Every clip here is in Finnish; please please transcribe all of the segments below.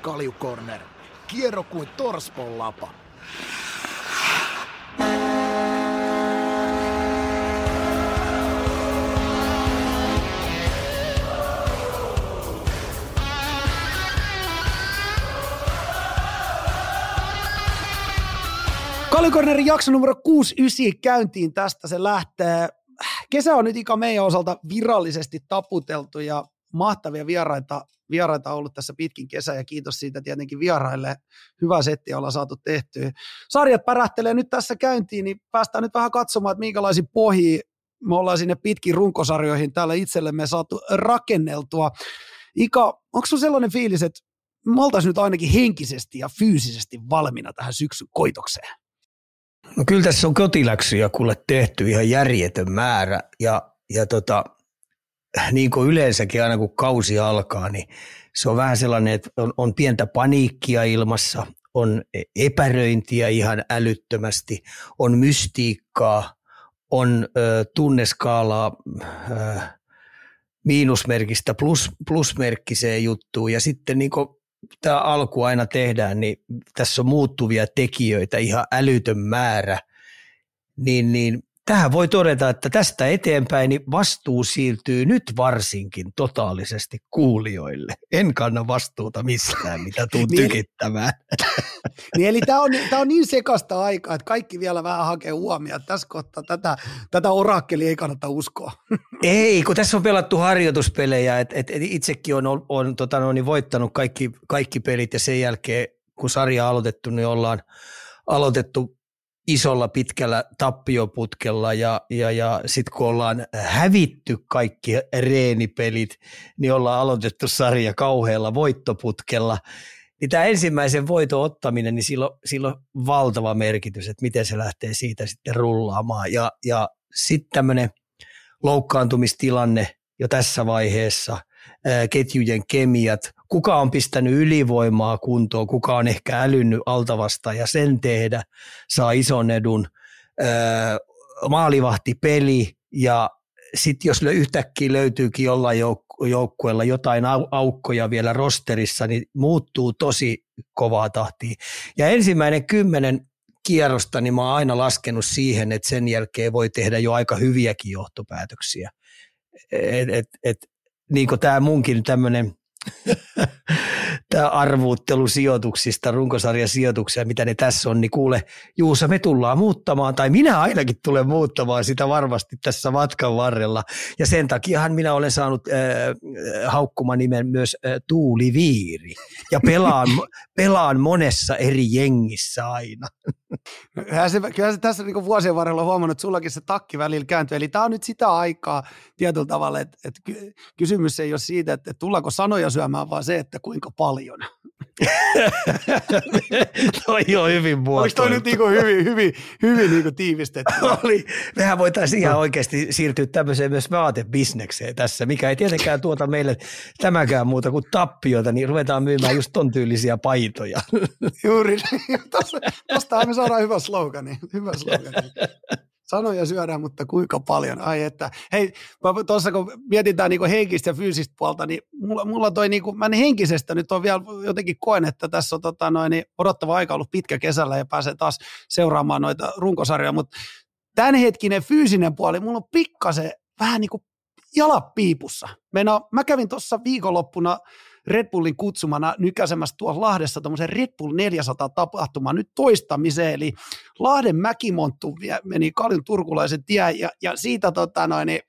Kaljukorner. Kierro kuin torspon lapa. Kaljukornerin jakso numero 69 käyntiin tästä se lähtee. Kesä on nyt Ika meidän osalta virallisesti taputeltu ja mahtavia vieraita, vieraita ollut tässä pitkin kesä ja kiitos siitä tietenkin vieraille. Hyvä setti ollaan saatu tehtyä. Sarjat pärähtelee nyt tässä käyntiin, niin päästään nyt vähän katsomaan, että minkälaisia pohjia me ollaan sinne pitkin runkosarjoihin täällä itsellemme saatu rakenneltua. Ika, onko sun sellainen fiilis, että me oltaisiin nyt ainakin henkisesti ja fyysisesti valmiina tähän syksyn koitokseen? No kyllä tässä on kotiläksyjä kuule tehty ihan järjetön määrä ja, ja tota, niin kuin yleensäkin aina kun kausi alkaa, niin se on vähän sellainen, että on, on pientä paniikkia ilmassa, on epäröintiä ihan älyttömästi, on mystiikkaa, on ö, tunneskaalaa ö, miinusmerkistä plus, plusmerkkiseen juttuun. Ja sitten niin kuin tämä alku aina tehdään, niin tässä on muuttuvia tekijöitä ihan älytön määrä, niin, niin tähän voi todeta, että tästä eteenpäin niin vastuu siirtyy nyt varsinkin totaalisesti kuulijoille. En kanna vastuuta mistään, mitä tuun niin, tykittämään. niin eli tämä on, tämä on niin sekasta aikaa, että kaikki vielä vähän hakee huomioon. Tässä kohtaa tätä, tätä orakkeli ei kannata uskoa. ei, kun tässä on pelattu harjoituspelejä, että et, et itsekin on, on, on tota, no, niin voittanut kaikki, kaikki pelit ja sen jälkeen, kun sarja on aloitettu, niin ollaan aloitettu isolla pitkällä tappioputkella ja, ja, ja sitten kun ollaan hävitty kaikki reenipelit, niin ollaan aloitettu sarja kauhealla voittoputkella. Niin tämä ensimmäisen voiton ottaminen, niin sillä sillä on valtava merkitys, että miten se lähtee siitä sitten rullaamaan. Ja, ja sitten tämmöinen loukkaantumistilanne jo tässä vaiheessa, ketjujen kemiat, kuka on pistänyt ylivoimaa kuntoon, kuka on ehkä älynnyt altavasta ja sen tehdä, saa ison edun, maalivahtipeli ja sitten jos yhtäkkiä löytyykin jollain jouk- joukkueella jotain au- aukkoja vielä rosterissa, niin muuttuu tosi kovaa tahtia. Ja ensimmäinen kymmenen kierrosta, niin mä oon aina laskenut siihen, että sen jälkeen voi tehdä jo aika hyviäkin johtopäätöksiä. Et, et, et, niin kuin tämä munkin tämmöinen tämä arvuuttelu sijoituksista, runkosarjasijoituksia, mitä ne tässä on, niin kuule, Juusa, me tullaan muuttamaan, tai minä ainakin tulen muuttamaan sitä varmasti tässä matkan varrella. Ja sen takiahan minä olen saanut äh, haukkuma-nimen myös äh, Tuuliviiri. Ja pelaan, pelaan monessa eri jengissä aina. Kyllähän se, kyllähän se tässä niin vuosien varrella on huomannut, että sullakin se takki välillä kääntyy. Eli tämä on nyt sitä aikaa tietyllä tavalla, että, että kysymys ei ole siitä, että tullaanko sanoja syömään, vaan se, että kuinka paljon. toi on hyvin muotoiltu. Oliko toi nyt niinku hyvin, hyvin, hyvin niinku tiivistetty? Oli. Mehän voitaisiin ihan oikeasti siirtyä tämmöiseen myös vaatebisnekseen tässä, mikä ei tietenkään tuota meille tämäkään muuta kuin tappiota, niin ruvetaan myymään just ton tyylisiä paitoja. Juuri. Tuostahan me saadaan hyvä slogani. Hyvä slogani. Sanoja syödään, mutta kuinka paljon? Ai että, hei, tuossa kun mietitään niin henkistä ja fyysistä puolta, niin mulla, mulla toi, niin kuin, mä henkisestä nyt on vielä jotenkin koen, että tässä on tota, noin, niin odottava aika ollut pitkä kesällä ja pääsee taas seuraamaan noita runkosarjoja, mutta tämänhetkinen fyysinen puoli, mulla on pikkasen vähän niin kuin jalat piipussa. Meina, mä kävin tuossa viikonloppuna Red Bullin kutsumana nykäsemässä tuolla Lahdessa tämmöisen Red Bull 400 tapahtumaan nyt toistamiseen, eli Lahden mäkimonttu meni Kaljun turkulaisen tie, ja, ja siitä tota noin, niin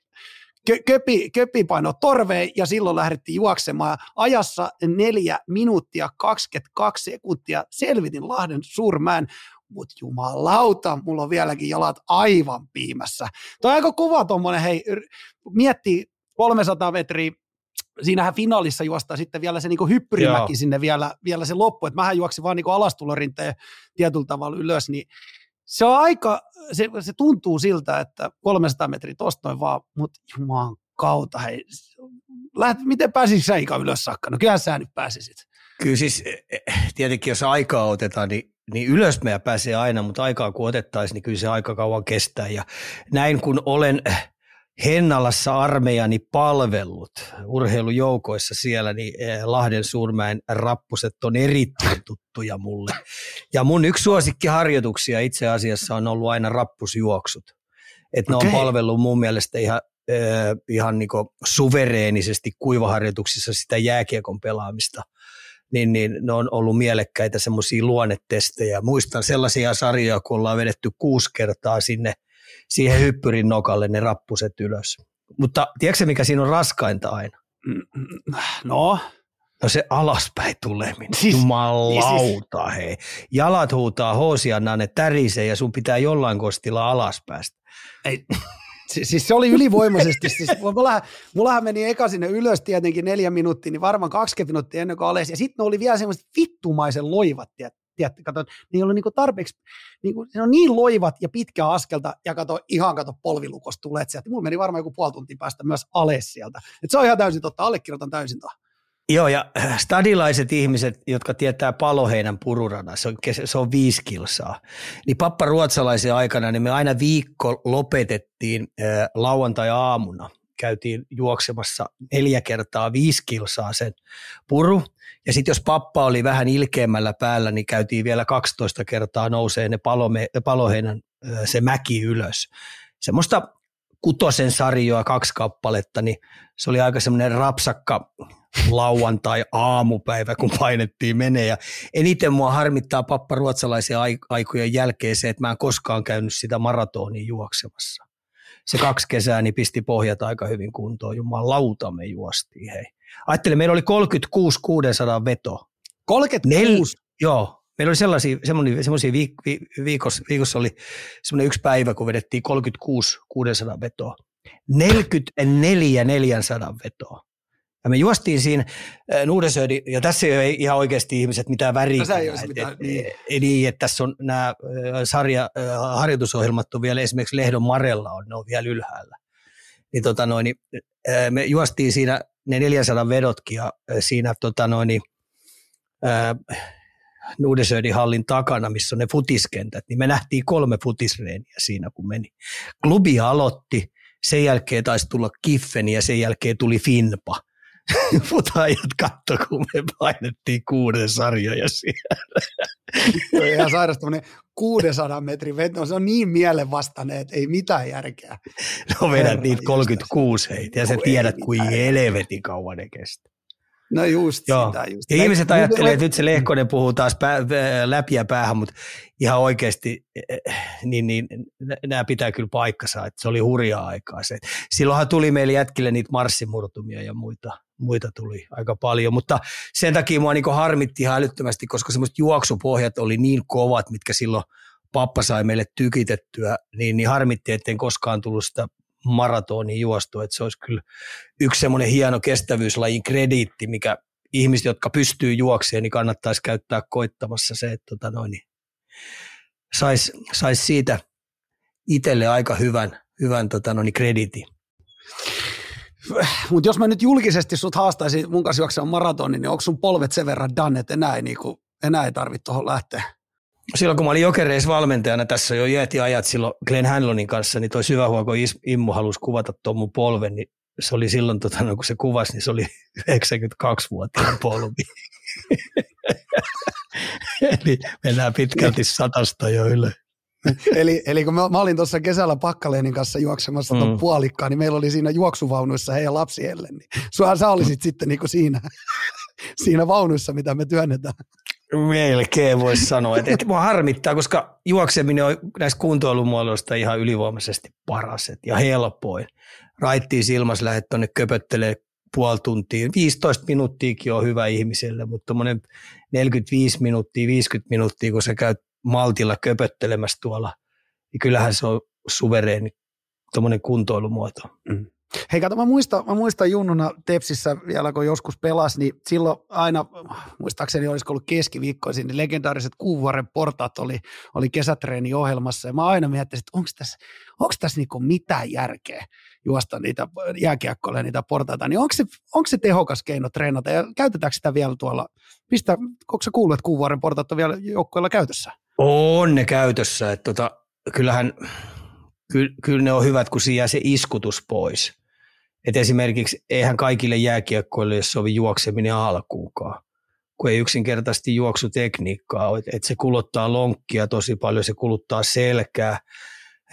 köpi, köpi paino torveen ja silloin lähdettiin juoksemaan. Ajassa neljä minuuttia 22 sekuntia selvitin Lahden suurmään, mutta jumalauta, mulla on vieläkin jalat aivan piimässä. Tuo on aika kuva tuommoinen, hei, miettii 300 metriä siinähän finaalissa juostaa sitten vielä se niin hyppyrimäki Joo. sinne vielä, vielä se loppu, että mähän juoksin vaan niin alastulorinteen tietyllä tavalla ylös, niin se on aika, se, se tuntuu siltä, että 300 metriä tosta noin vaan, mutta jumaan kautta, hei, läht, miten pääsisit sä Ika ylös saakka? No kyllähän sä nyt pääsisit. Kyllä siis tietenkin jos aikaa otetaan, niin, niin ylös meidän pääsee aina, mutta aikaa kun otettaisiin, niin kyllä se aika kauan kestää. Ja näin kun olen Hennalassa armeijani palvellut urheilujoukoissa siellä, niin eh, Lahden Suurmäen rappuset on erittäin tuttuja mulle. Ja mun yksi suosikkiharjoituksia itse asiassa on ollut aina rappusjuoksut. Että okay. ne on palvellut mun mielestä ihan, äh, ihan niin suvereenisesti kuivaharjoituksissa sitä jääkiekon pelaamista. Niin, niin ne on ollut mielekkäitä semmoisia luonnetestejä. Muistan sellaisia sarjoja, kun ollaan vedetty kuusi kertaa sinne – siihen hyppyrin nokalle ne rappuset ylös. Mutta tiedätkö mikä siinä on raskainta aina? No? No se alaspäin tuleminen. Siis, Jumalauta, siis, hei. Jalat huutaa hoosiannaan, ne tärisee ja sun pitää jollain kostilla alaspäästä. Ei, siis se oli ylivoimaisesti. Siis mullahan, mullahan meni eka sinne ylös tietenkin neljä minuuttia, niin varmaan 20 minuuttia ennen kuin alas. Ja sitten ne oli vielä semmoiset vittumaisen loivat, tiedät, tiedätkö, kato, niin oli niin kuin tarpeeksi, niin kuin, ne on niin loivat ja pitkää askelta, ja kato, ihan kato polvilukosta tulee sieltä. Mulla meni varmaan joku puoli tuntia päästä myös alas sieltä. Et se on ihan täysin totta, allekirjoitan täysin tuohon. Joo, ja äh, stadilaiset ihmiset, jotka tietää paloheinän pururana, se on, se on viisi kilsaa. Niin pappa ruotsalaisen aikana, niin me aina viikko lopetettiin äh, lauantai-aamuna. Käytiin juoksemassa neljä kertaa viisi kilsaa sen puru. Ja sitten jos pappa oli vähän ilkeämmällä päällä, niin käytiin vielä 12 kertaa nousee ne palome, paloheinän se mäki ylös. Semmoista kutosen sarjoa kaksi kappaletta, niin se oli aika semmoinen rapsakka lauantai aamupäivä, kun painettiin menee. Ja eniten mua harmittaa pappa ruotsalaisia aikojen jälkeen se, että mä en koskaan käynyt sitä maratonia juoksemassa. Se kaksi kesää niin pisti pohjat aika hyvin kuntoon. Jumalauta me juostiin, hei. Ajattelen, meillä oli 36 600 veto. 36? Nel, joo, meillä oli sellaisia, semmoisia viik, vi, viikossa, viikossa oli semmoinen yksi päivä, kun vedettiin 36 600 vetoa. 44 400 vetoa. Ja me juostiin siinä äh, Nuudesöödi, ja tässä ei ole ihan oikeasti ihmiset mitään väriä. No, ei mitään, niin. niin, että tässä on nämä äh, sarja, äh, harjoitusohjelmat on vielä esimerkiksi Lehdon Marella on, ne on vielä ylhäällä. Niin, tota noin, me juostiin siinä ne 400 vedotkin ja siinä tota noin, Nuudesöödin hallin takana, missä on ne futiskentät, niin me nähtiin kolme futisreeniä siinä, kun meni. Klubi aloitti, sen jälkeen taisi tulla Kiffen ja sen jälkeen tuli Finpa – Futajat katto, kun me painettiin kuuden sarjoja siellä. Se on ihan sairas 600 metrin veto, se on niin mielenvastainen, että ei mitään järkeä. No vedät niitä 36 heitä ja sä tiedät, kuin helvetin kauan ne kestää. No just Joo. sitä. Just. Ja ihmiset ajattelee, että nyt se Lehkonen puhuu taas pää, läpi ja päähän, mutta ihan oikeasti eh, niin, niin, nämä pitää kyllä paikkansa, että se oli hurjaa aikaa se. Silloinhan tuli meille jätkille niitä marssimurtumia ja muita, muita tuli aika paljon, mutta sen takia mua niin harmitti ihan älyttömästi, koska semmoiset juoksupohjat oli niin kovat, mitkä silloin pappa sai meille tykitettyä, niin, niin harmitti, etten koskaan tullut sitä maratonin juostu, että se olisi kyllä yksi semmoinen hieno kestävyyslajin krediitti, mikä ihmiset, jotka pystyy juokseen, niin kannattaisi käyttää koittamassa se, että tota noin, niin saisi sais siitä itselle aika hyvän, hyvän tota noin, krediitin. Mutta jos mä nyt julkisesti sut haastaisin mun kanssa juoksemaan maratonin, niin onko sun polvet sen verran done, että enää ei, niinku, enää ei tarvitse tuohon lähteä? silloin kun mä olin Jokereis valmentajana tässä jo jäti ajat silloin Glenn Hanlonin kanssa, niin toi syvä huoko Immu halusi kuvata tuon mun polven, niin se oli silloin, tota, no, kun se kuvasi, niin se oli 92-vuotiaan polvi. Eli mennään pitkälti satasta jo yle. eli, eli kun mä, mä olin tuossa kesällä Pakkaleenin kanssa juoksemassa tuon mm. puolikkaan, niin meillä oli siinä juoksuvaunuissa heidän lapsielle, niin suhan sä olisit sitten niin kuin siinä, siinä vaunuissa, mitä me työnnetään. Melkein voisi sanoa, että, että mua harmittaa, koska juokseminen on näistä kuntoilumuodoista ihan ylivoimaisesti paras ja helpoin. Raittiin silmässä lähdet tuonne köpöttelee puoli tuntia. 15 minuuttiakin on hyvä ihmiselle, mutta tuommoinen 45 minuuttia, 50 minuuttia, kun sä käyt maltilla köpöttelemässä tuolla, niin kyllähän se on suvereeni tuommoinen kuntoilumuoto. Mm. Hei kato, mä muistan, mä muistan junnuna Tepsissä vielä, kun joskus pelasi, niin silloin aina, muistaakseni olisiko ollut keskiviikkoisin, niin legendaariset Kuuvuoren portaat oli, oli kesätreeniohjelmassa, ja mä aina miettisin, että onko tässä, onko tässä niinku mitään järkeä juosta niitä jääkiekkoille niitä portaita, niin onko se, onko se tehokas keino treenata, ja käytetäänkö sitä vielä tuolla, mistä, onko se kuullut, että Kuuvuoren portaat on vielä joukkoilla käytössä? On ne käytössä, että tota, kyllähän kyllä, kyllä ne on hyvät, kun siinä jää se iskutus pois. Et esimerkiksi eihän kaikille jääkiekkoille sovi juokseminen alkuunkaan, kun ei yksinkertaisesti juoksutekniikkaa ole. Et se kuluttaa lonkkia tosi paljon, se kuluttaa selkää,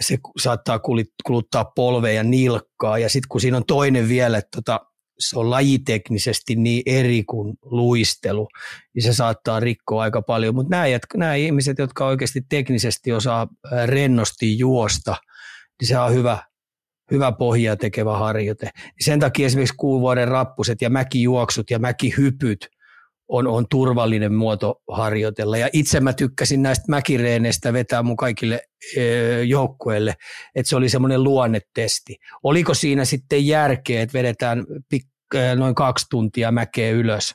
se saattaa kuluttaa polveja ja nilkkaa. Ja sitten kun siinä on toinen vielä, että tota, se on lajiteknisesti niin eri kuin luistelu, niin se saattaa rikkoa aika paljon. Mutta nämä, nämä ihmiset, jotka oikeasti teknisesti osaa rennosti juosta, niin se on hyvä, hyvä pohjaa tekevä harjoite. Sen takia esimerkiksi kuuvuoden rappuset ja mäkijuoksut ja mäkihypyt on, on turvallinen muoto harjoitella. Ja itse mä tykkäsin näistä mäkireeneistä vetää mun kaikille e, joukkueille, että se oli semmoinen luonnetesti. Oliko siinä sitten järkeä, että vedetään pik- noin kaksi tuntia mäkeä ylös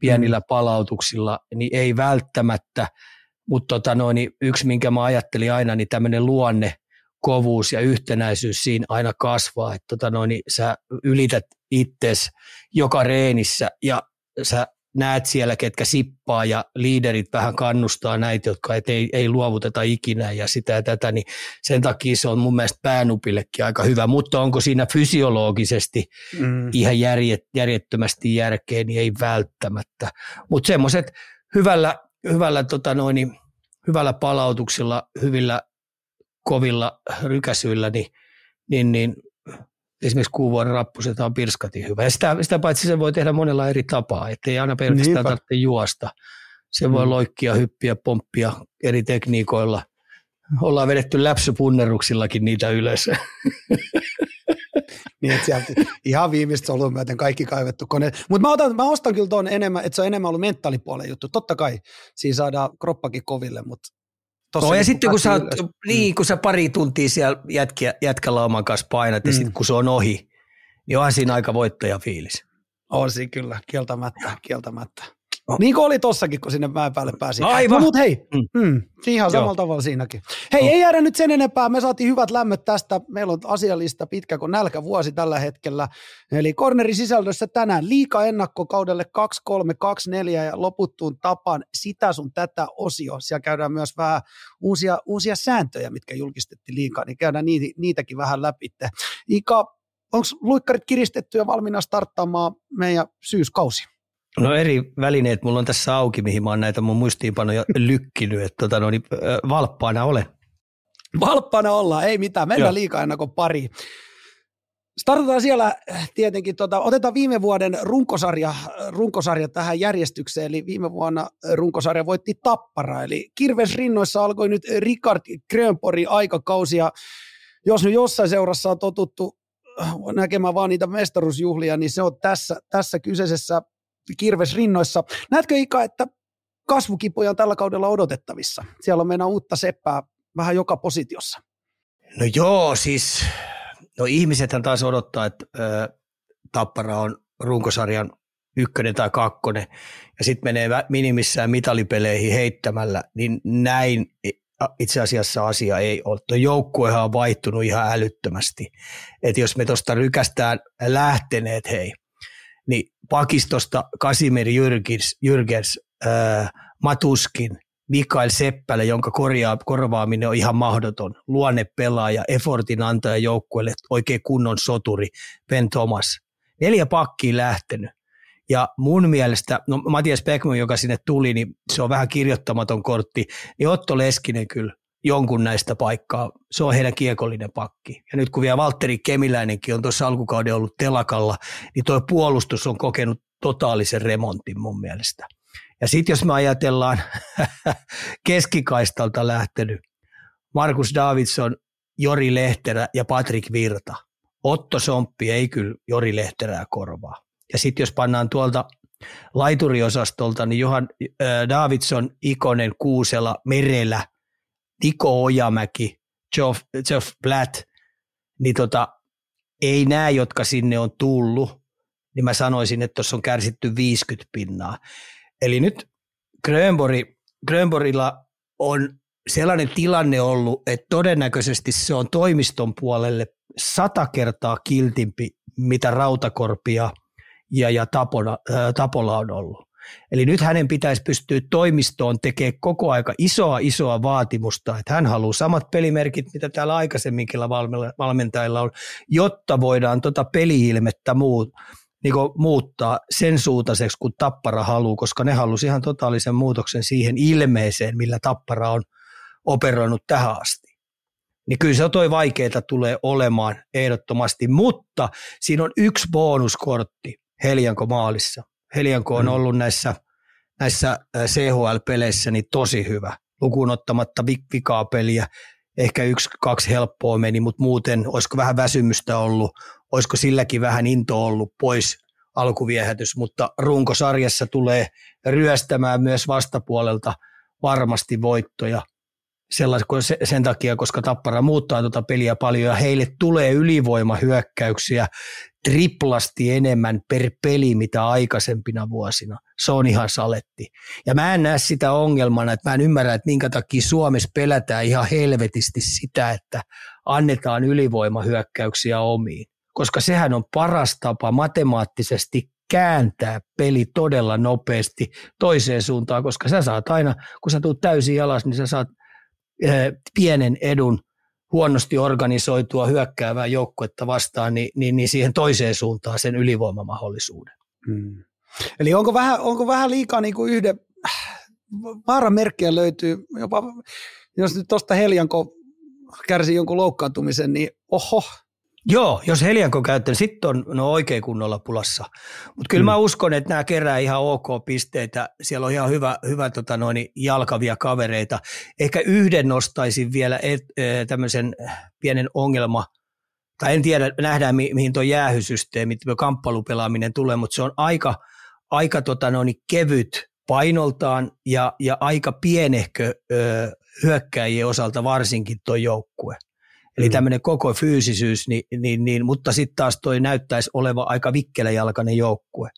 pienillä mm. palautuksilla, niin ei välttämättä, mutta tota noin, niin yksi, minkä mä ajattelin aina, niin tämmöinen luonne, kovuus ja yhtenäisyys siinä aina kasvaa, että tota noin, niin sä ylität itses joka reenissä ja sä näet siellä, ketkä sippaa ja liiderit vähän kannustaa näitä, jotka et ei, ei luovuteta ikinä ja sitä ja tätä, niin sen takia se on mun mielestä päänupillekin aika hyvä, mutta onko siinä fysiologisesti mm. ihan järjet, järjettömästi järkeä, niin ei välttämättä. Mutta semmoiset hyvällä, hyvällä, tota noin, hyvällä palautuksilla, hyvillä kovilla rykäsyillä, niin, niin, niin esimerkiksi kuuvuoren rappuset on pirskati hyvä. Ja sitä, sitä paitsi se voi tehdä monella eri tapaa, ettei aina pelkästään Niinpä. tarvitse juosta. Se mm. voi loikkia, hyppiä, pomppia eri tekniikoilla. Ollaan vedetty läpsypunneruksillakin niitä ylös. niin, että sieltä ihan viimeistä solun myöten kaikki kaivettu kone. Mutta mä, mä ostan kyllä tuon enemmän, että se on enemmän ollut mentaalipuolen juttu. Totta kai siinä saadaan kroppakin koville, mutta Tossa no, ja sitten kun sä, niin, kun sä pari tuntia siellä jätkä, jätkällä oman kanssa painat ja mm. sitten kun se on ohi, niin onhan siinä aika voittajafiilis. On siinä kyllä, kieltämättä, kieltämättä. Niin kuin oli tossakin, kun sinne mäen päälle pääsi. Aivan. No, mutta hei, mm. Mm, ihan samalla Joo. tavalla siinäkin. Hei, oh. ei jäädä nyt sen enempää. Me saatiin hyvät lämmöt tästä. Meillä on asiallista pitkä kuin nälkävuosi tällä hetkellä. Eli cornerin sisällössä tänään liika ennakko kaudelle 2324 ja loputtuun tapaan sitä sun tätä osio. Siellä käydään myös vähän uusia, uusia sääntöjä, mitkä julkistettiin liikaa, niin käydään niitä, niitäkin vähän läpi. Ika, onko luikkarit kiristetty ja valmiina starttaamaan meidän syyskausi? No eri välineet mulla on tässä auki, mihin mä oon näitä mun muistiinpanoja lykkinyt, että tota, no, niin, valppaana ole. Valppaana ollaan, ei mitään, mennään liikaa ennen kuin pari. Startataan siellä tietenkin, tota, otetaan viime vuoden runkosarja, runkosarja tähän järjestykseen, eli viime vuonna runkosarja voitti Tappara, eli Kirves rinnoissa alkoi nyt Rikard Grönpori aikakausi, ja jos nyt jossain seurassa on totuttu näkemään vaan niitä mestaruusjuhlia, niin se on tässä, tässä kyseisessä kirves rinnoissa. Näetkö Ika, että kasvukipuja on tällä kaudella odotettavissa? Siellä on meidän uutta seppää vähän joka positiossa. No joo, siis no ihmisethän taas odottaa, että ö, Tappara on runkosarjan ykkönen tai kakkonen, ja sitten menee minimissään mitalipeleihin heittämällä, niin näin itse asiassa asia ei ole. Tuo joukkuehan on vaihtunut ihan älyttömästi. Että jos me tuosta rykästään lähteneet, hei, niin pakistosta Kasimir Jyrkins, Jyrgens, ää, Matuskin, Mikael Seppälä, jonka korjaa, korvaaminen on ihan mahdoton. Luonne pelaaja, effortin antaja joukkueelle, oikein kunnon soturi, Ben Thomas. Neljä pakkiin lähtenyt. Ja mun mielestä, no Matias Beckman, joka sinne tuli, niin se on vähän kirjoittamaton kortti, niin Otto Leskinen kyllä jonkun näistä paikkaa. Se on heidän kiekollinen pakki. Ja nyt kun vielä Valtteri Kemiläinenkin on tuossa alkukauden ollut telakalla, niin tuo puolustus on kokenut totaalisen remontin mun mielestä. Ja sitten jos me ajatellaan keskikaistalta lähtenyt Markus Davidson, Jori Lehterä ja Patrick Virta. Otto Somppi ei kyllä Jori Lehterää korvaa. Ja sitten jos pannaan tuolta laituriosastolta, niin Johan äh, Davidson, Ikonen, Kuusela, Merelä, Tiko Ojamäki, Geoff, Geoff Blatt, niin tota, ei nämä, jotka sinne on tullut, niin mä sanoisin, että tuossa on kärsitty 50 pinnaa. Eli nyt Grönbori, Grönborilla on sellainen tilanne ollut, että todennäköisesti se on toimiston puolelle sata kertaa kiltimpi, mitä Rautakorpia ja, ja Tapola, ää, Tapola on ollut. Eli nyt hänen pitäisi pystyä toimistoon tekemään koko aika isoa isoa vaatimusta, että hän haluaa samat pelimerkit, mitä täällä aikaisemminkin valmentajilla on, jotta voidaan tuota peliilmettä muut, niin muuttaa sen suuntaiseksi, kun Tappara haluaa, koska ne halusi ihan totaalisen muutoksen siihen ilmeeseen, millä Tappara on operoinut tähän asti. Niin kyllä se toi vaikeaa tulee olemaan ehdottomasti, mutta siinä on yksi bonuskortti Helianko maalissa. Helianko on mm. ollut näissä, näissä CHL-peleissä niin tosi hyvä, lukuun ottamatta vikaa peliä. Ehkä yksi, kaksi helppoa meni, mutta muuten olisiko vähän väsymystä ollut, olisiko silläkin vähän into ollut pois alkuviehätys, mutta runkosarjassa tulee ryöstämään myös vastapuolelta varmasti voittoja sen takia, koska Tappara muuttaa tuota peliä paljon ja heille tulee ylivoimahyökkäyksiä triplasti enemmän per peli, mitä aikaisempina vuosina. Se on ihan saletti. Ja mä en näe sitä ongelmana, että mä en ymmärrä, että minkä takia Suomessa pelätään ihan helvetisti sitä, että annetaan ylivoimahyökkäyksiä omiin. Koska sehän on paras tapa matemaattisesti kääntää peli todella nopeasti toiseen suuntaan, koska sä saat aina, kun sä tuut täysin alas, niin sä saat eh, pienen edun – huonosti organisoitua hyökkäävää joukkuetta vastaan, niin, niin, niin siihen toiseen suuntaan sen ylivoimamahdollisuuden. Hmm. Eli onko vähän, onko vähän liikaa niin kuin yhden, vaaramerkkejä löytyy, jopa jos nyt tuosta Heljanko kärsii jonkun loukkaantumisen, niin oho, Joo, jos Helianko käyttää, sitten on no oikein kunnolla pulassa. Mutta kyllä mm. mä uskon, että nämä kerää ihan ok pisteitä. Siellä on ihan hyvä, hyvä tota noin, jalkavia kavereita. Ehkä yhden nostaisin vielä et, e, tämmöisen pienen ongelma, tai en tiedä, nähdään mi, mihin tuo jäähysysteemi, kamppailupelaaminen tulee, mutta se on aika, aika tota noin, kevyt painoltaan ja, ja aika pienehkö ö, hyökkäjien osalta varsinkin tuo joukkue. Eli mm. tämmöinen koko fyysisyys, niin, niin, niin, mutta sitten taas toi näyttäisi oleva aika vikkeläjalkainen joukkue.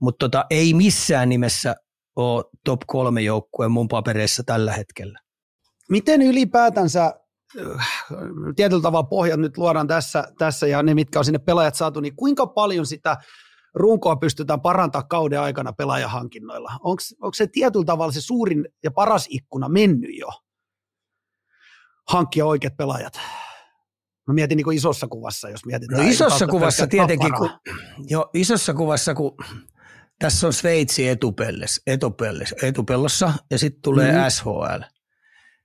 Mutta tota, ei missään nimessä ole top kolme joukkue mun papereissa tällä hetkellä. Miten ylipäätänsä äh, tietyllä tavalla pohjat nyt luodaan tässä, tässä ja ne, mitkä on sinne pelaajat saatu, niin kuinka paljon sitä runkoa pystytään parantamaan kauden aikana pelaajahankinnoilla? Onko se tietyllä tavalla se suurin ja paras ikkuna mennyt jo? Hankkia oikeat pelaajat? Mä mietin niin isossa kuvassa, jos mietitään. No isossa kuvassa tietenkin, kun, jo, isossa kuvassa, kun tässä on Sveitsi etupelles, etupelles, etupellossa ja sitten tulee mm-hmm. SHL.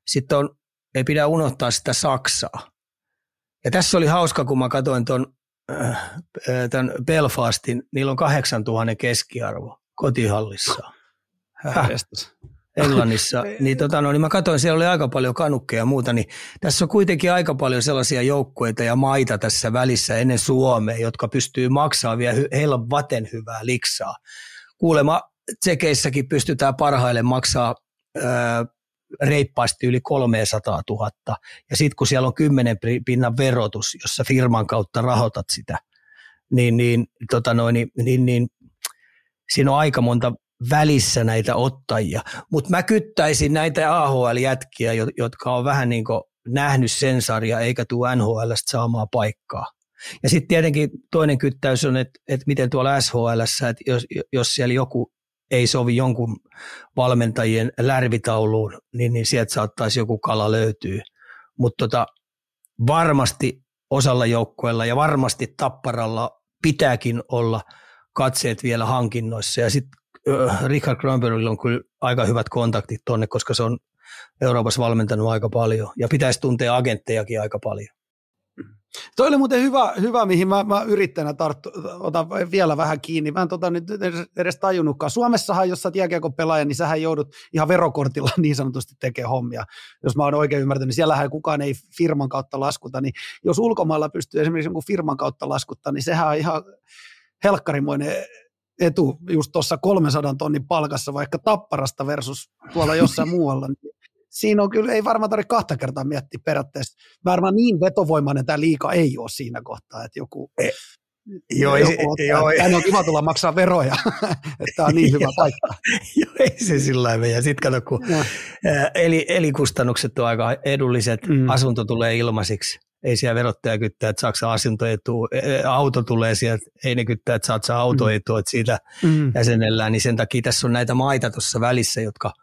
Sitten on, ei pidä unohtaa sitä Saksaa. Ja tässä oli hauska, kun mä katsoin tuon äh, tämän Belfastin, niillä on 8000 keskiarvo kotihallissa. Hähästys. Englannissa, niin, tota, no, niin mä katsoin, siellä oli aika paljon kanukkeja ja muuta, niin tässä on kuitenkin aika paljon sellaisia joukkueita ja maita tässä välissä ennen Suomea, jotka pystyy maksamaan vielä heillä vaten hyvää liksaa. Kuulema tsekeissäkin pystytään parhaille maksaa ää, reippaasti yli 300 000. Ja sitten kun siellä on 10 pinnan verotus, jossa firman kautta rahoitat sitä, niin, niin, tota noin, niin, niin, niin siinä on aika monta välissä näitä ottajia. Mutta mä kyttäisin näitä AHL-jätkiä, jotka on vähän niin kuin nähnyt sen sarja eikä tule NHLstä saamaan paikkaa. Ja sitten tietenkin toinen kyttäys on, että, että miten tuolla SHL, että jos, jos siellä joku ei sovi jonkun valmentajien lärvitauluun, niin, niin sieltä saattaisi joku kala löytyä. Mutta tota, varmasti osalla joukkueella ja varmasti Tapparalla pitääkin olla katseet vielä hankinnoissa. Ja sitten Richard Kronbergilla on kyllä aika hyvät kontaktit tonne, koska se on Euroopassa valmentanut aika paljon ja pitäisi tuntea agenttejakin aika paljon. Toi oli muuten hyvä, hyvä mihin mä, mä yrittäjänä tarttu, otan vielä vähän kiinni. Mä en tota nyt edes tajunnutkaan. Suomessahan, jos sä oot pelaaja, niin sähän joudut ihan verokortilla niin sanotusti tekemään hommia. Jos mä oon oikein ymmärtänyt, niin siellähän kukaan ei firman kautta laskuta. Niin jos ulkomailla pystyy esimerkiksi jonkun firman kautta laskuttaa, niin sehän on ihan helkkarimoinen etu just tuossa 300 tonnin palkassa vaikka tapparasta versus tuolla jossain muualla, niin siinä on kyllä, ei varmaan tarvitse kahta kertaa miettiä periaatteessa. Varmaan niin vetovoimainen tämä liika ei ole siinä kohtaa, että joku, e, Joo, ei, ottaa, joo, on kiva tulla maksaa veroja, että tämä on niin hyvä paikka. joo, ei se sillä lailla Ja sitten kato, kun eli, elikustannukset on aika edulliset, mm. asunto tulee ilmaisiksi, ei siellä verottaja kyttää, että saako asuntoetu, auto tulee sieltä, ei ne kyttää, että saat saa autoetua, että siitä mm. jäsenellään, niin sen takia tässä on näitä maita tuossa välissä, jotka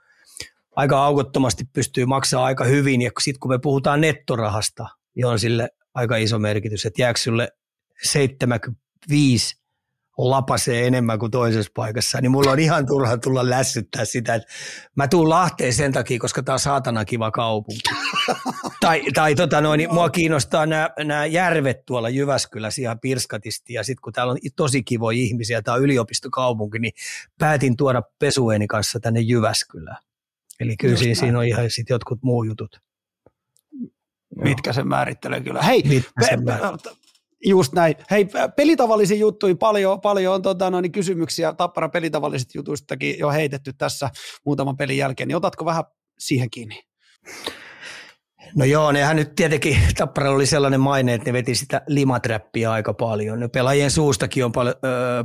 aika aukottomasti pystyy maksamaan aika hyvin, ja sitten kun me puhutaan nettorahasta, niin on sille aika iso merkitys, että jääkö sulle 75 lapasee enemmän kuin toisessa paikassa, niin mulla on ihan turha tulla lässyttää sitä, että mä tuun Lahteen sen takia, koska tää on saatana kiva kaupunki. tai tai tota noin, niin mua kiinnostaa nämä, järvet tuolla Jyväskylässä ihan pirskatisti, ja sitten kun täällä on tosi kivoja ihmisiä, tää on yliopistokaupunki, niin päätin tuoda pesueeni kanssa tänne Jyväskylään. Eli kyllä siinä, siinä on ihan sitten jotkut muu jutut. Mitkä sen määrittelee kyllä. Hei, Mitkä sen määrittelee? Just näin. Hei, pelitavallisia juttuja, paljon, paljon on tota, no, niin kysymyksiä Tappara pelitavallisista jutuistakin jo heitetty tässä muutaman pelin jälkeen, niin otatko vähän siihen kiinni? No joo, nehän nyt tietenkin, Tapparalla oli sellainen maine, että ne veti sitä limaträppiä aika paljon. No pelaajien suustakin on pal- öö,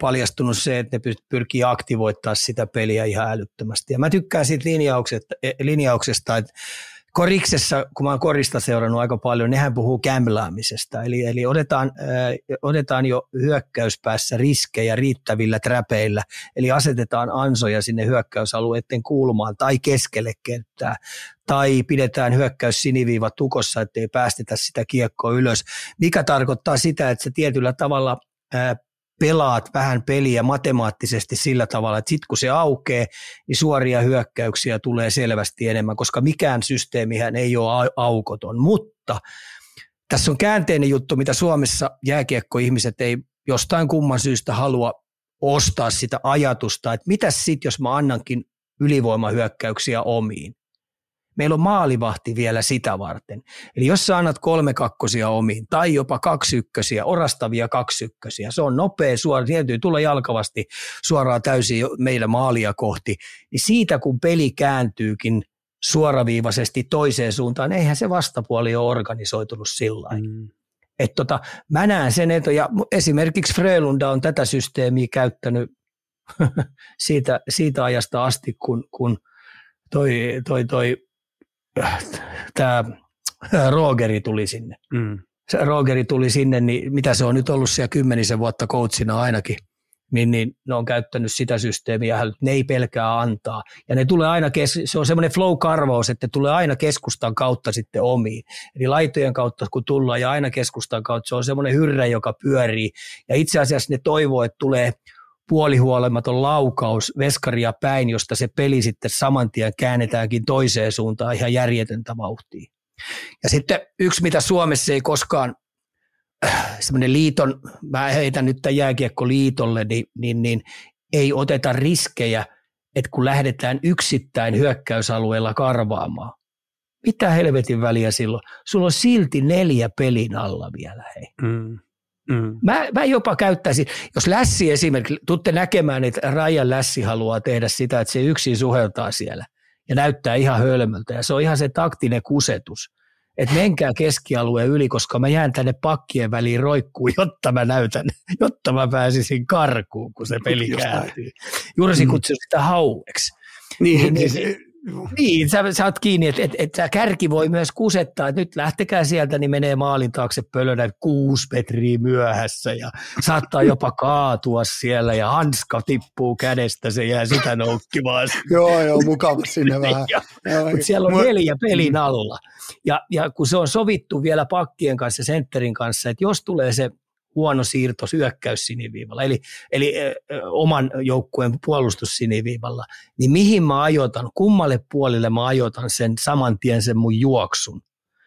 paljastunut se, että ne pyrkii aktivoittaa sitä peliä ihan älyttömästi. Ja mä tykkään siitä linjauksesta, e, linjauksesta että koriksessa, kun mä oon korista seurannut aika paljon, nehän puhuu kämlaamisesta. Eli, eli otetaan, äh, otetaan jo hyökkäyspäässä riskejä riittävillä träpeillä, eli asetetaan ansoja sinne hyökkäysalueiden kulmaan tai keskelle kenttää, tai pidetään hyökkäys siniviiva tukossa, ettei päästetä sitä kiekkoa ylös, mikä tarkoittaa sitä, että se tietyllä tavalla äh, pelaat vähän peliä matemaattisesti sillä tavalla, että sitten kun se aukeaa, niin suoria hyökkäyksiä tulee selvästi enemmän, koska mikään systeemihän ei ole aukoton. Mutta tässä on käänteinen juttu, mitä Suomessa jääkiekkoihmiset ei jostain kumman syystä halua ostaa sitä ajatusta, että mitä sitten, jos mä annankin ylivoimahyökkäyksiä omiin. Meillä on maalivahti vielä sitä varten. Eli jos sä annat kolme kakkosia omiin tai jopa kaksi ykkösiä, orastavia kaksi ykkösiä, se on nopea suora, täytyy tulla jalkavasti suoraan täysin meidän maalia kohti, niin siitä kun peli kääntyykin suoraviivaisesti toiseen suuntaan, eihän se vastapuoli ole organisoitunut sillä mm. Et tota, mä näen sen, että ja esimerkiksi Frölunda on tätä systeemiä käyttänyt siitä, siitä ajasta asti, kun, kun toi, toi, toi tämä Rogeri tuli sinne. Mm. Se Rogeri tuli sinne, niin mitä se on nyt ollut siellä kymmenisen vuotta coachina ainakin, niin, niin ne on käyttänyt sitä systeemiä, ne ei pelkää antaa. Ja ne tulee aina, kes- se on semmoinen flow-karvaus, että tulee aina keskustan kautta sitten omiin. Eli laitojen kautta kun tullaan ja aina keskustan kautta, se on semmoinen hyrrä, joka pyörii. Ja itse asiassa ne toivoo, että tulee puolihuolematon laukaus veskaria päin, josta se peli sitten saman tien käännetäänkin toiseen suuntaan ihan järjetöntä vauhtia. Ja sitten yksi, mitä Suomessa ei koskaan, äh, semmoinen liiton, mä heitän nyt tämän jääkiekkoliitolle, niin, niin, niin ei oteta riskejä, että kun lähdetään yksittäin hyökkäysalueella karvaamaan. Mitä helvetin väliä silloin? Sulla on silti neljä pelin alla vielä, hei. Mm. Mm. Mä, mä jopa käyttäisin, jos Lässi esimerkiksi, tutte näkemään, että Rajan Lässi haluaa tehdä sitä, että se yksin suheltaa siellä ja näyttää ihan hölmöltä ja se on ihan se taktinen kusetus. Että menkää keskialueen yli, koska mä jään tänne pakkien väliin roikkuun, jotta mä näytän, jotta mä pääsisin karkuun, kun se peli kääntyy. Juuri mm. kutsuu sitä haueksi. Niin, niin, niin, niin, sä saat kiinni, että et, et kärki voi myös kusettaa, että nyt lähtekää sieltä, niin menee maalin taakse pölönä kuusi metriä myöhässä ja saattaa jopa kaatua siellä ja hanska tippuu kädestä, se jää sitä noukkimaan. joo, joo, mukava sinne vähän. Mutta siellä on neljä pelin alla. Ja, ja kun se on sovittu vielä pakkien kanssa, sentterin kanssa, että jos tulee se huono siirto syökkäys siniviivalla, eli, eli ö, oman joukkueen puolustus siniviivalla, niin mihin mä ajoitan, kummalle puolelle mä ajoitan sen saman tien sen mun juoksun.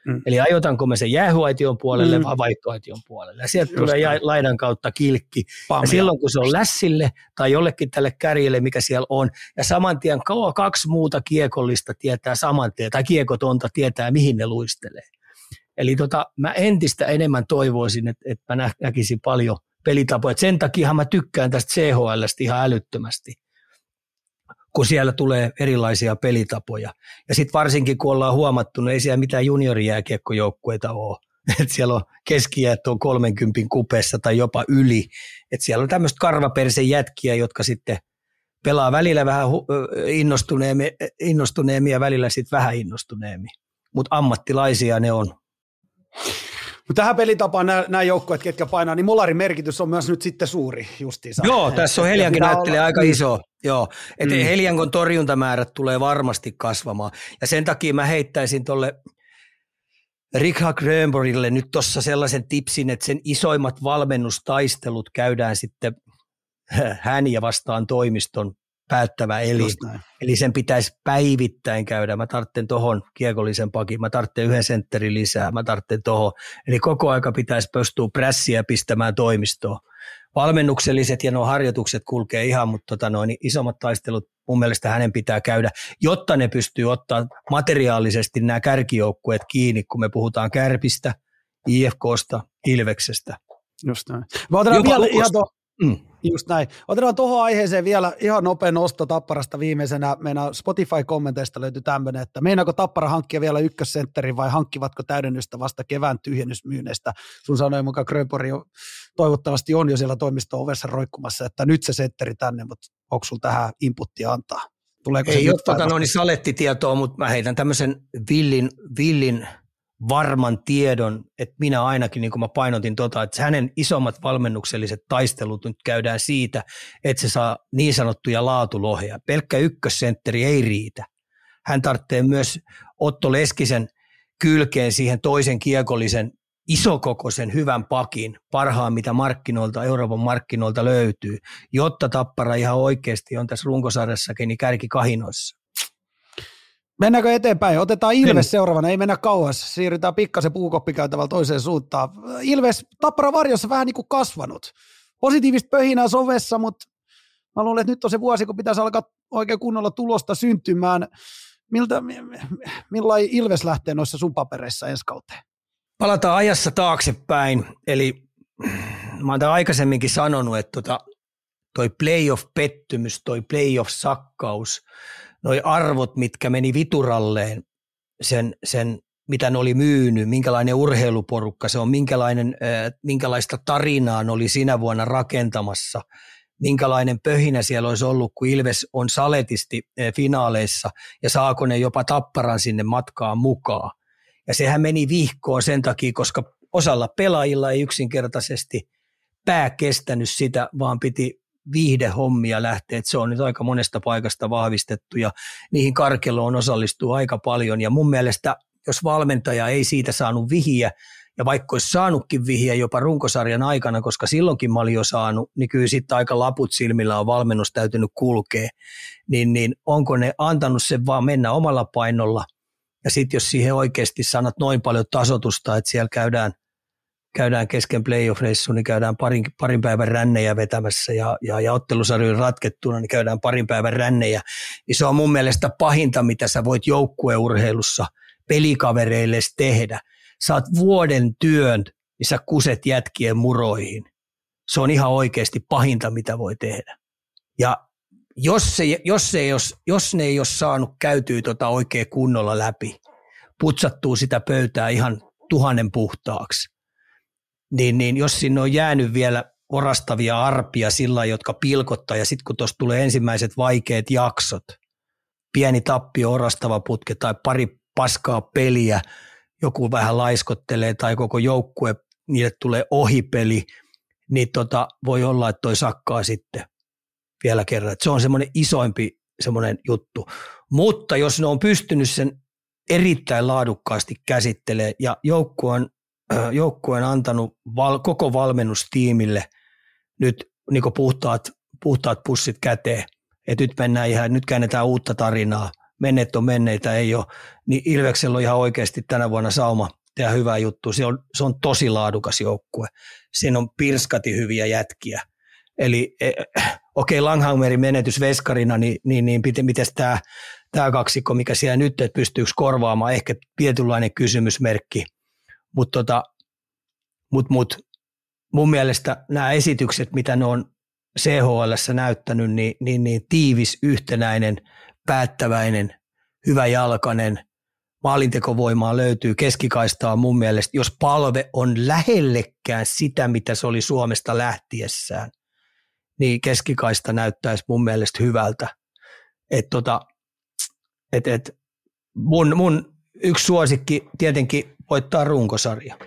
Mm. Eli ajotanko mä sen jäähyaition puolelle mm. vai vaihtoaition puolelle. Ja sieltä Just tulee näin. laidan kautta kilkki. Pamia. Ja silloin kun se on lässille tai jollekin tälle kärjelle, mikä siellä on, ja saman tien kaksi muuta kiekollista tietää saman tien, tai kiekotonta tietää, mihin ne luistelee. Eli tota, mä entistä enemmän toivoisin, että, että mä näkisin paljon pelitapoja. Et sen takia mä tykkään tästä CHLstä ihan älyttömästi, kun siellä tulee erilaisia pelitapoja. Ja sitten varsinkin, kun ollaan huomattu, niin ei siellä mitään juniorijääkiekkojoukkueita ole. Et siellä on keskijät on 30 kupeessa tai jopa yli. Et siellä on tämmöistä karvapersen jätkiä, jotka sitten pelaa välillä vähän innostuneemmin, innostuneemmin ja välillä sitten vähän innostuneemmin. Mutta ammattilaisia ne on Mutta tähän pelitapaan nämä, nämä joukkueet, ketkä painaa, niin Molarin merkitys on myös nyt sitten suuri justiinsa. Joo, tässä on Heliankin näyttelee olla... aika iso. Joo, että mm. Heliankon torjuntamäärät tulee varmasti kasvamaan. Ja sen takia mä heittäisin tuolle Richard Grönborgille nyt tuossa sellaisen tipsin, että sen isoimmat valmennustaistelut käydään sitten hän ja vastaan toimiston päättävä eli, eli sen pitäisi päivittäin käydä. Mä tarvitsen tuohon kiekollisen pakin, mä tarvitsen yhden sentterin lisää, mä tarvitsen tuohon. Eli koko aika pitäisi pystyä prässiä pistämään toimistoon. Valmennukselliset ja nuo harjoitukset kulkee ihan, mutta tota noin, niin isommat taistelut mun mielestä hänen pitää käydä, jotta ne pystyy ottaa materiaalisesti nämä kärkijoukkueet kiinni, kun me puhutaan Kärpistä, IFKsta, Ilveksestä. Just näin. Mä otan vielä ihan to, mm. Just näin. Otetaan tuohon aiheeseen vielä ihan nopea nosto Tapparasta viimeisenä. Meidän Spotify-kommenteista löytyy tämmöinen, että meinaako Tappara hankkia vielä ykkössentterin vai hankkivatko täydennystä vasta kevään tyhjennysmyyneistä? Sun sanoin mukaan Grönpori toivottavasti on jo siellä toimisto-ovessa roikkumassa, että nyt se sentteri tänne, mutta onko sulla tähän inputtia antaa? Tuleeko Ei ole tota noin salettitietoa, mutta mä heitän tämmöisen villin, villin varman tiedon, että minä ainakin, niin kuin mä painotin tota, että hänen isommat valmennukselliset taistelut nyt käydään siitä, että se saa niin sanottuja laatulohja. Pelkkä ykkössentteri ei riitä. Hän tarvitsee myös Otto Leskisen kylkeen siihen toisen kiekollisen isokokoisen hyvän pakin, parhaan mitä markkinoilta, Euroopan markkinoilta löytyy, jotta Tappara ihan oikeasti on tässä runkosarjassakin niin kärki kahinoissa. Mennäänkö eteenpäin? Otetaan Ilves Mennä. seuraavana, ei mennä kauas. Siirrytään pikkasen puukoppikautavalla toiseen suuntaan. Ilves Tappara varjossa vähän niin kuin kasvanut. Positiivista pöhinää sovessa, mutta mä luulen, että nyt on se vuosi, kun pitäisi alkaa oikein kunnolla tulosta syntymään. Miltä, millainen Ilves lähtee noissa sun papereissa ensi kauteen? Palataan ajassa taaksepäin. Eli mä oon aikaisemminkin sanonut, että tota, toi playoff-pettymys, toi playoff-sakkaus – noi arvot, mitkä meni vituralleen, sen, sen mitä ne oli myynyt, minkälainen urheiluporukka se on, minkälainen, minkälaista tarinaa ne oli sinä vuonna rakentamassa, minkälainen pöhinä siellä olisi ollut, kun Ilves on saletisti finaaleissa ja saako ne jopa tapparan sinne matkaan mukaan. Ja sehän meni vihkoon sen takia, koska osalla pelaajilla ei yksinkertaisesti pää kestänyt sitä, vaan piti viihdehommia lähtee, että se on nyt aika monesta paikasta vahvistettu ja niihin karkeloon osallistuu aika paljon. Ja mun mielestä jos valmentaja ei siitä saanut vihiä, ja vaikka olisi saanutkin vihiä jopa runkosarjan aikana, koska silloinkin mä olin jo saanut, niin kyllä sitten aika laput silmillä on valmennus täytynyt kulkea, niin, niin onko ne antanut sen vaan mennä omalla painolla, ja sitten jos siihen oikeasti sanat noin paljon tasotusta, että siellä käydään käydään kesken playoff-reissu, niin käydään parin, parin päivän rännejä vetämässä ja, ja, ja ottelusarjojen ratkettuna, niin käydään parin päivän rännejä. Niin se on mun mielestä pahinta, mitä sä voit joukkueurheilussa pelikavereille tehdä. Saat vuoden työn, niin sä kuset jätkien muroihin. Se on ihan oikeasti pahinta, mitä voi tehdä. Ja jos, se, jos, se jos, jos ne ei ole saanut käytyä tota oikein kunnolla läpi, putsattuu sitä pöytää ihan tuhannen puhtaaksi, niin, niin jos sinne on jäänyt vielä orastavia arpia sillä jotka pilkottaa, ja sitten kun tuossa tulee ensimmäiset vaikeat jaksot, pieni tappio, orastava putke tai pari paskaa peliä, joku vähän laiskottelee tai koko joukkue, niille tulee ohipeli, niin tota, voi olla, että toi sakkaa sitten vielä kerran. Et se on semmoinen isoimpi semmoinen juttu. Mutta jos ne on pystynyt sen erittäin laadukkaasti käsittelemään ja joukkue on joukkueen antanut val, koko valmennustiimille nyt niin puhtaat, puhtaat pussit käteen, että nyt mennään ihan, nyt käännetään uutta tarinaa, menneet on menneitä, ei ole, niin Ilveksellä on ihan oikeasti tänä vuonna sauma tehdä hyvää juttu. Se on, se on tosi laadukas joukkue. Siinä on pirskati hyviä jätkiä. Eli e, okei, okay, Langhammerin menetys veskarina, niin, niin, niin miten tämä tämä kaksikko, mikä siellä nyt, että pystyykö korvaamaan, ehkä tietynlainen kysymysmerkki – mutta tota, mut, mut, mun mielestä nämä esitykset, mitä ne on CHL näyttänyt, niin, niin, niin tiivis, yhtenäinen, päättäväinen, hyväjalkainen, maalintekovoimaa löytyy, keskikaistaa mun mielestä, jos palve on lähellekään sitä, mitä se oli Suomesta lähtiessään, niin keskikaista näyttäisi mun mielestä hyvältä. Et tota, et, et mun, mun yksi suosikki tietenkin voittaa runkosarja.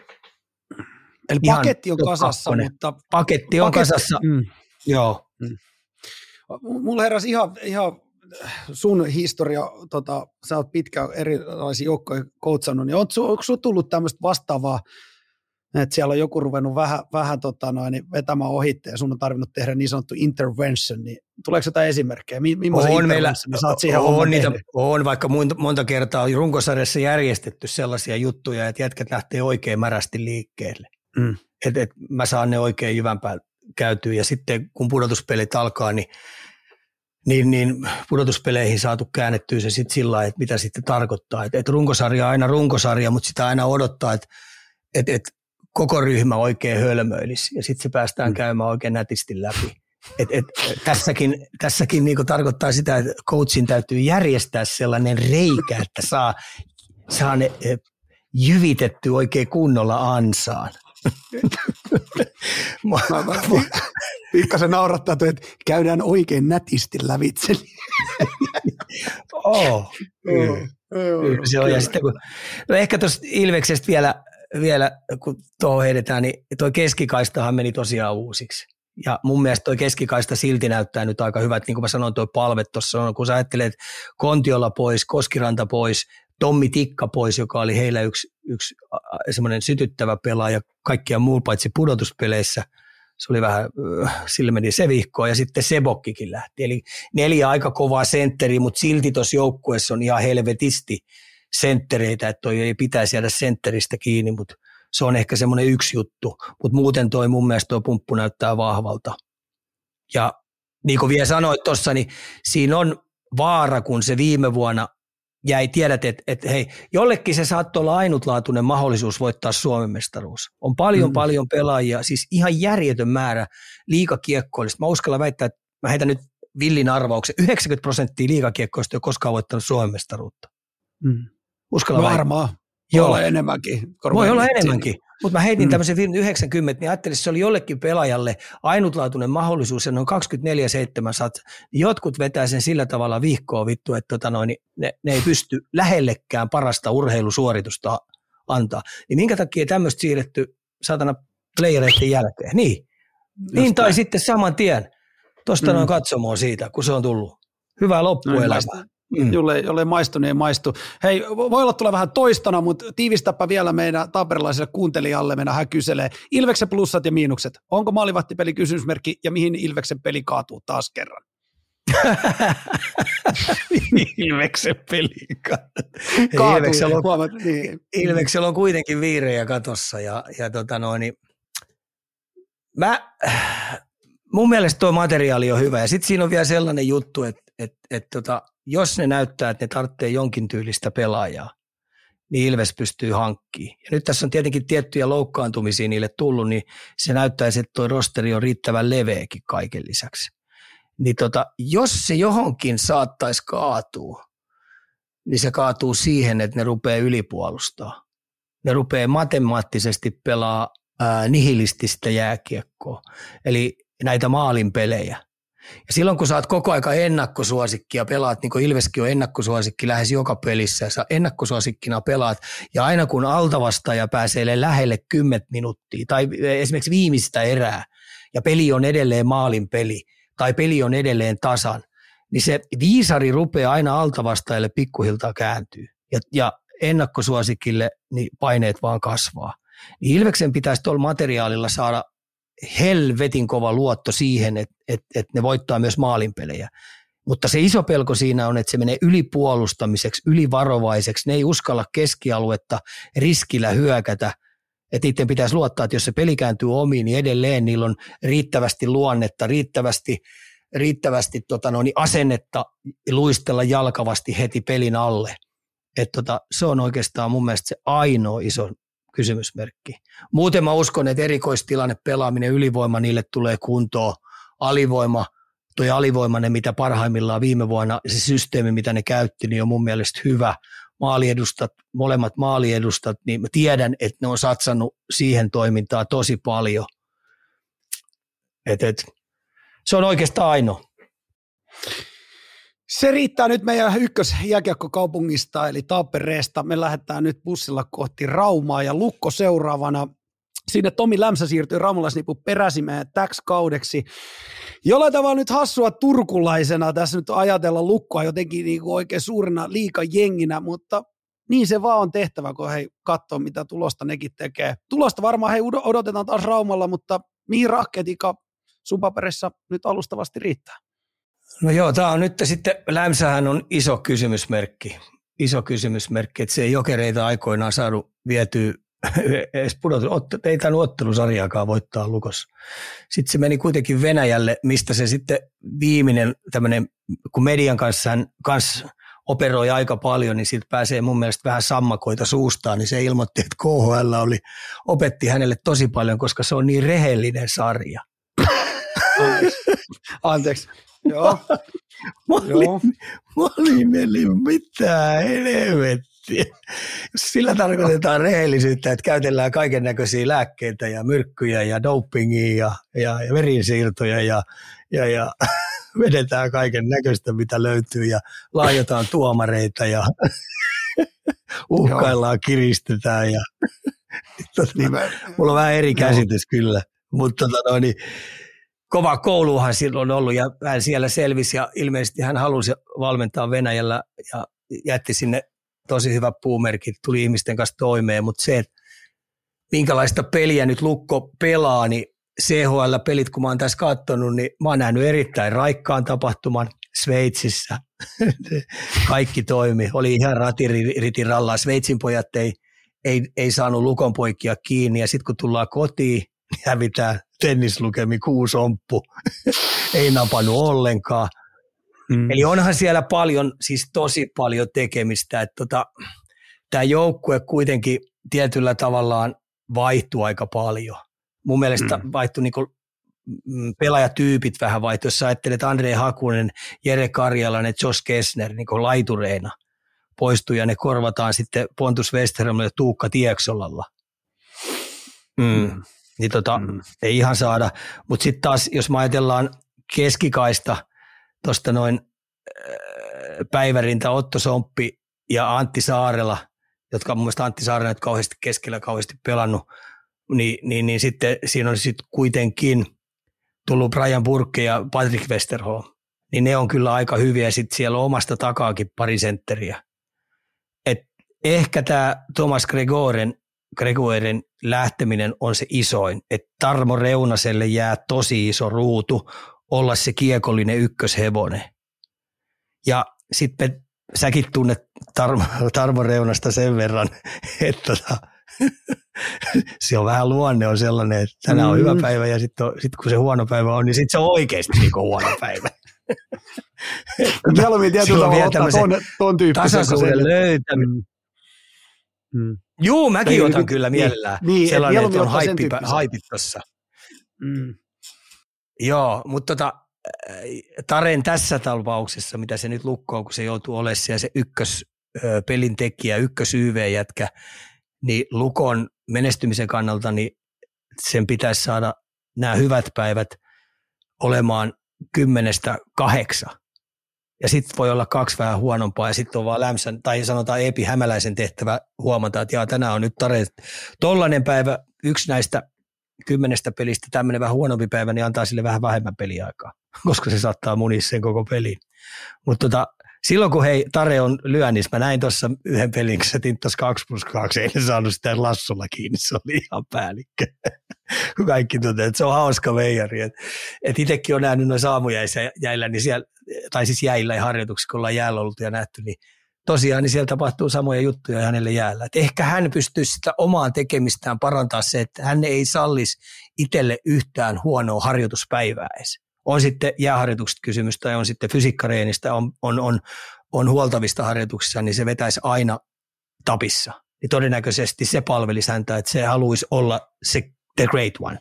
Eli Ihan paketti on kasassa, kakkonen. mutta Paketti on Paketti- kasassa, mm. joo. Mulla heräsi ihan, ihan sun historia, tota, sä oot pitkään erilaisia joukkoja koutsannut, niin onko, onko sun tullut tämmöistä vastaavaa, että siellä on joku ruvennut vähän, vähän tota noin, niin vetämään ohitte ja sun on tarvinnut tehdä niin sanottu intervention, niin tuleeko jotain esimerkkejä? Mi- millaisen On meillä, sä oot siihen on, niitä, tehnyt? on, vaikka monta, kertaa on runkosarjassa järjestetty sellaisia juttuja, että jätkät lähtee oikein märästi liikkeelle. Mm. Et, et mä saan ne oikein jyvän päällä käytyä ja sitten kun pudotuspelit alkaa, niin, niin, niin pudotuspeleihin saatu käännettyä se sitten sillä lailla, että mitä sitten tarkoittaa. Että et runkosarja on aina runkosarja, mutta sitä aina odottaa, että et, et koko ryhmä oikein hölmöilisi ja sitten se päästään Mm. käymään oikein nätisti läpi. Et, et, tässäkin tässäkin niinku tarkoittaa sitä, että coachin täytyy järjestää sellainen reikä, että saa, saa ne eh, jyvitetty oikein kunnolla ansaan. Mä- Mä- Pikkasen naurattaa, että käydään oikein nätisti lävitse. Oo, kyllä. Kyllä se on. Ja sitten kun, no ehkä tuosta Ilveksestä vielä, vielä kun tuohon heitetään, niin toi keskikaistahan meni tosiaan uusiksi. Ja mun mielestä toi keskikaista silti näyttää nyt aika hyvät, niin kuin mä sanoin, toi palve tuossa on, kun sä ajattelet Kontiolla pois, Koskiranta pois, Tommi Tikka pois, joka oli heillä yksi, yksi semmoinen sytyttävä pelaaja kaikkia muu paitsi pudotuspeleissä. Se oli vähän, äh, sillä meni se vihko ja sitten Sebokkikin lähti. Eli neljä aika kovaa sentteri, mutta silti tuossa joukkueessa on ihan helvetisti senttereitä, että toi ei pitäisi jäädä sentteristä kiinni, mutta se on ehkä semmoinen yksi juttu. Mutta muuten toi mun mielestä tuo pumppu näyttää vahvalta. Ja niin kuin vielä sanoit tuossa, niin siinä on vaara, kun se viime vuonna jäi, tiedät, että et, hei, jollekin se saattoi olla ainutlaatuinen mahdollisuus voittaa Suomen mestaruus. On paljon, Mm. paljon pelaajia, siis ihan järjetön määrä liikakiekkoillista. Mä uskallan väittää, että mä heitän nyt villin arvauksen, 90 prosenttia liikakiekkoista ei ole koskaan voittanut Suomen mestaruutta. Mm. Uskallan väittää. Varmaan. Voi Joo. olla enemmänkin. Voi olla enemmänkin, mutta mä heitin Mm. mm. tämmöisen viime 90, niin ajattelin, että se oli jollekin pelaajalle ainutlaatuinen mahdollisuus, ja noin 24-7 saat, jotkut vetää sen sillä tavalla vihkoa vittu, että tota noin, ne, ne, ei pysty lähellekään parasta urheilusuoritusta antaa. Niin minkä takia tämmöistä siirretty satana playereiden jälkeen? Niin, niin tai näin. sitten saman tien, tuosta Mm. noin katsomoa siitä, kun se on tullut. Hyvää loppuelämää. maistu. Mm. Jolle, jolle maistu, niin ei maistu. Hei, voi olla tulee vähän toistona, mutta tiivistäpä vielä meidän tamperilaiselle kuuntelijalle, meidän hän kyselee. Ilveksen plussat ja miinukset. Onko maalivahtipeli kysymysmerkki ja mihin Ilveksen peli kaatuu taas kerran? Ilveksen peliin Kaatuu, Ilveksellä on huomaat, niin. Ilveksellä on kuitenkin viirejä katossa ja, ja tota noin, niin mä, mun mielestä tuo materiaali on hyvä ja sitten siinä on vielä sellainen juttu, että et, et tota, jos ne näyttää, että ne tarvitsee jonkin tyylistä pelaajaa, niin Ilves pystyy hankkimaan. Ja nyt tässä on tietenkin tiettyjä loukkaantumisia niille tullut, niin se näyttäisi, että tuo rosteri on riittävän leveäkin kaiken lisäksi. Niin tota, jos se johonkin saattaisi kaatua, niin se kaatuu siihen, että ne rupeaa ylipuolustaa. Ne rupeaa matemaattisesti pelaa ää, nihilististä jääkiekkoa, eli näitä maalin pelejä. Ja silloin kun sä oot koko aika ennakkosuosikki ja pelaat, niin kuin Ilveskin on ennakkosuosikki lähes joka pelissä, sä ennakkosuosikkina pelaat, ja aina kun altavastaja pääsee lähelle 10 minuuttia, tai esimerkiksi viimeistä erää, ja peli on edelleen maalin peli, tai peli on edelleen tasan, niin se viisari rupeaa aina altavastajalle pikkuhiltaa kääntyy. Ja, ja ennakkosuosikille niin paineet vaan kasvaa. Niin Ilveksen pitäisi tuolla materiaalilla saada helvetin kova luotto siihen, että, että, että ne voittaa myös maalinpelejä. Mutta se iso pelko siinä on, että se menee ylipuolustamiseksi, ylivarovaiseksi. Ne ei uskalla keskialuetta riskillä hyökätä. Että niiden pitäisi luottaa, että jos se peli kääntyy omiin, niin edelleen niillä on riittävästi luonnetta, riittävästi, riittävästi tota noin, asennetta luistella jalkavasti heti pelin alle. Et tota, se on oikeastaan mun mielestä se ainoa iso kysymysmerkki. Muuten mä uskon, että erikoistilanne pelaaminen, ylivoima niille tulee kuntoon, alivoima, toi alivoimainen, mitä parhaimmillaan viime vuonna, se systeemi, mitä ne käytti, niin on mun mielestä hyvä. Maaliedustat, molemmat maaliedustat, niin mä tiedän, että ne on satsannut siihen toimintaan tosi paljon. Et, et, se on oikeastaan ainoa. Se riittää nyt meidän ykkösjääkiekkokaupungista, eli Tampereesta. Me lähdetään nyt bussilla kohti Raumaa ja Lukko seuraavana. Sinne Tomi Lämsä siirtyi Raumalaisnipun peräsimeen täksi kaudeksi. Jollain tavalla nyt hassua turkulaisena tässä nyt ajatella Lukkoa jotenkin niin kuin oikein suurena liikajenginä, mutta niin se vaan on tehtävä, kun hei katsoo, mitä tulosta nekin tekee. Tulosta varmaan hei odotetaan taas Raumalla, mutta mihin rahketika sun paperissa nyt alustavasti riittää? No joo, tämä on nyt sitten, Lämsähän on iso kysymysmerkki. Iso kysymysmerkki, että se ei jokereita aikoinaan saanut vietyä edes pudotus, ei tämän ottelusarjaakaan voittaa Lukos. Sitten se meni kuitenkin Venäjälle, mistä se sitten viimeinen tämmöinen, kun median kanssa hän kanssa operoi aika paljon, niin siitä pääsee mun mielestä vähän sammakoita suustaan, niin se ilmoitti, että KHL oli, opetti hänelle tosi paljon, koska se on niin rehellinen sarja. Anteeksi. Joo. mä, olin, Joo. mä olin, eli mitä helvettiä. Sillä tarkoitetaan rehellisyyttä, että käytellään kaiken näköisiä lääkkeitä ja myrkkyjä ja dopingia ja, ja, ja verinsiirtoja ja, ja, ja vedetään kaiken näköistä, mitä löytyy ja laajotaan tuomareita ja uhkaillaan, kiristetään ja tota, niin mä, mulla on vähän eri käsitys no. kyllä, mutta tota, no, niin, kova kouluhan silloin ollut ja hän siellä selvisi ja ilmeisesti hän halusi valmentaa Venäjällä ja jätti sinne tosi hyvä puumerkki, tuli ihmisten kanssa toimeen, mutta se, että minkälaista peliä nyt Lukko pelaa, niin CHL-pelit, kun mä oon tässä katsonut, niin mä oon nähnyt erittäin raikkaan tapahtuman Sveitsissä. Kaikki toimi. Oli ihan ratiritin rallaa. Sveitsin pojat ei, ei, ei saanut lukon poikia kiinni ja sitten kun tullaan kotiin, hävitään tennislukemi kuusi omppu. ei napannut ollenkaan. Mm. Eli onhan siellä paljon, siis tosi paljon tekemistä. Että tota, Tämä joukkue kuitenkin tietyllä tavallaan vaihtuu aika paljon mun mielestä mm. vaihtui niin kuin mm, pelaajatyypit vähän vaihtui. Jos ajattelet Andre Hakunen, Jere Karjalainen, Josh Kessner niin kuin laitureina poistui ja ne korvataan sitten Pontus Westerholmille ja Tuukka Tieksolalla. Mm. Niin tota, mm. ei ihan saada. Mutta sitten taas, jos me ajatellaan keskikaista tuosta noin äh, Päivärintä, Otto Somppi ja Antti Saarela, jotka mun mielestä Antti Saarela kauheasti keskellä kauheasti pelannut – niin, niin, niin sitten siinä on sitten kuitenkin tullut Brian Burke ja Patrick Westerholm. Niin ne on kyllä aika hyviä. Sitten siellä on omasta takaakin pari sentteriä. Et ehkä tämä Thomas Gregoren, Gregoren lähteminen on se isoin. Että Tarmo Reunaselle jää tosi iso ruutu olla se kiekollinen ykköshevonen. Ja sitten säkin tunnet Tarmo, Tarmo Reunasta sen verran, että tota, se on vähän luonne on sellainen, että tänään on mm. hyvä päivä ja sitten sit kun se huono päivä on, niin sitten se on oikeasti niin huono päivä. Mieluummin tietyllä tavalla ottaa ton, ton tasaisuuden löytäminen. Mm. Juu, mäkin Ei, otan niin, kyllä mielellään niin, sellainen, että on haippi, haipit tuossa. Mm. Joo, mutta tota, Taren tässä tapauksessa, mitä se nyt lukkoo, kun se joutuu olemaan siellä se ykkös pelin tekijä, ykkös YV-jätkä, niin Lukon menestymisen kannalta niin sen pitäisi saada nämä hyvät päivät olemaan kymmenestä kahdeksan. Ja sitten voi olla kaksi vähän huonompaa ja sitten on vaan lämsän, tai sanotaan Epi Hämäläisen tehtävä huomata, että jaa, tänään on nyt tare, tollainen päivä, yksi näistä kymmenestä pelistä, tämmöinen vähän huonompi päivä, niin antaa sille vähän vähemmän peliaikaa, koska se saattaa munisia sen koko peliin. Mutta tota, silloin kun hei Tare on lyönnissä, mä näin tuossa yhden pelin, kun tinttasi 2 plus 2, ei saanut sitä lassulla kiinni, se oli ihan päällikkö. Kaikki tuntuu, että se on hauska veijari. Että et itsekin on nähnyt noin jäillä, niin siellä, tai siis jäillä ja harjoituksissa, kun ollaan jäällä ollut ja nähty, niin tosiaan niin siellä tapahtuu samoja juttuja hänelle jäällä. Et ehkä hän pystyisi sitä omaan tekemistään parantaa se, että hän ei sallisi itselle yhtään huonoa harjoituspäivää edes on sitten jääharjoitukset kysymys tai on sitten fysiikkareenistä, on, on, on, on huoltavista harjoituksissa, niin se vetäisi aina tapissa. Niin todennäköisesti se palvelisi häntä, että se haluaisi olla se the great one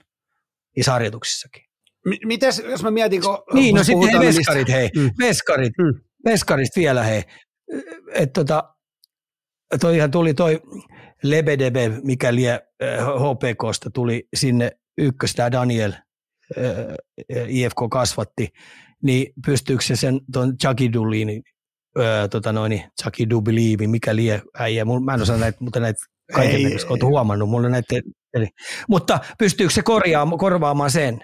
niissä harjoituksissakin. M- mites, jos mä mietin, kun Niin, no sitten hei, veskarit, hei, mm. veskarit, mm. veskarista vielä, hei. Että tota, toihan tuli toi Lebedebe, mikä lie HPKsta tuli sinne ykköstä Daniel – IFK kasvatti, niin pystyykö se sen tuon Chakidulin öö, tota noin, Chucky Do Believe, mikä lie äijä. Mä en osaa näitä, mutta näitä kaiken näköistä, kun huomannut. Mulla näitä, eli, mutta pystyykö se korjaamaan, korvaamaan sen?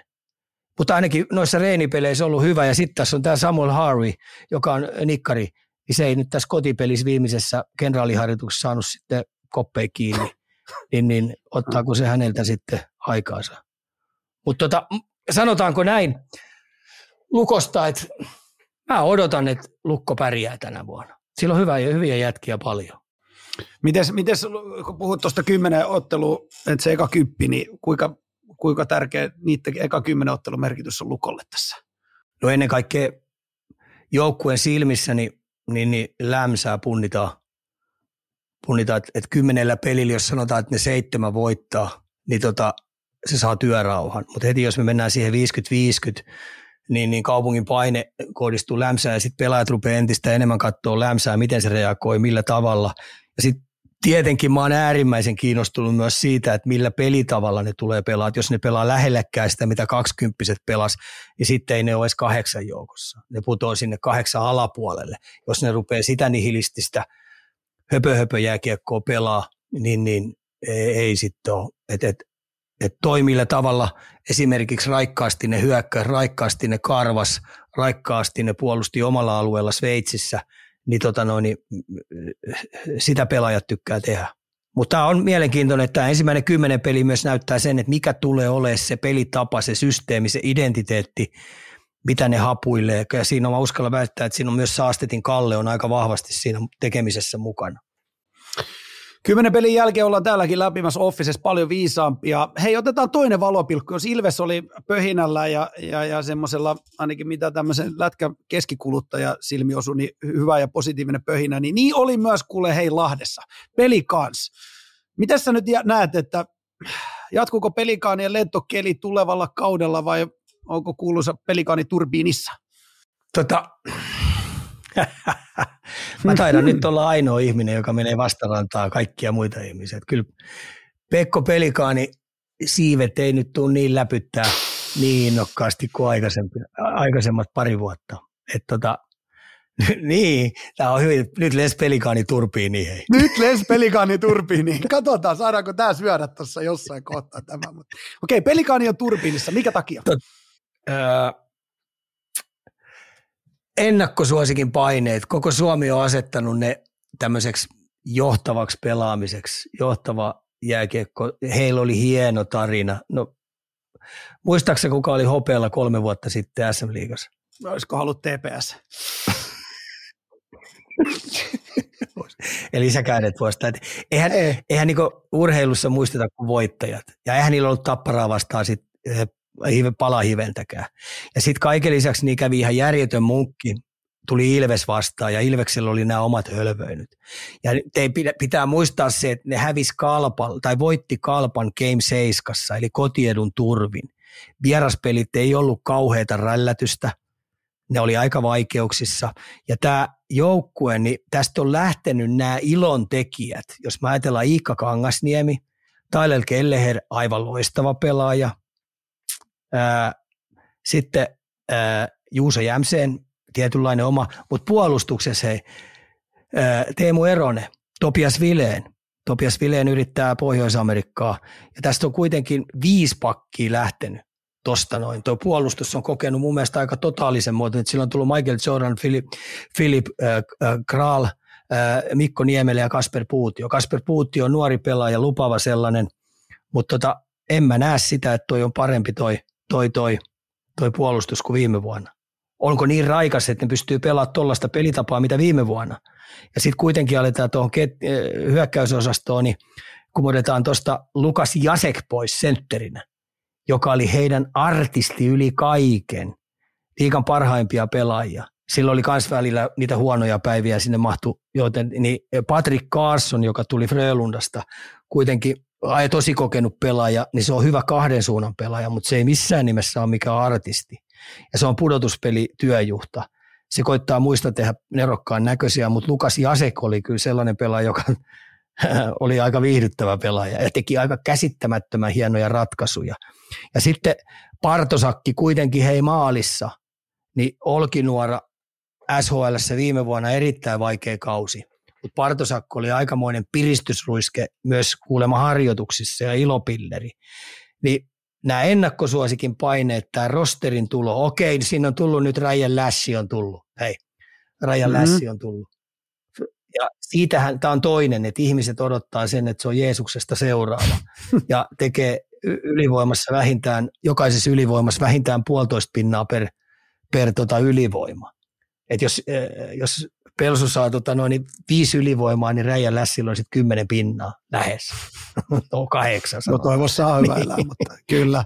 Mutta ainakin noissa reenipeleissä on ollut hyvä. Ja sitten tässä on tämä Samuel Harvey, joka on nikkari. Niin se ei nyt tässä kotipelissä viimeisessä kenraaliharjoituksessa saanut sitten koppei kiinni. niin, niin ottaako se häneltä sitten aikaansa? Mutta tota, sanotaanko näin Lukosta, että mä odotan, että Lukko pärjää tänä vuonna. Sillä on hyvä, hyviä jätkiä paljon. Mites, mites kun puhut tuosta kymmenen ottelua, että se eka kyppi, niin kuinka, kuinka tärkeä niiden eka kymmenen ottelun merkitys on Lukolle tässä? No ennen kaikkea joukkueen silmissä niin, niin, niin lämsää punnitaan, punnitaan että, että kymmenellä pelillä, jos sanotaan, että ne seitsemän voittaa, niin tota, se saa työrauhan. Mutta heti jos me mennään siihen 50-50, niin, niin kaupungin paine kohdistuu lämsään ja sitten pelaajat rupeaa entistä enemmän katsoa lämsää, miten se reagoi, millä tavalla. Ja sitten tietenkin mä oon äärimmäisen kiinnostunut myös siitä, että millä pelitavalla ne tulee pelaa. Että jos ne pelaa lähellekkäin sitä, mitä kaksikymppiset pelas, niin sitten ei ne ole edes kahdeksan joukossa. Ne putoaa sinne kahdeksan alapuolelle. Jos ne rupeaa sitä nihilististä höpö, höpö pelaa, niin, niin ei, ei sitten ole. Et, et, et toi millä tavalla esimerkiksi raikkaasti ne hyökkäys, raikkaasti ne karvas, raikkaasti ne puolusti omalla alueella Sveitsissä, niin, tota noin, niin sitä pelaajat tykkää tehdä. Mutta tämä on mielenkiintoinen, että tämä ensimmäinen kymmenen peli myös näyttää sen, että mikä tulee olemaan se pelitapa, se systeemi, se identiteetti, mitä ne hapuilee. Ja siinä on, mä uskalla väittää, että siinä on myös Saastetin Kalle on aika vahvasti siinä tekemisessä mukana. Kymmenen pelin jälkeen ollaan täälläkin läpimässä Officessa paljon viisaampia. Hei, otetaan toinen valopilkku. Jos Ilves oli pöhinällä ja, ja, ja semmoisella, ainakin mitä tämmöisen lätkä keskikuluttaja silmi osui, niin hyvä ja positiivinen pöhinä, niin niin oli myös kuule hei Lahdessa. Peli kans. Miten sä nyt näet, että jatkuuko pelikaanien lentokeli tulevalla kaudella vai onko kuuluisa pelikaani turbiinissa? Tota, Mä taidan nyt olla ainoa ihminen, joka menee vastarantaa kaikkia muita ihmisiä. Että kyllä Pekko Pelikaani siivet ei nyt tule niin läpyttää niin innokkaasti kuin aikaisemmat pari vuotta. Et tota, niin, tämä on hyvin. Nyt Les Pelikaani turbiini. Hei. Nyt Les Pelikaani turbiini. Katsotaan, saadaanko tämä syödä tuossa jossain kohtaa tämä. Okei, Pelikaani on turbiinissa. Mikä takia? Tot, öö, ennakkosuosikin paineet. Koko Suomi on asettanut ne tämmöiseksi johtavaksi pelaamiseksi, johtava jääkiekko. Heillä oli hieno tarina. No, muistaakseni kuka oli hopealla kolme vuotta sitten SM-liigassa? Olisiko halunnut TPS? Eli lisäkäydet vuosta. Eihän, Ei. eihän niinku urheilussa muisteta kuin voittajat. Ja eihän niillä ollut tapparaa vastaan sit eh, palahiventäkään. Ja sitten kaiken lisäksi niin kävi ihan järjetön munkki tuli Ilves vastaan ja Ilveksellä oli nämä omat hölvöinyt. Ja te pitää muistaa se, että ne hävisi Kalpan tai voitti Kalpan Game 7, eli kotiedun turvin. Vieraspelit ei ollut kauheita rällätystä, ne oli aika vaikeuksissa. Ja tämä joukkue, niin tästä on lähtenyt nämä ilon tekijät. Jos mä ajatellaan Iikka Kangasniemi, Tyler Kelleher, aivan loistava pelaaja. Sitten Juuso Jämseen tietynlainen oma, mutta puolustuksessa hei, Teemu Erone, Topias Vileen, Topias Vileen yrittää Pohjois-Amerikkaa, ja tästä on kuitenkin viisi pakkia lähtenyt tosta noin. Tuo puolustus on kokenut mun mielestä aika totaalisen muoton, sillä on tullut Michael Jordan, Philip, Philip äh, Kral, äh, Mikko Niemelä ja Kasper Puutio. Kasper Puutio on nuori pelaaja, lupava sellainen, mutta tota, en mä näe sitä, että toi on parempi toi, toi, toi, toi puolustus kuin viime vuonna onko niin raikas, että ne pystyy pelaamaan tuollaista pelitapaa, mitä viime vuonna. Ja sitten kuitenkin aletaan tuohon ket- eh, hyökkäysosastoon, niin kun otetaan tuosta Lukas Jasek pois sentterinä, joka oli heidän artisti yli kaiken, liikan parhaimpia pelaajia. Silloin oli myös välillä niitä huonoja päiviä, sinne mahtui, joten niin Patrick Carson, joka tuli Frölundasta, kuitenkin ai, tosi kokenut pelaaja, niin se on hyvä kahden suunnan pelaaja, mutta se ei missään nimessä ole mikään artisti ja se on pudotuspeli työjuhta. Se koittaa muista tehdä nerokkaan näköisiä, mutta Lukas Jasek oli kyllä sellainen pelaaja, joka oli aika viihdyttävä pelaaja ja teki aika käsittämättömän hienoja ratkaisuja. Ja sitten Partosakki kuitenkin hei maalissa, niin Olkinuora SHL viime vuonna erittäin vaikea kausi, mutta Partosakko oli aikamoinen piristysruiske myös kuulemma harjoituksissa ja ilopilleri. Niin nämä ennakkosuosikin paineet, tämä rosterin tulo, okei, siinä on tullut nyt Rajan Lässi on tullut, hei, Rajan mm-hmm. Lässi on tullut. Ja siitähän tämä on toinen, että ihmiset odottaa sen, että se on Jeesuksesta seuraava ja tekee ylivoimassa vähintään, jokaisessa ylivoimassa vähintään puolitoista pinnaa per, per tota ylivoima. Et jos, eh, jos Pelsu saa tota noin, niin viisi ylivoimaa, niin Räijän Lässillä on sitten kymmenen pinnaa lähes. no kahdeksan. No toivossa saa hyvä niin. mutta kyllä.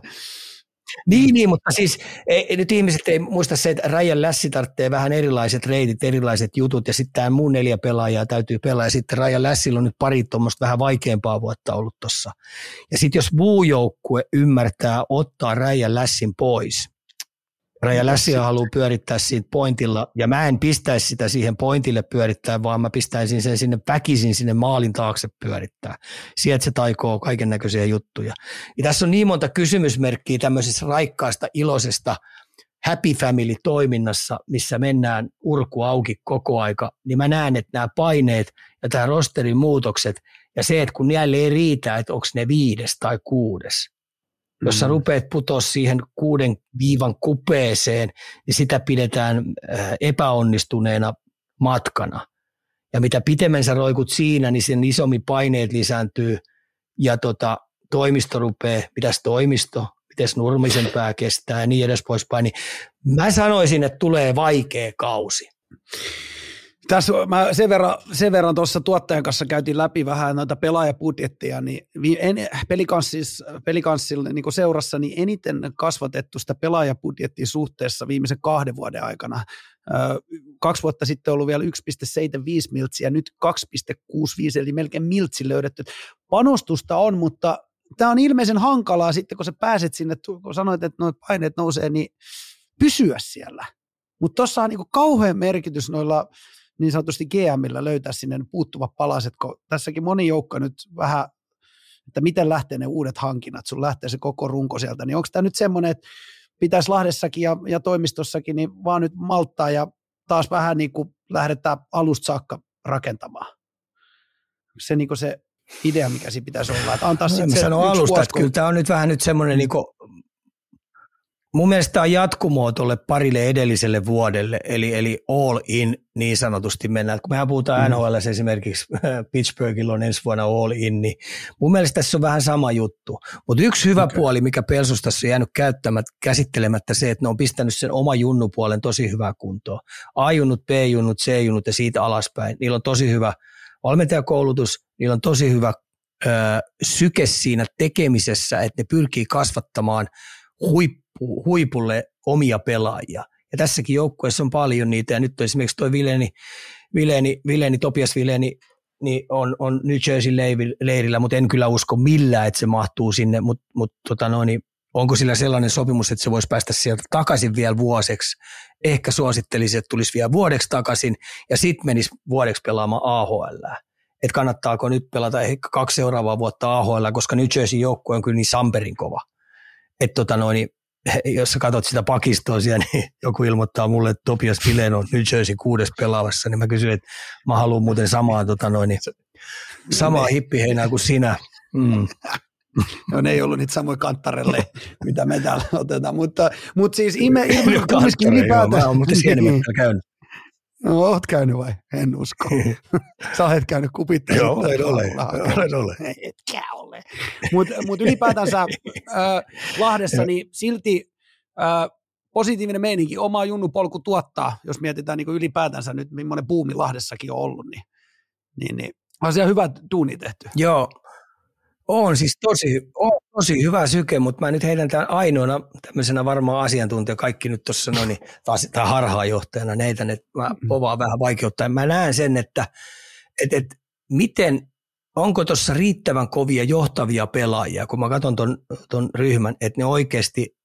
Niin, niin, mutta siis ei, nyt ihmiset ei muista se, että Rajan Lässi tarvitsee vähän erilaiset reitit, erilaiset jutut, ja sitten tämä muun neljä pelaajaa täytyy pelaa, ja sitten Rajan Lässillä on nyt pari tuommoista vähän vaikeampaa vuotta ollut tuossa. Ja sitten jos muu joukkue ymmärtää ottaa Rajan Lässin pois, Raja Lässiä haluaa pyörittää siitä pointilla, ja mä en pistäisi sitä siihen pointille pyörittää, vaan mä pistäisin sen sinne väkisin sinne maalin taakse pyörittää. Sieltä se taikoo kaiken näköisiä juttuja. Ja tässä on niin monta kysymysmerkkiä tämmöisessä raikkaasta, iloisesta happy family toiminnassa, missä mennään urku auki koko aika, niin mä näen, että nämä paineet ja tämä rosterin muutokset ja se, että kun näille ei riitä, että onko ne viides tai kuudes – jos sä mm. rupeat putoa siihen kuuden viivan kupeeseen, niin sitä pidetään äh, epäonnistuneena matkana. Ja mitä pitemmän sä roikut siinä, niin sen isommin paineet lisääntyy ja tota, toimisto rupeaa, mitäs toimisto, miten Nurmisen pää kestää ja niin edes poispäin. Niin mä sanoisin, että tulee vaikea kausi. Tässä mä sen verran, sen verran tuossa tuottajan kanssa käytiin läpi vähän noita pelaajapudjettia, niin en, pelikanssilla niin seurassa niin eniten kasvatettu sitä pelaajapudjettia suhteessa viimeisen kahden vuoden aikana. kaksi vuotta sitten ollut vielä 1,75 miltsiä, nyt 2,65, eli melkein miltsi löydetty. Panostusta on, mutta tämä on ilmeisen hankalaa sitten, kun sä pääset sinne, kun sanoit, että nuo paineet nousee, niin pysyä siellä. Mutta tuossa on niin kauhean merkitys noilla niin sanotusti GMillä löytää sinne puuttuvat palaset, kun tässäkin moni joukko nyt vähän, että miten lähtee ne uudet hankinnat, sun lähtee se koko runko sieltä, niin onko tämä nyt semmoinen, että pitäisi Lahdessakin ja, ja toimistossakin niin vaan nyt malttaa ja taas vähän niin kuin lähdetään alusta saakka rakentamaan. Se niin kuin se idea, mikä siinä pitäisi olla. Että antaa no, sitten se alusta, että kyllä tämä on nyt vähän nyt semmoinen niin Mun mielestä tämä on jatkumoa tuolle parille edelliselle vuodelle, eli, eli all in niin sanotusti mennään. Kun mehän puhutaan mm. NHL esimerkiksi, Pittsburghilla on ensi vuonna all in, niin mun mielestä tässä on vähän sama juttu. Mutta yksi hyvä okay. puoli, mikä Pelsustassa on jäänyt käyttämättä, käsittelemättä se, että ne on pistänyt sen oma junnupuolen tosi hyvää kuntoon. A-junnut, B-junnut, C-junnut ja siitä alaspäin. Niillä on tosi hyvä valmentajakoulutus, niillä on tosi hyvä ö, syke siinä tekemisessä, että ne pyrkii kasvattamaan huippu, huipulle omia pelaajia. Ja tässäkin joukkueessa on paljon niitä, ja nyt esimerkiksi tuo Vileni, Vileni, Vileni, Topias Vileni, niin on, on New Jersey leirillä, mutta en kyllä usko millään, että se mahtuu sinne, mutta mut, tota niin onko sillä sellainen sopimus, että se voisi päästä sieltä takaisin vielä vuoseksi. Ehkä suosittelisin, että tulisi vielä vuodeksi takaisin ja sitten menisi vuodeksi pelaamaan AHL. Että kannattaako nyt pelata ehkä kaksi seuraavaa vuotta AHL, koska New Jersey joukkue on kyllä niin samperin kova. Että tota noin, niin jos sä katsot sitä pakistoa siellä, niin joku ilmoittaa mulle, että Topias Vilen on New Jersey kuudes pelaavassa, niin mä kysyn, että mä haluan muuten samaa, tota noin, niin, samaa hippiheinää kuin sinä. Mm. No ne ei ollut niitä samoja kantarelle, mitä me täällä otetaan, mutta, mutta siis ime, ime kumminkin ylipäätään. Joo, mä oon muuten käynyt. No, oot käynyt vai? En usko. Sä olet käynyt kupittelussa. Joo, olen ole. Olen ole. Etkä ole. Mutta mut ylipäätänsä äh, Lahdessa, niin silti äh, positiivinen meininki, oma junnupolku tuottaa, jos mietitään niin ylipäätänsä nyt, millainen buumi Lahdessakin on ollut, niin, niin, niin on siellä hyvä duuni tehty. Joo, on siis tosi, on tosi hyvä syke, mutta mä nyt heidän tämän ainoana tämmöisenä varmaan asiantuntija, kaikki nyt tuossa noin, niin taas tämä harhaanjohtajana neitä, että mä mm-hmm. povaan vähän vaikeutta. Mä näen sen, että et, et, miten, onko tuossa riittävän kovia johtavia pelaajia, kun mä katson ton, ton ryhmän, että ne oikeasti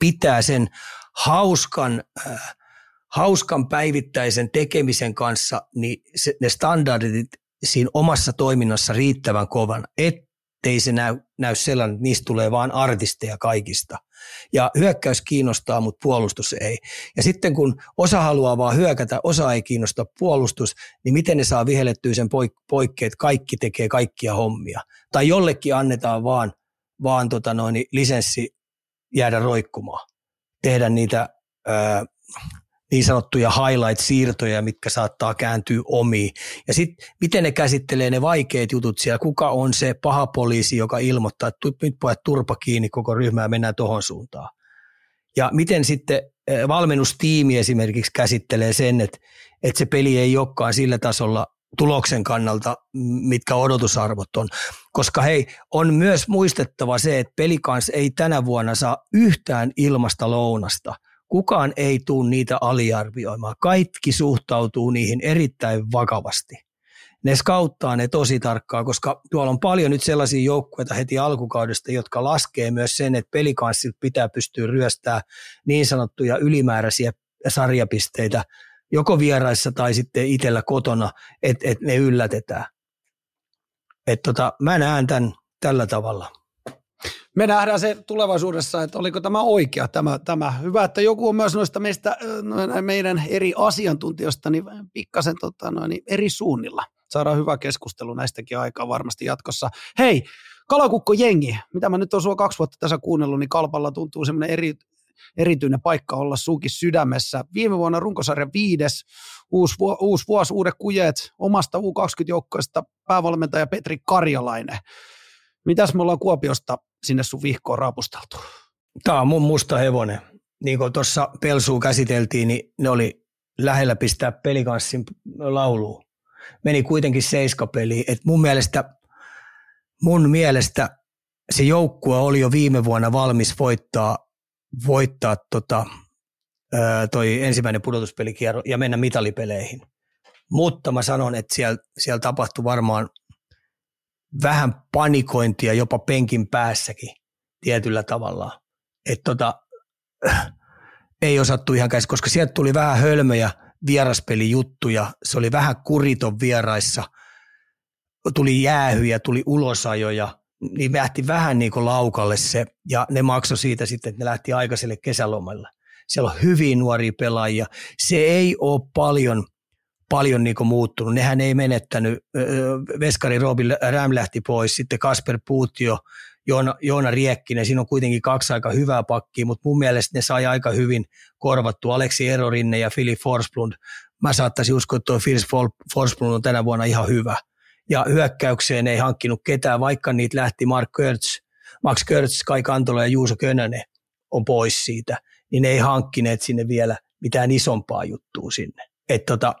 pitää sen hauskan, äh, hauskan päivittäisen tekemisen kanssa, niin se, ne standardit siinä omassa toiminnassa riittävän kovan, että ettei se näy, näy sellainen, että niistä tulee vaan artisteja kaikista. Ja hyökkäys kiinnostaa, mutta puolustus ei. Ja sitten kun osa haluaa vaan hyökätä, osa ei kiinnosta puolustus, niin miten ne saa vihellettyä sen poik- poikkeet, että kaikki tekee kaikkia hommia. Tai jollekin annetaan vaan, vaan tota noin, lisenssi jäädä roikkumaan. Tehdä niitä ää, niin sanottuja highlight-siirtoja, mitkä saattaa kääntyä omiin. Ja sitten miten ne käsittelee ne vaikeat jutut siellä, kuka on se paha poliisi, joka ilmoittaa, että nyt pojat turpa kiinni koko ryhmää, mennään tuohon suuntaan. Ja miten sitten valmennustiimi esimerkiksi käsittelee sen, että, että se peli ei olekaan sillä tasolla tuloksen kannalta, mitkä odotusarvot on. Koska hei, on myös muistettava se, että pelikans ei tänä vuonna saa yhtään ilmasta lounasta – Kukaan ei tule niitä aliarvioimaan. Kaikki suhtautuu niihin erittäin vakavasti. Ne skauttaa ne tosi tarkkaan, koska tuolla on paljon nyt sellaisia joukkueita heti alkukaudesta, jotka laskee myös sen, että pelikanssit pitää pystyä ryöstää niin sanottuja ylimääräisiä sarjapisteitä joko vieraissa tai sitten itsellä kotona, että et ne yllätetään. Et tota, mä näen tämän tällä tavalla me nähdään se tulevaisuudessa, että oliko tämä oikea tämä, tämä. Hyvä, että joku on myös noista meistä, meidän eri asiantuntijoista niin pikkasen tota, noin, eri suunnilla. Saadaan hyvä keskustelu näistäkin aikaa varmasti jatkossa. Hei, Kalakukko jengi, mitä mä nyt olen sua kaksi vuotta tässä kuunnellut, niin Kalpalla tuntuu semmoinen eri, erityinen paikka olla suukin sydämessä. Viime vuonna runkosarja viides, uusi, uusi vuosi, uudet kujet omasta U20-joukkoista, päävalmentaja Petri Karjalainen. Mitäs me ollaan Kuopiosta sinne sun vihkoon raapusteltu? Tämä on mun musta hevonen. Niin kuin tuossa Pelsuun käsiteltiin, niin ne oli lähellä pistää pelikanssin lauluun. Meni kuitenkin seiskapeliin. Et mun mielestä, mun mielestä se joukkue oli jo viime vuonna valmis voittaa, voittaa tota, toi ensimmäinen pudotuspelikierro ja mennä mitalipeleihin. Mutta mä sanon, että siellä, siellä tapahtui varmaan vähän panikointia jopa penkin päässäkin tietyllä tavalla. Että tota, ei osattu ihan käsi, koska sieltä tuli vähän hölmöjä vieraspelijuttuja. Se oli vähän kuriton vieraissa. Tuli jäähyjä, tuli ulosajoja. Niin lähti vähän niin kuin laukalle se ja ne maksoi siitä sitten, että ne lähti aikaiselle kesälomalle. Siellä on hyvin nuoria pelaajia. Se ei ole paljon – paljon niin muuttunut. Nehän ei menettänyt, Veskari Robin Räm lähti pois, sitten Kasper Puutio, Joona, Joona Riekkinen, siinä on kuitenkin kaksi aika hyvää pakkia, mutta mun mielestä ne sai aika hyvin korvattu Aleksi Erorinne ja Philip Forsblund. Mä saattaisin uskoa, että tuo Philip Forsblund on tänä vuonna ihan hyvä. Ja hyökkäykseen ei hankkinut ketään, vaikka niitä lähti Mark Kurtz, Max Kurtz, Kai Kantola ja Juuso Könönen on pois siitä, niin ne ei hankkineet sinne vielä mitään isompaa juttua sinne. Et tota,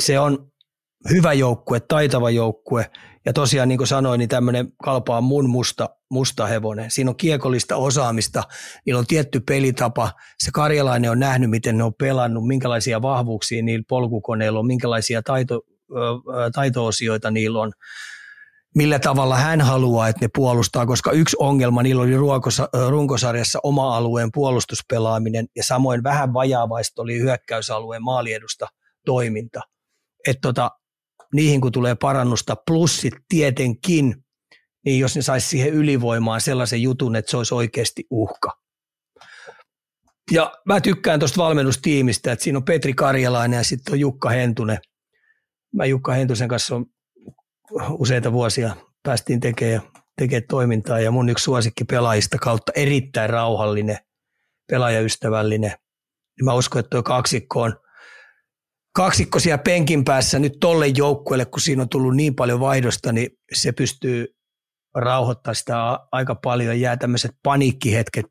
se on hyvä joukkue, taitava joukkue. Ja tosiaan niin kuin sanoin, niin tämmöinen kalpaa mun musta, musta hevonen. Siinä on kiekollista osaamista, niillä on tietty pelitapa. Se karjalainen on nähnyt, miten ne on pelannut, minkälaisia vahvuuksia niillä polkukoneilla on, minkälaisia taito, taito-osioita niillä on millä tavalla hän haluaa, että ne puolustaa, koska yksi ongelma niillä oli ruokosa, runkosarjassa oma alueen puolustuspelaaminen ja samoin vähän vajaavaista oli hyökkäysalueen maaliedusta toiminta – että tota, niihin kun tulee parannusta, plussit tietenkin, niin jos ne saisi siihen ylivoimaan sellaisen jutun, että se olisi oikeasti uhka. Ja mä tykkään tuosta valmennustiimistä, että siinä on Petri Karjalainen ja sitten on Jukka Hentunen. Mä Jukka Hentusen kanssa on useita vuosia päästiin tekemään, tekemään toimintaa ja mun yksi suosikki pelaajista kautta erittäin rauhallinen, pelaajaystävällinen. Mä uskon, että tuo kaksikko on – kaksikko siellä penkin päässä nyt tolle joukkueelle, kun siinä on tullut niin paljon vaihdosta, niin se pystyy rauhoittamaan sitä aika paljon ja jää tämmöiset paniikkihetket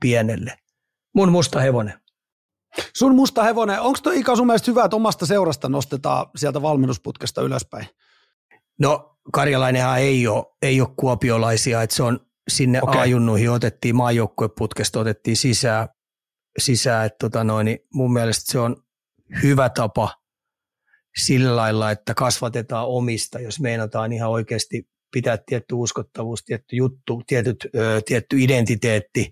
pienelle. Mun musta hevonen. Sun musta hevonen, onko tuo Ika sun mielestä hyvä, että omasta seurasta nostetaan sieltä valmennusputkesta ylöspäin? No Karjalainenhan ei ole, ei ole kuopiolaisia, että se on sinne okay. ajunnuihin otettiin, maajoukkueputkesta otettiin sisään, sisään että tota noin, niin mun mielestä se on hyvä tapa sillä lailla, että kasvatetaan omista, jos meinataan ihan oikeasti pitää tietty uskottavuus, tietty juttu, tietyt, ö, tietty identiteetti,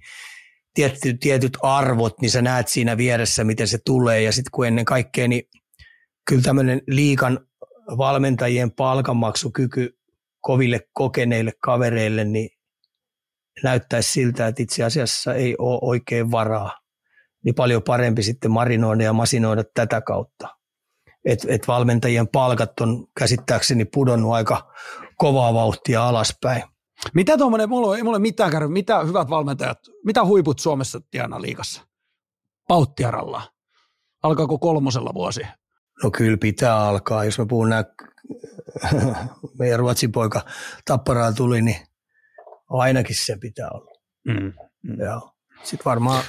tietty, tietyt arvot, niin sä näet siinä vieressä, miten se tulee. Ja sitten kun ennen kaikkea, niin kyllä tämmöinen liikan valmentajien palkanmaksukyky koville kokeneille kavereille, niin näyttäisi siltä, että itse asiassa ei ole oikein varaa. Niin paljon parempi sitten marinoida ja masinoida tätä kautta. Et, et valmentajien palkat on käsittääkseni pudonnut aika kovaa vauhtia alaspäin. Mitä tuommoinen, mulla ei mulla mitään käynyt, mitä hyvät valmentajat, mitä huiput Suomessa tienaa liikassa? Pauttiaralla. Alkaako kolmosella vuosi? No kyllä pitää alkaa. Jos mä puhun nää, meidän Ruotsin poika Tapparaan tuli, niin ainakin se pitää olla. Mm. Mm. Sitten varmaan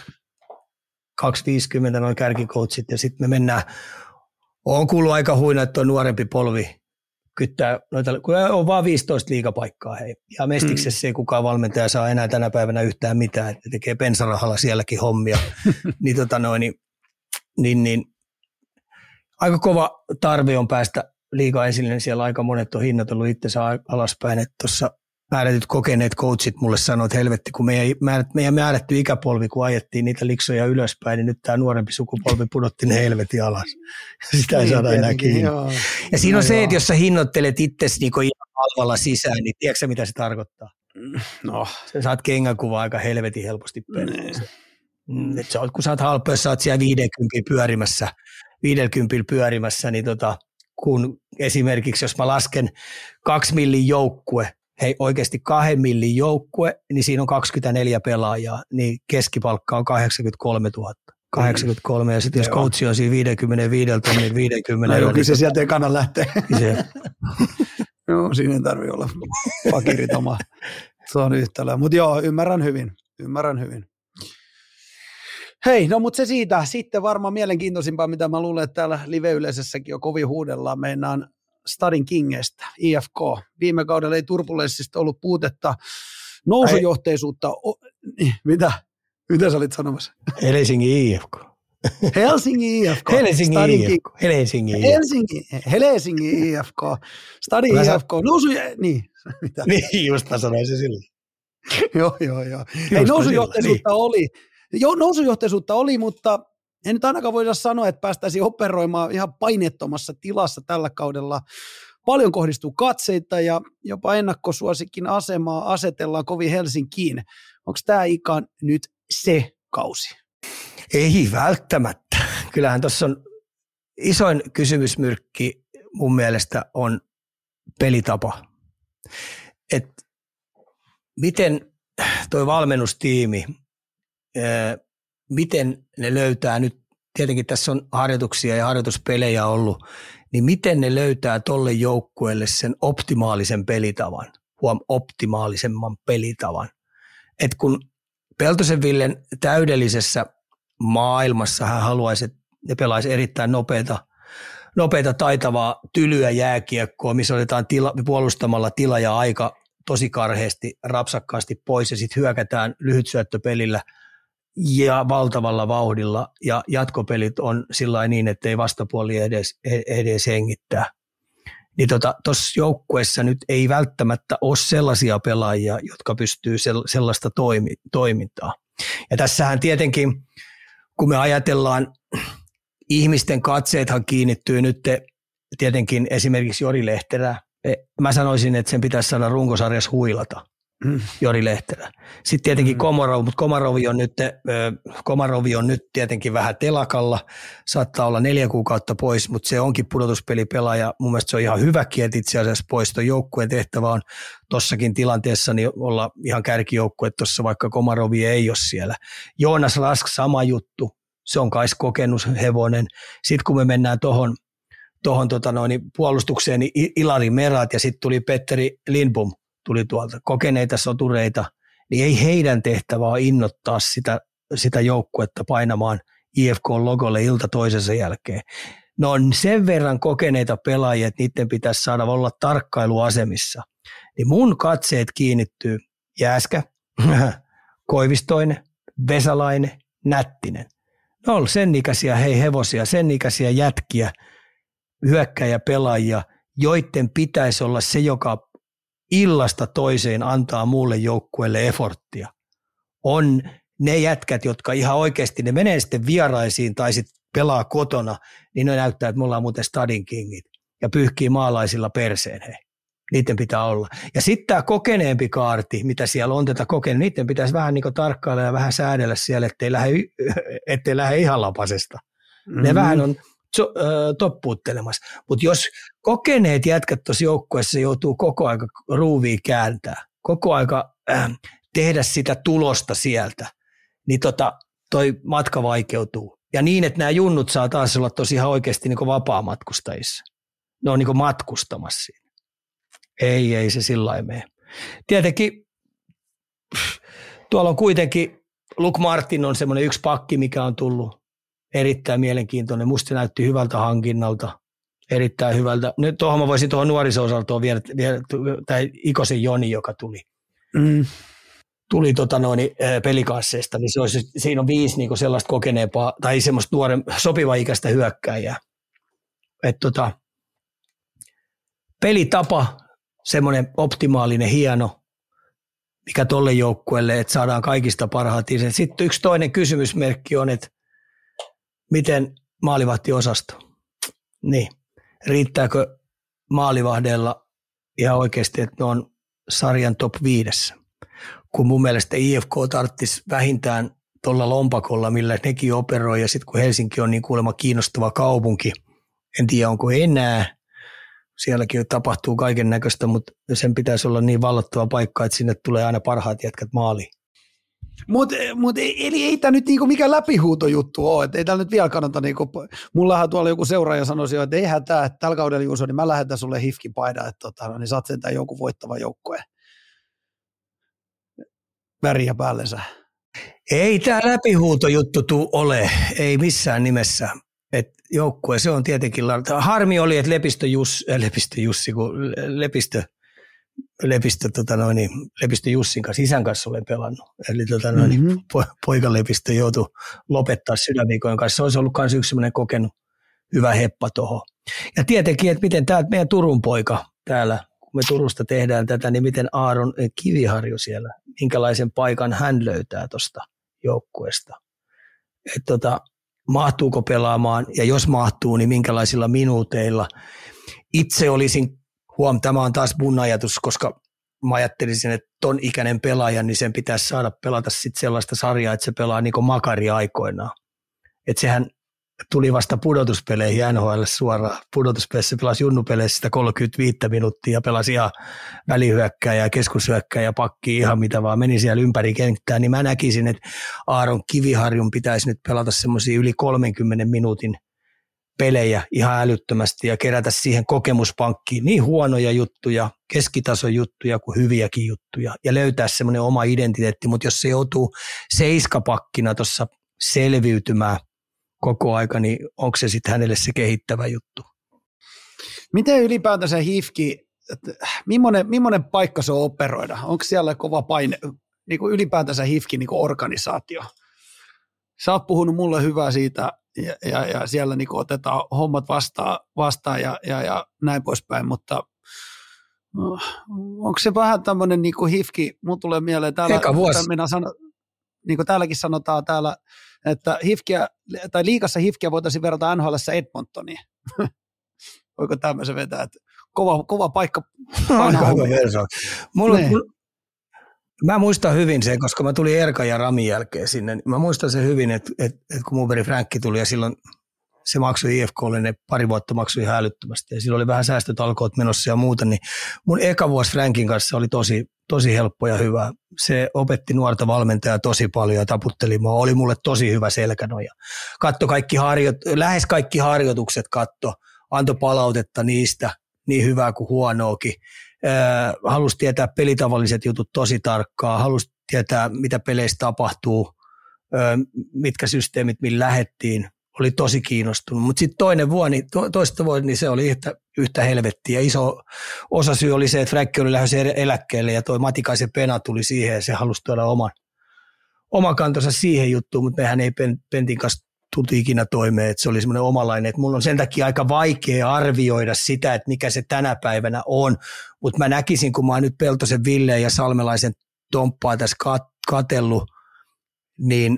250 noin kärkikoutsit ja sitten me mennään, on kuullut aika huina, että on nuorempi polvi kyttää noita, kun on vaan 15 liikapaikkaa hei. Ja Mestiksessä mm. ei kukaan valmentaja saa enää tänä päivänä yhtään mitään, että tekee pensarahalla sielläkin hommia. niin, tota noin, niin, niin, niin, aika kova tarve on päästä liikaa esille, niin siellä aika monet on hinnoitellut itsensä alaspäin, että tuossa määrätyt kokeneet coachit mulle sanoivat, että helvetti, kun meidän, meidän määrätty ikäpolvi, kun ajettiin niitä liksoja ylöspäin, niin nyt tämä nuorempi sukupolvi pudotti ne helvetin alas. Sitä ei niin, saada enää kiinni. Joo. Ja siinä on no, se, joo. että jos sä hinnoittelet itsesi niin ihan halvalla sisään, niin tiedätkö mitä se tarkoittaa? No. Sä saat kengänkuvaa aika helvetin helposti perheeseen. Mm. mm sä oot, kun sä oot halpa, jos sä oot siellä 50 pyörimässä, 50 pyörimässä, niin tota, kun esimerkiksi jos mä lasken kaksi millin joukkue, hei oikeasti kahden millin joukkue, niin siinä on 24 pelaajaa, niin keskipalkka on 83 000. 83 ja sitten jos coachi on siinä 55 tonnin 50. No, kyllä se sieltä ei kannata lähteä. Se. joo, siinä ei tarvitse olla pakirit oma. Se on yhtälö. Mutta joo, ymmärrän hyvin. Ymmärrän hyvin. Hei, no mutta se siitä. Sitten varmaan mielenkiintoisimpaa, mitä mä luulen, että täällä live-yleisössäkin jo kovin huudellaan. Meinaan Stadin Kingestä, IFK. Viime kaudella ei turbulenssista ollut puutetta, nousujohteisuutta. O, niin, mitä? Mitä sä olit sanomassa? Helsingin IFK. Helsingin IFK. Helsingin IFK. Helsingin IFK. Helsingin, Helsingin IFK. Stadin Mä IFK. Nousu, niin. Mitä? Niin, just mä sanoin se silloin. joo, joo, joo. Ei, nousujohteisuutta niin. oli. Jo, nousujohteisuutta oli, mutta ei nyt ainakaan voida sanoa, että päästäisiin operoimaan ihan painettomassa tilassa tällä kaudella. Paljon kohdistuu katseita ja jopa ennakkosuosikin asemaa asetellaan kovin Helsinkiin. Onko tämä ikan nyt se kausi? Ei välttämättä. Kyllähän tuossa on isoin kysymysmyrkki mun mielestä on pelitapa. Et miten toi valmennustiimi, miten ne löytää nyt, tietenkin tässä on harjoituksia ja harjoituspelejä ollut, niin miten ne löytää tolle joukkueelle sen optimaalisen pelitavan, huom optimaalisemman pelitavan. Et kun Peltosen Villen täydellisessä maailmassa hän haluaisi, että ne pelaisi erittäin nopeita, nopeita taitavaa tylyä jääkiekkoa, missä otetaan tila, puolustamalla tila ja aika tosi karheasti, rapsakkaasti pois ja sitten hyökätään lyhytsyöttöpelillä – ja valtavalla vauhdilla ja jatkopelit on sillä niin, että ei vastapuoli edes, edes hengittää. Niin tuossa tota, joukkueessa nyt ei välttämättä ole sellaisia pelaajia, jotka pystyy sellaista toimi, toimintaa. Ja tässähän tietenkin, kun me ajatellaan, ihmisten katseethan kiinnittyy nyt tietenkin esimerkiksi Jori Lehterä. E, mä sanoisin, että sen pitäisi saada runkosarjassa huilata. Jori Lehterä. Sitten tietenkin mm. Komarov, mutta Komarovi on, nyt, Komarovi on nyt tietenkin vähän telakalla, saattaa olla neljä kuukautta pois, mutta se onkin pudotuspelipelaaja. Mun mielestä se on ihan hyvä että itse asiassa pois. Tuo joukkueen tehtävä on tossakin tilanteessa niin olla ihan kärkijoukkue tuossa, vaikka Komarovi ei ole siellä. Joonas Rask sama juttu, se on kais kokenut hevonen. Sitten kun me mennään tuohon tohon, tota noin, puolustukseen, niin Ilari Merat ja sitten tuli Petteri Lindbom – tuli tuolta kokeneita sotureita, niin ei heidän tehtävä ole innottaa sitä, sitä joukkuetta painamaan IFK-logolle ilta toisensa jälkeen. No on sen verran kokeneita pelaajia, että niiden pitäisi saada olla tarkkailuasemissa. Niin mun katseet kiinnittyy Jääskä, Koivistoinen, Vesalainen, Nättinen. Ne on sen ikäisiä hei hevosia, sen ikäisiä jätkiä, hyökkäjä-pelaajia, joiden pitäisi olla se, joka illasta toiseen antaa muulle joukkueelle eforttia. On ne jätkät, jotka ihan oikeasti, ne menee sitten vieraisiin tai sitten pelaa kotona, niin ne näyttää, että me ollaan muuten Stadin kingit ja pyyhkii maalaisilla perseen he. Niiden pitää olla. Ja sitten tämä kokeneempi kaarti, mitä siellä on tätä kokenut, niiden pitäisi vähän niin tarkkailla ja vähän säädellä siellä, ettei lähde, ettei lähde ihan lapasesta. Mm-hmm. Ne vähän on so, äh, toppuuttelemassa. Mutta jos kokeneet jätkät tuossa joukkueessa joutuu koko aika ruuvia kääntää, koko aika äh, tehdä sitä tulosta sieltä, niin tota, toi matka vaikeutuu. Ja niin, että nämä junnut saa taas olla tosi ihan oikeasti niin vapaa-matkustajissa. Ne on niin matkustamassa siinä. Ei, ei se sillä lailla mene. Tietenkin tuolla on kuitenkin, Luke Martin on semmoinen yksi pakki, mikä on tullut erittäin mielenkiintoinen. Musta näytti hyvältä hankinnalta, erittäin hyvältä. Nyt tuohon mä voisin tuohon nuoriso-osaltoon vielä, vielä tai Ikosen Joni, joka tuli. Mm. Tuli tota noin, pelikaasseista, niin se olisi, siinä on viisi niin sellaista kokeneempaa tai semmoista nuoren, sopiva ikäistä hyökkääjää. Et tota, pelitapa, semmoinen optimaalinen, hieno, mikä tolle joukkueelle, että saadaan kaikista parhaat. Sitten yksi toinen kysymysmerkki on, että miten maalivahtiosasto, niin. Riittääkö maalivahdella ihan oikeasti, että ne on sarjan top viidessä, kun mun mielestä IFK tarttisi vähintään tuolla lompakolla, millä nekin operoi, ja sitten kun Helsinki on niin kuulemma kiinnostava kaupunki, en tiedä onko enää, sielläkin tapahtuu kaiken näköistä, mutta sen pitäisi olla niin vallottava paikka, että sinne tulee aina parhaat jätkät maaliin. Mutta mut, eli ei tämä nyt niinku mikään läpihuutojuttu ole, että ei täällä nyt vielä kannata, niinku, mullahan tuolla joku seuraaja sanoisi jo, että ei hätää, että tällä kaudella Juuso, niin mä lähetän sulle hifkin paida, että tota, no, niin saat sentään joku voittava joukkue väriä päällensä. Ei tämä läpihuutojuttu tuu ole, ei missään nimessä. Et joukkue, se on tietenkin, harmi oli, että Lepistö, Jus, äh, Lepistö Jussi, kun Lepistö Lepistö, tota noin, niin Lepistö Jussin kanssa, isän kanssa olen pelannut. Eli tota noin, mm-hmm. po, poika Lepistö joutui lopettaa sydänviikojen kanssa. Se olisi ollut myös yksi sellainen kokenut hyvä heppa tuohon. Ja tietenkin, että miten tämä meidän Turun poika täällä, kun me Turusta tehdään tätä, niin miten Aaron Kiviharju siellä, minkälaisen paikan hän löytää tuosta joukkueesta. Että tota, mahtuuko pelaamaan ja jos mahtuu, niin minkälaisilla minuuteilla. Itse olisin huom, tämä on taas mun ajatus, koska mä ajattelisin, että ton ikäinen pelaaja, niin sen pitäisi saada pelata sit sellaista sarjaa, että se pelaa niin makari aikoinaan. Että sehän tuli vasta pudotuspeleihin NHL suoraan. Pudotuspeleissä pelasi junnupeleissä sitä 35 minuuttia ja pelasi ihan välihyökkäjä, keskushyökkäjä, pakki ihan mitä vaan meni siellä ympäri kenttää, niin mä näkisin, että Aaron Kiviharjun pitäisi nyt pelata semmoisia yli 30 minuutin pelejä ihan älyttömästi ja kerätä siihen kokemuspankkiin niin huonoja juttuja, keskitason juttuja kuin hyviäkin juttuja ja löytää semmoinen oma identiteetti, mutta jos se joutuu seiskapakkina tuossa selviytymään koko aika, niin onko se sitten hänelle se kehittävä juttu? Miten ylipäätänsä HIFKI, millainen, millainen paikka se on operoida? Onko siellä kova paine, niin kuin ylipäätänsä HIFKI niin kuin organisaatio? Sä oot puhunut mulle hyvää siitä ja, ja, ja siellä niin otetaan hommat vastaan, vastaan ja, ja, ja näin poispäin, mutta no, onko se vähän tämmöinen niin hifki, mun tulee mieleen täällä, Eka vuosi. Sano, niin kuin täälläkin sanotaan täällä, että hifkiä, tai liikassa hifkiä voitaisiin verrata NHL Edmontoniin. Voiko tämmöisen vetää, että kova, kova paikka. Aika hyvä Mulla, niin. mulla, Mä muistan hyvin sen, koska mä tulin Erka ja Ramin jälkeen sinne. Niin mä muistan sen hyvin, että, että, että kun mun veri Frankki tuli ja silloin se maksoi IFKlle, ne pari vuotta maksoi ihan älyttömästi. Ja silloin oli vähän säästötalkoot menossa ja muuta, niin mun eka vuosi Frankin kanssa oli tosi, tosi helppo ja hyvä. Se opetti nuorta valmentajaa tosi paljon ja taputteli mua. Oli mulle tosi hyvä selkänoja. Katto kaikki harjoit, lähes kaikki harjoitukset katto, antoi palautetta niistä, niin hyvää kuin huonoakin halusi tietää pelitavalliset jutut tosi tarkkaan, halusi tietää, mitä peleissä tapahtuu, mitkä systeemit, millä lähettiin, oli tosi kiinnostunut. Mutta sitten toinen vuosi, to, toista vuosi, niin se oli yhtä, yhtä helvettiä. Iso osa syy oli se, että Fräkki oli lähdössä eläkkeelle ja toi Matikaisen Pena tuli siihen ja se halusi tuoda oman, oman kantonsa siihen juttuun, mutta mehän ei Pentin kanssa tultiin ikinä toimeen, että se oli semmoinen omalainen, että mulla on sen takia aika vaikea arvioida sitä, että mikä se tänä päivänä on, mutta mä näkisin, kun mä oon nyt Peltosen Ville ja Salmelaisen Tomppaa tässä kat- katellut, niin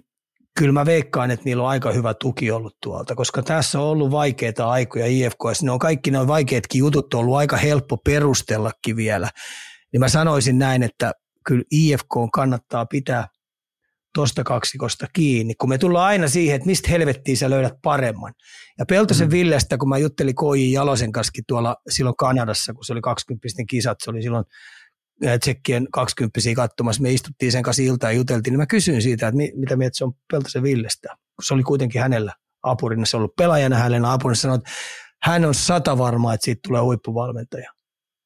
kyllä mä veikkaan, että niillä on aika hyvä tuki ollut tuolta, koska tässä on ollut vaikeita aikoja IFKS. Ne on kaikki noin vaikeatkin jutut on ollut aika helppo perustellakin vielä. Niin mä sanoisin näin, että kyllä IFK kannattaa pitää tuosta kaksikosta kiinni, kun me tullaan aina siihen, että mistä helvettiin sä löydät paremman. Ja Peltosen mm. Villestä, kun mä juttelin Koji Jalosen kanssa tuolla silloin Kanadassa, kun se oli 20 kisat, se oli silloin tsekkien 20 katsomassa, me istuttiin sen kanssa iltaa ja juteltiin, niin mä kysyin siitä, että mitä mieltä se on Peltosen Villestä, kun se oli kuitenkin hänellä apurina, se on ollut pelaajana hänellä apurina, sanoi, että hän on sata varma, että siitä tulee huippuvalmentaja.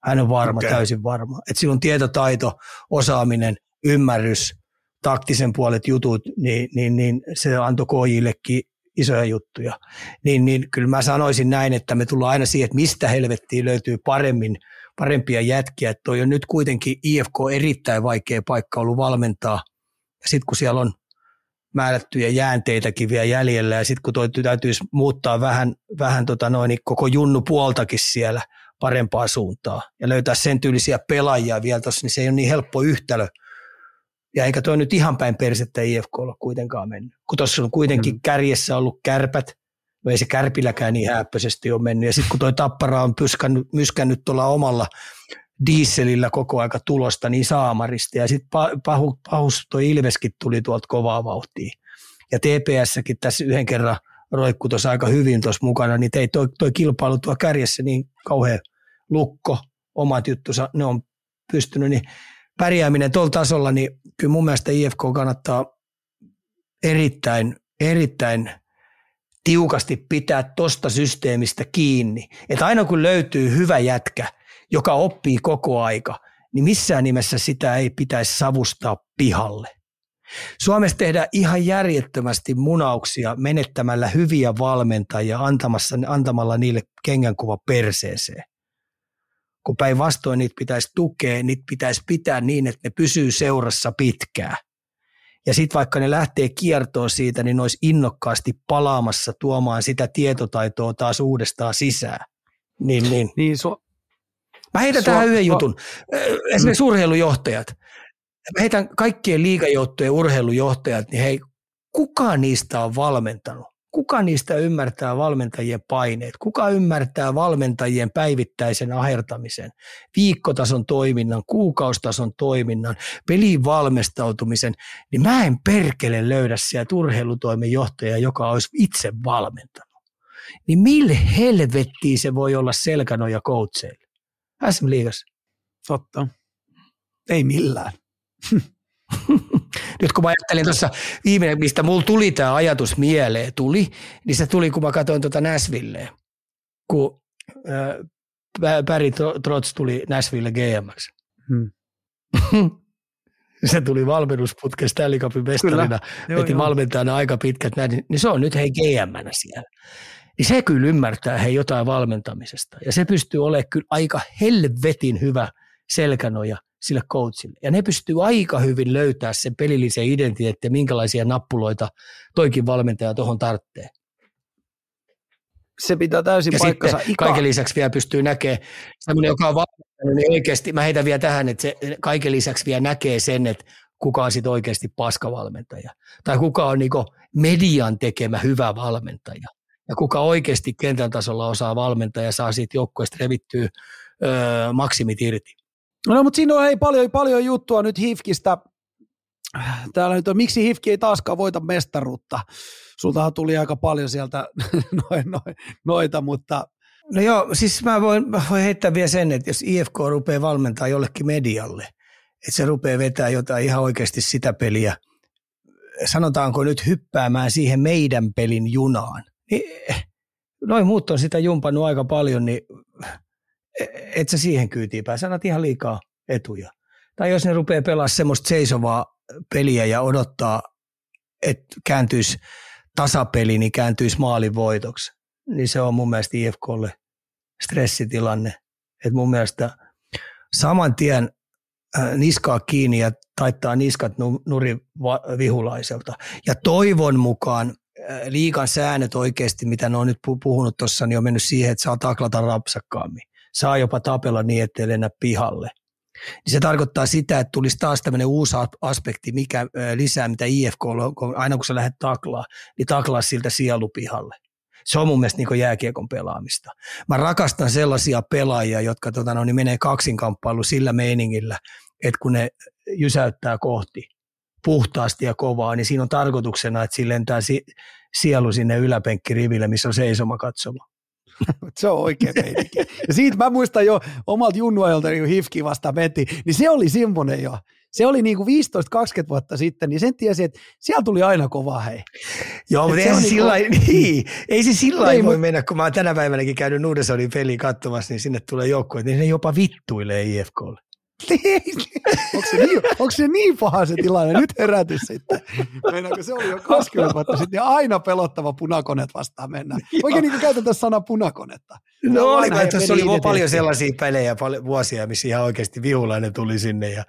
Hän on varma, okay. täysin varma. Että sillä on tietotaito, osaaminen, ymmärrys, taktisen puolet jutut, niin, niin, niin se antoi Kojillekin isoja juttuja. Niin, niin kyllä mä sanoisin näin, että me tullaan aina siihen, että mistä helvettiin löytyy paremmin – parempia jätkiä. Että toi on nyt kuitenkin IFK erittäin vaikea paikka ollut valmentaa. Ja sitten kun siellä on määrättyjä jäänteitäkin vielä jäljellä ja sitten kun toi täytyisi muuttaa vähän, vähän tota noin, niin koko junnu puoltakin siellä parempaa suuntaa ja löytää sen tyylisiä pelaajia vielä tuossa, niin se ei ole niin helppo yhtälö. Ja eikä toi nyt ihan päin persettä IFK ole kuitenkaan mennyt. Kun tuossa on kuitenkin mm. kärjessä ollut kärpät, No ei se kärpilläkään niin hääppöisesti ole mennyt. Ja sitten kun toi Tappara on pyskännyt, myskännyt tuolla omalla dieselillä koko aika tulosta niin saamarista. Ja sitten pahu, pahus toi Ilveskin tuli tuolta kovaa vauhtia. Ja TPSsäkin tässä yhden kerran roikku tuossa aika hyvin tuossa mukana, niin ei toi, toi kilpailu tuo kärjessä niin kauhean lukko, omat juttusa, ne on pystynyt, niin pärjääminen tuolla tasolla, niin kyllä mun mielestä IFK kannattaa erittäin, erittäin tiukasti pitää tosta systeemistä kiinni. Että aina kun löytyy hyvä jätkä, joka oppii koko aika, niin missään nimessä sitä ei pitäisi savustaa pihalle. Suomessa tehdään ihan järjettömästi munauksia menettämällä hyviä valmentajia antamassa, antamalla niille kengänkuva perseeseen. Kun päinvastoin niitä pitäisi tukea, niitä pitäisi pitää niin, että ne pysyy seurassa pitkään. Ja sitten vaikka ne lähtee kiertoon siitä, niin ne olisi innokkaasti palaamassa tuomaan sitä tietotaitoa taas uudestaan sisään. Niin, niin. niin su- Mä heitän su- tähän yhden jutun. Esimerkiksi mm. urheilujohtajat. Mä heitän kaikkien liigajohtojen urheilujohtajat, niin hei, kuka niistä on valmentanut? Kuka niistä ymmärtää valmentajien paineet? Kuka ymmärtää valmentajien päivittäisen ahertamisen, viikkotason toiminnan, kuukaustason toiminnan, peliin valmistautumisen? Niin mä en perkele löydä sieltä urheilutoimenjohtajaa, joka olisi itse valmentanut. Niin mille helvettiin se voi olla selkänoja coacheille? SM Liigassa. Totta. Ei millään. Nyt kun mä ajattelin tuossa viimeinen, mistä mulla tuli tämä ajatus mieleen, tuli, niin se tuli, kun mä katsoin tuota Näsvilleä, kun äh, Barry Trotz tuli Näsville GMX. Hmm. se tuli valmennusputken Stanley Cupin mestarina, veti valmentajana aika pitkät näin, niin se on nyt hei gm siellä. Niin se kyllä ymmärtää hei jotain valmentamisesta. Ja se pystyy olemaan kyllä aika helvetin hyvä selkänoja sille coachille. Ja ne pystyy aika hyvin löytää sen pelillisen identiteetin, minkälaisia nappuloita toikin valmentaja tuohon tarvitsee. Se pitää täysin ja paikkansa. Sitten kaiken lisäksi vielä pystyy näkemään, semmoinen, joka on valmentanut, niin oikeasti, mä heitän vielä tähän, että se kaiken lisäksi vielä näkee sen, että kuka on sitten oikeasti paskavalmentaja. Tai kuka on niinku median tekemä hyvä valmentaja. Ja kuka oikeasti kentän tasolla osaa valmentaa ja saa siitä joukkueesta revittyä öö, maksimit irti. No, mutta siinä on ei paljon, paljon juttua nyt Hifkistä. Täällä nyt on, miksi Hifki ei taaskaan voita mestaruutta? Sultahan tuli aika paljon sieltä noin, noin, noita, mutta... No joo, siis mä voin, mä voin heittää vielä sen, että jos IFK rupeaa valmentaa jollekin medialle, että se rupeaa vetää jotain ihan oikeasti sitä peliä, sanotaanko nyt hyppäämään siihen meidän pelin junaan, niin noin muut on sitä jumpannut aika paljon, niin et sä siihen kyytiin pääse, sanat ihan liikaa etuja. Tai jos ne rupeaa pelaamaan semmoista seisovaa peliä ja odottaa, että kääntyisi tasapeli, niin kääntyisi maalin voitoksi, niin se on mun mielestä IFKlle stressitilanne. Et mun mielestä saman tien niskaa kiinni ja taittaa niskat nuri vihulaiselta. Ja toivon mukaan liikan säännöt oikeasti, mitä ne on nyt puhunut tuossa, niin on mennyt siihen, että saa taklata rapsakkaammin saa jopa tapella niin, ettei lennä pihalle. niin se tarkoittaa sitä, että tulisi taas tämmöinen uusi aspekti, mikä lisää, mitä IFK on, aina kun sä lähdet taklaa, niin taklaa siltä sielupihalle. Se on mun mielestä niin jääkiekon pelaamista. Mä rakastan sellaisia pelaajia, jotka tota, no, niin menee kaksinkamppailu sillä meiningillä, että kun ne jysäyttää kohti puhtaasti ja kovaa, niin siinä on tarkoituksena, että sillä lentää si- sielu sinne yläpenkkiriville, missä on seisoma katsoma. se on oikein meininki. Ja siitä mä muistan jo omalta junnuajalta, niin Hifki vasta veti, niin se oli semmoinen jo. Se oli niin kuin 15-20 vuotta sitten, niin sen tiesi, että siellä tuli aina kova hei. Joo, mutta ei se, niinku... sillä niin, ei se sillä ei, voi mennä, kun mä oon tänä päivänäkin käynyt Nuudesonin peliä katsomassa, niin sinne tulee joukkue, niin ne jopa vittuilee IFKlle. Onko, se niin, onko se niin paha se tilanne? Nyt herätys sitten. Meinaanko se oli jo 20 vuotta sitten ja aina pelottava punakonet vastaan mennään. Oikein niin kuin käytetään sana punakonetta. No, oli, tuossa oli paljon sellaisia pelejä paljon, vuosia, missä ihan oikeasti vihulainen tuli sinne ja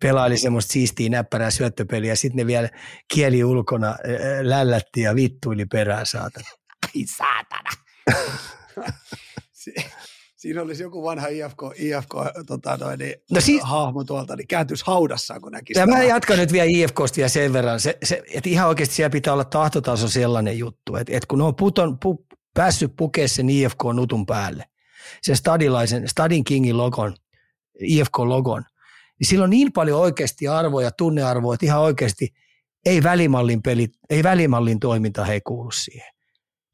pelaili semmoista siistiä näppärää syöttöpeliä. Sitten ne vielä kieli ulkona lällätti ja vittuili perään saatana. Ai saatana. siinä olisi joku vanha IFK, IFK tota noin, niin, no si- hahmo tuolta, niin kääntyisi haudassaan, kun näkisi. Ja mä jatkan nyt vielä IFKsta vielä sen verran, se, se, että ihan oikeasti siellä pitää olla tahtotaso sellainen juttu, että, että kun ne on puton, pu, päässyt pukemaan sen IFK-nutun päälle, sen stadilaisen, Stadin Kingin logon, IFK-logon, niin sillä on niin paljon oikeasti arvoja, tunnearvoja, että ihan oikeasti ei välimallin pelit, ei välimallin toiminta he kuulu siihen.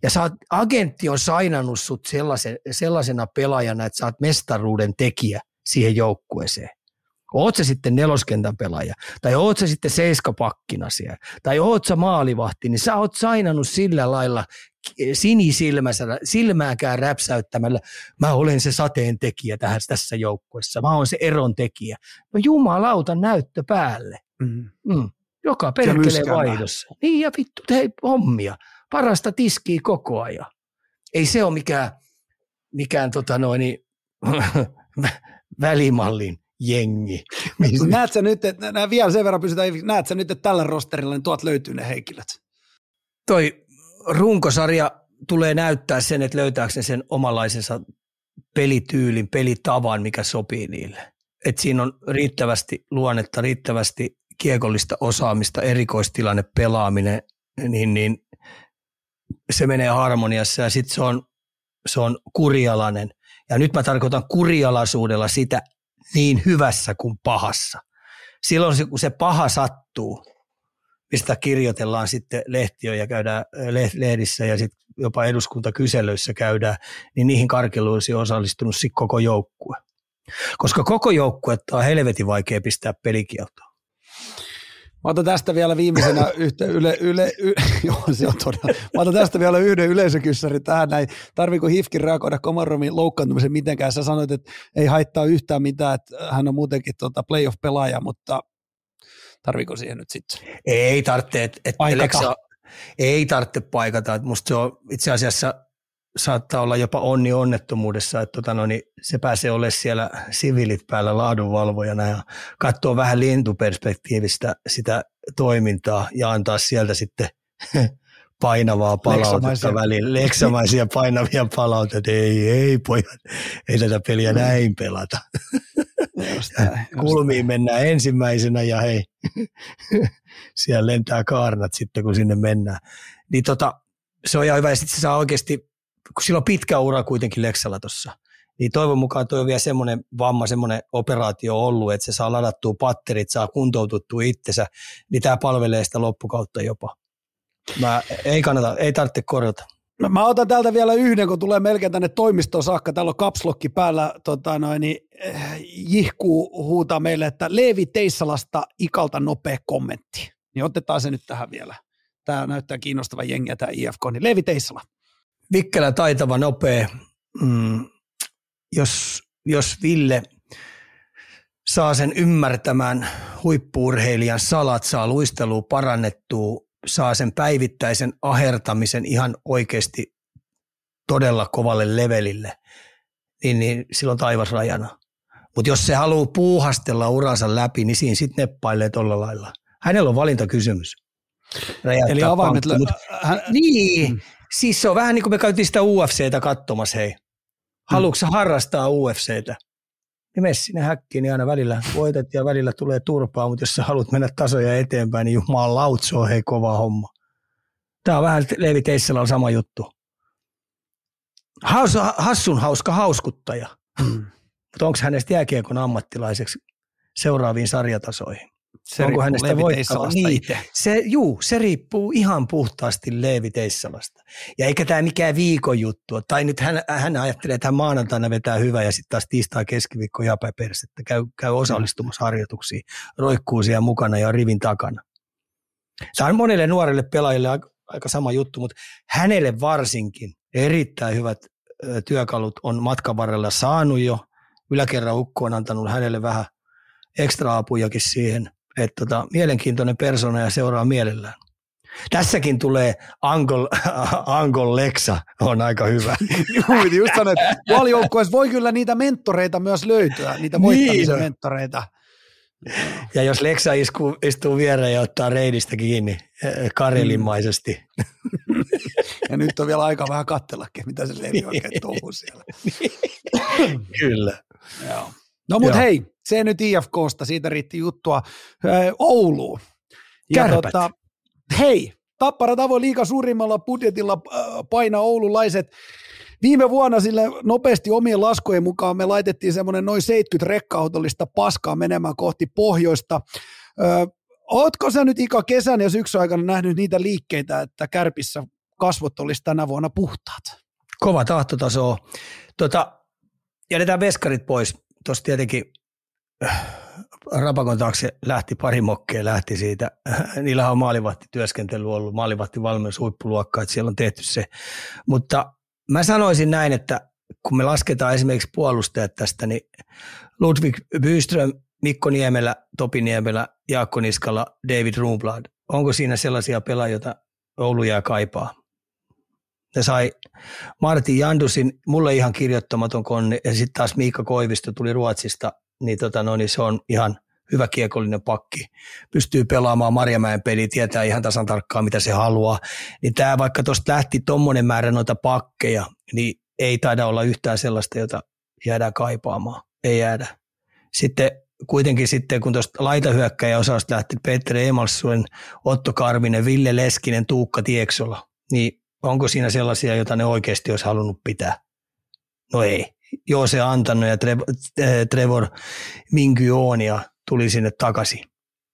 Ja sä oot, agentti on sainannut sut sellaisen, sellaisena pelaajana, että sä oot mestaruuden tekijä siihen joukkueeseen. Oot sä sitten neloskentän pelaaja, tai oot sä sitten seiskapakkina siellä, tai oot sä maalivahti, niin sä oot sainannut sillä lailla sinisilmäisellä, silmääkään räpsäyttämällä, mä olen se sateen tekijä tähän, tässä joukkueessa, mä olen se eron tekijä. No jumalauta näyttö päälle. Mm. Mm. Joka perkelee vaihdossa. Niin ja vittu, hei hommia parasta tiskiä koko ajan. Ei se ole mikään, mikään tota noin, välimallin jengi. Näet sä nyt, että nää vielä sen verran pysytään, näet sä nyt, että tällä rosterilla niin tuot löytyy ne henkilöt? Toi runkosarja tulee näyttää sen, että löytääkö ne sen omanlaisensa pelityylin, pelitavan, mikä sopii niille. Et siinä on riittävästi luonnetta, riittävästi kiekollista osaamista, erikoistilanne pelaaminen, niin, niin se menee harmoniassa ja sitten se on, se on kurialainen. Ja nyt mä tarkoitan kurialaisuudella sitä niin hyvässä kuin pahassa. Silloin kun se paha sattuu, mistä kirjoitellaan sitten lehtiö ja käydään lehdissä ja sitten jopa eduskuntakyselöissä käydään, niin niihin karkeluisiin on osallistunut sitten koko joukkue. Koska koko joukkuetta on helvetin vaikea pistää pelikieltoon. Mä otan tästä vielä viimeisenä yhtä yle, yle, y, joo, se on todella. Mä otan tästä vielä yhden yleisökyssäri tähän näin. Tarviiko Hifkin reagoida Komaromin loukkaantumisen mitenkään? Sä sanoit, että ei haittaa yhtään mitään, että hän on muutenkin tuota playoff-pelaaja, mutta tarviiko siihen nyt sitten? Ei tarvitse, että et Leksa, ei tarvitse paikata. Musta se on itse asiassa saattaa olla jopa onni onnettomuudessa, että tota, no, niin se pääsee olemaan siellä siviilit päällä laadunvalvojana ja katsoo vähän lintuperspektiivistä sitä toimintaa ja antaa sieltä sitten painavaa palautetta välillä, leksamaisia painavia palautetta, ei, ei pojat, ei tätä peliä näin pelata. Kulmiin mennään ensimmäisenä ja hei, siellä lentää kaarnat sitten, kun sinne mennään. Niin tota, se on ihan hyvä. Ja sitten se saa oikeasti kun sillä on pitkä ura kuitenkin Leksalla tuossa, niin toivon mukaan tuo on vielä semmoinen vamma, semmoinen operaatio ollut, että se saa ladattua patterit, saa kuntoututtua itsensä, niin tämä palvelee sitä loppukautta jopa. Mä, ei kannata, ei tarvitse korjata. No mä otan täältä vielä yhden, kun tulee melkein tänne toimistoon saakka. Täällä on kapslokki päällä, tota noin, niin, eh, jihkuu huutaa meille, että Leevi Teissalasta ikalta nopea kommentti. Niin otetaan se nyt tähän vielä. Tämä näyttää kiinnostava jengiä tämä IFK. Niin Leevi Teissala. Vikkelä taitava, nopea. Mm, jos, jos Ville saa sen ymmärtämään huippuurheilijan salat, saa luistelua parannettua, saa sen päivittäisen ahertamisen ihan oikeasti todella kovalle levelille, niin, niin silloin taivas rajana. Mutta jos se haluaa puuhastella uransa läpi, niin siinä sitten neppailee tuolla lailla. Hänellä on valintakysymys. Räjäyttää Eli avaimet... Pankki, mutta, hän, niin, mm. Siis se on vähän niin kuin me käytiin sitä UFCtä katsomassa, hei. Haluatko mm. harrastaa UFCtä? niin mene sinne häkkiin, niin aina välillä voitat ja välillä tulee turpaa, mutta jos sä haluat mennä tasoja eteenpäin, niin jumalan se on hei kova homma. Tämä on vähän Leevi Teisselalla sama juttu. Haus, hassun hauska hauskuttaja, mm. mutta onko hänestä jääkiekon ammattilaiseksi seuraaviin sarjatasoihin? Se Onko hänestä voittava? Niin, se, juu, se riippuu ihan puhtaasti Leevi Teissalasta. Ja eikä tämä mikään viikon juttu. Tai nyt hän, hän ajattelee, että hän maanantaina vetää hyvä ja sitten taas tiistai keskiviikko japäpersettä. Käy, käy osallistumassa harjoituksiin, roikkuu siellä mukana ja rivin takana. Tämä on monelle nuorelle pelaajille aika, aika sama juttu, mutta hänelle varsinkin erittäin hyvät työkalut on matkan varrella saanut jo. Yläkerran ukko on antanut hänelle vähän ekstra apujakin siihen – että tota, mielenkiintoinen persona ja seuraa mielellään. Tässäkin tulee Angol, Angol Lexa, on aika hyvä. Joo, just sanon, että voi kyllä niitä mentoreita myös löytyä, niitä voittamisen niin. mentoreita. Ja jos Lexa istuu, istuu viereen ja ottaa reidistä kiinni eh, karelinmaisesti. Ja nyt on vielä aika vähän kattellakin, mitä se Levi oikein touhuu siellä. Kyllä. Joo. No mutta hei, se nyt IFKsta, siitä riitti juttua Ouluun. Ja tota, hei, Tappara tavoin liika suurimmalla budjetilla paina oululaiset. Viime vuonna sille nopeasti omien laskujen mukaan me laitettiin semmoinen noin 70 rekka-autollista paskaa menemään kohti pohjoista. Ö, ootko sä nyt Ika kesän ja syksyn aikana nähnyt niitä liikkeitä, että Kärpissä kasvot olisi tänä vuonna puhtaat? Kova tahtotaso. Tota, jätetään veskarit pois. Tuossa tietenkin Rapakon taakse lähti pari mokkea, lähti siitä. Niillä on maalivahtityöskentely ollut, maalivahtivalmennus huippuluokka, että siellä on tehty se. Mutta mä sanoisin näin, että kun me lasketaan esimerkiksi puolustajat tästä, niin Ludwig Byström, Mikko Niemelä, Topi Niemelä, Jaakko Niskala, David Rublad. Onko siinä sellaisia pelaajia, joita Oulu jää kaipaa? Ne sai Martin Jandusin, mulle ihan kirjoittamaton konni, ja sitten taas Miikka Koivisto tuli Ruotsista niin, tota, no, niin se on ihan hyvä kiekollinen pakki. Pystyy pelaamaan Marjamäen peli, tietää ihan tasan tarkkaan, mitä se haluaa. Niin tämä vaikka tuosta lähti tuommoinen määrä noita pakkeja, niin ei taida olla yhtään sellaista, jota jäädään kaipaamaan. Ei jäädä. Sitten kuitenkin sitten, kun tuosta laitahyökkäjä osasta lähti Petteri Emalsuen, Otto Karvinen, Ville Leskinen, Tuukka Tieksola, niin onko siinä sellaisia, joita ne oikeasti olisi halunnut pitää? No ei. Joose Antanno ja Trevor, eh, Trevor Minkyonia tuli sinne takaisin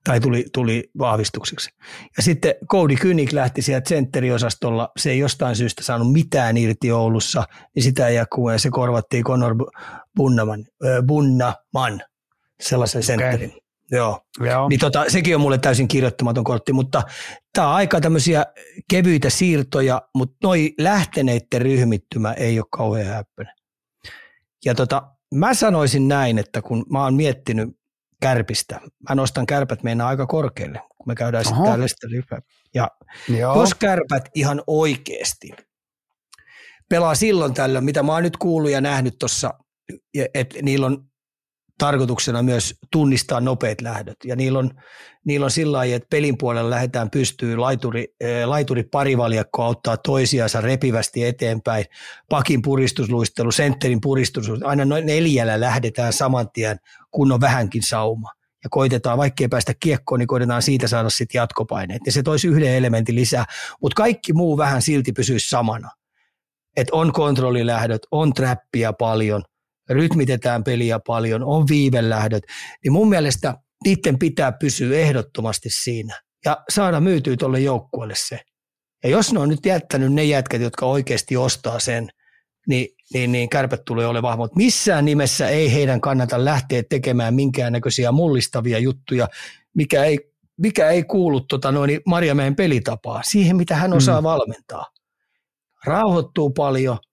tai tuli, tuli vahvistukseksi. Ja sitten Cody Kynik lähti sieltä sentteriosastolla, se ei jostain syystä saanut mitään irti Oulussa, niin sitä ei jakua ja se korvattiin Conor Bunnaman, äh, Bunnaman sellaisen sentterin. Joo. Joo. Niin tota, sekin on mulle täysin kirjoittamaton kortti, mutta tämä on aika tämmöisiä kevyitä siirtoja, mutta noi lähteneiden ryhmittymä ei ole kauhean häppöinen. Ja tota, mä sanoisin näin, että kun mä oon miettinyt kärpistä, mä nostan kärpät mennä aika korkealle, kun me käydään sitten täällä Ja Joo. jos kärpät ihan oikeasti pelaa silloin tällöin, mitä mä oon nyt kuullut ja nähnyt tuossa, että niillä on tarkoituksena myös tunnistaa nopeat lähdöt. Ja niillä on, niillä on sillä lailla, että pelin puolella lähdetään pystyy laituri, eh, laituri parivaljakko auttaa toisiansa repivästi eteenpäin. Pakin puristusluistelu, sentterin puristusluistelu, aina noin neljällä lähdetään saman tien, kun on vähänkin sauma. Ja koitetaan, vaikkei päästä kiekkoon, niin koitetaan siitä saada sitten jatkopaineet. Ja se toisi yhden elementin lisää, mutta kaikki muu vähän silti pysyisi samana. Että on kontrollilähdöt, on trappia paljon, rytmitetään peliä paljon, on viivelähdöt, niin mun mielestä niiden pitää pysyä ehdottomasti siinä ja saada myytyä tuolle joukkueelle se. Ja jos ne on nyt jättänyt ne jätkät, jotka oikeasti ostaa sen, niin, niin, niin kärpät tulee ole vahva. Mutta missään nimessä ei heidän kannata lähteä tekemään minkäännäköisiä mullistavia juttuja, mikä ei, mikä ei kuulu tota noin Marjamäen pelitapaa, siihen mitä hän osaa mm. valmentaa. Rauhoittuu paljon –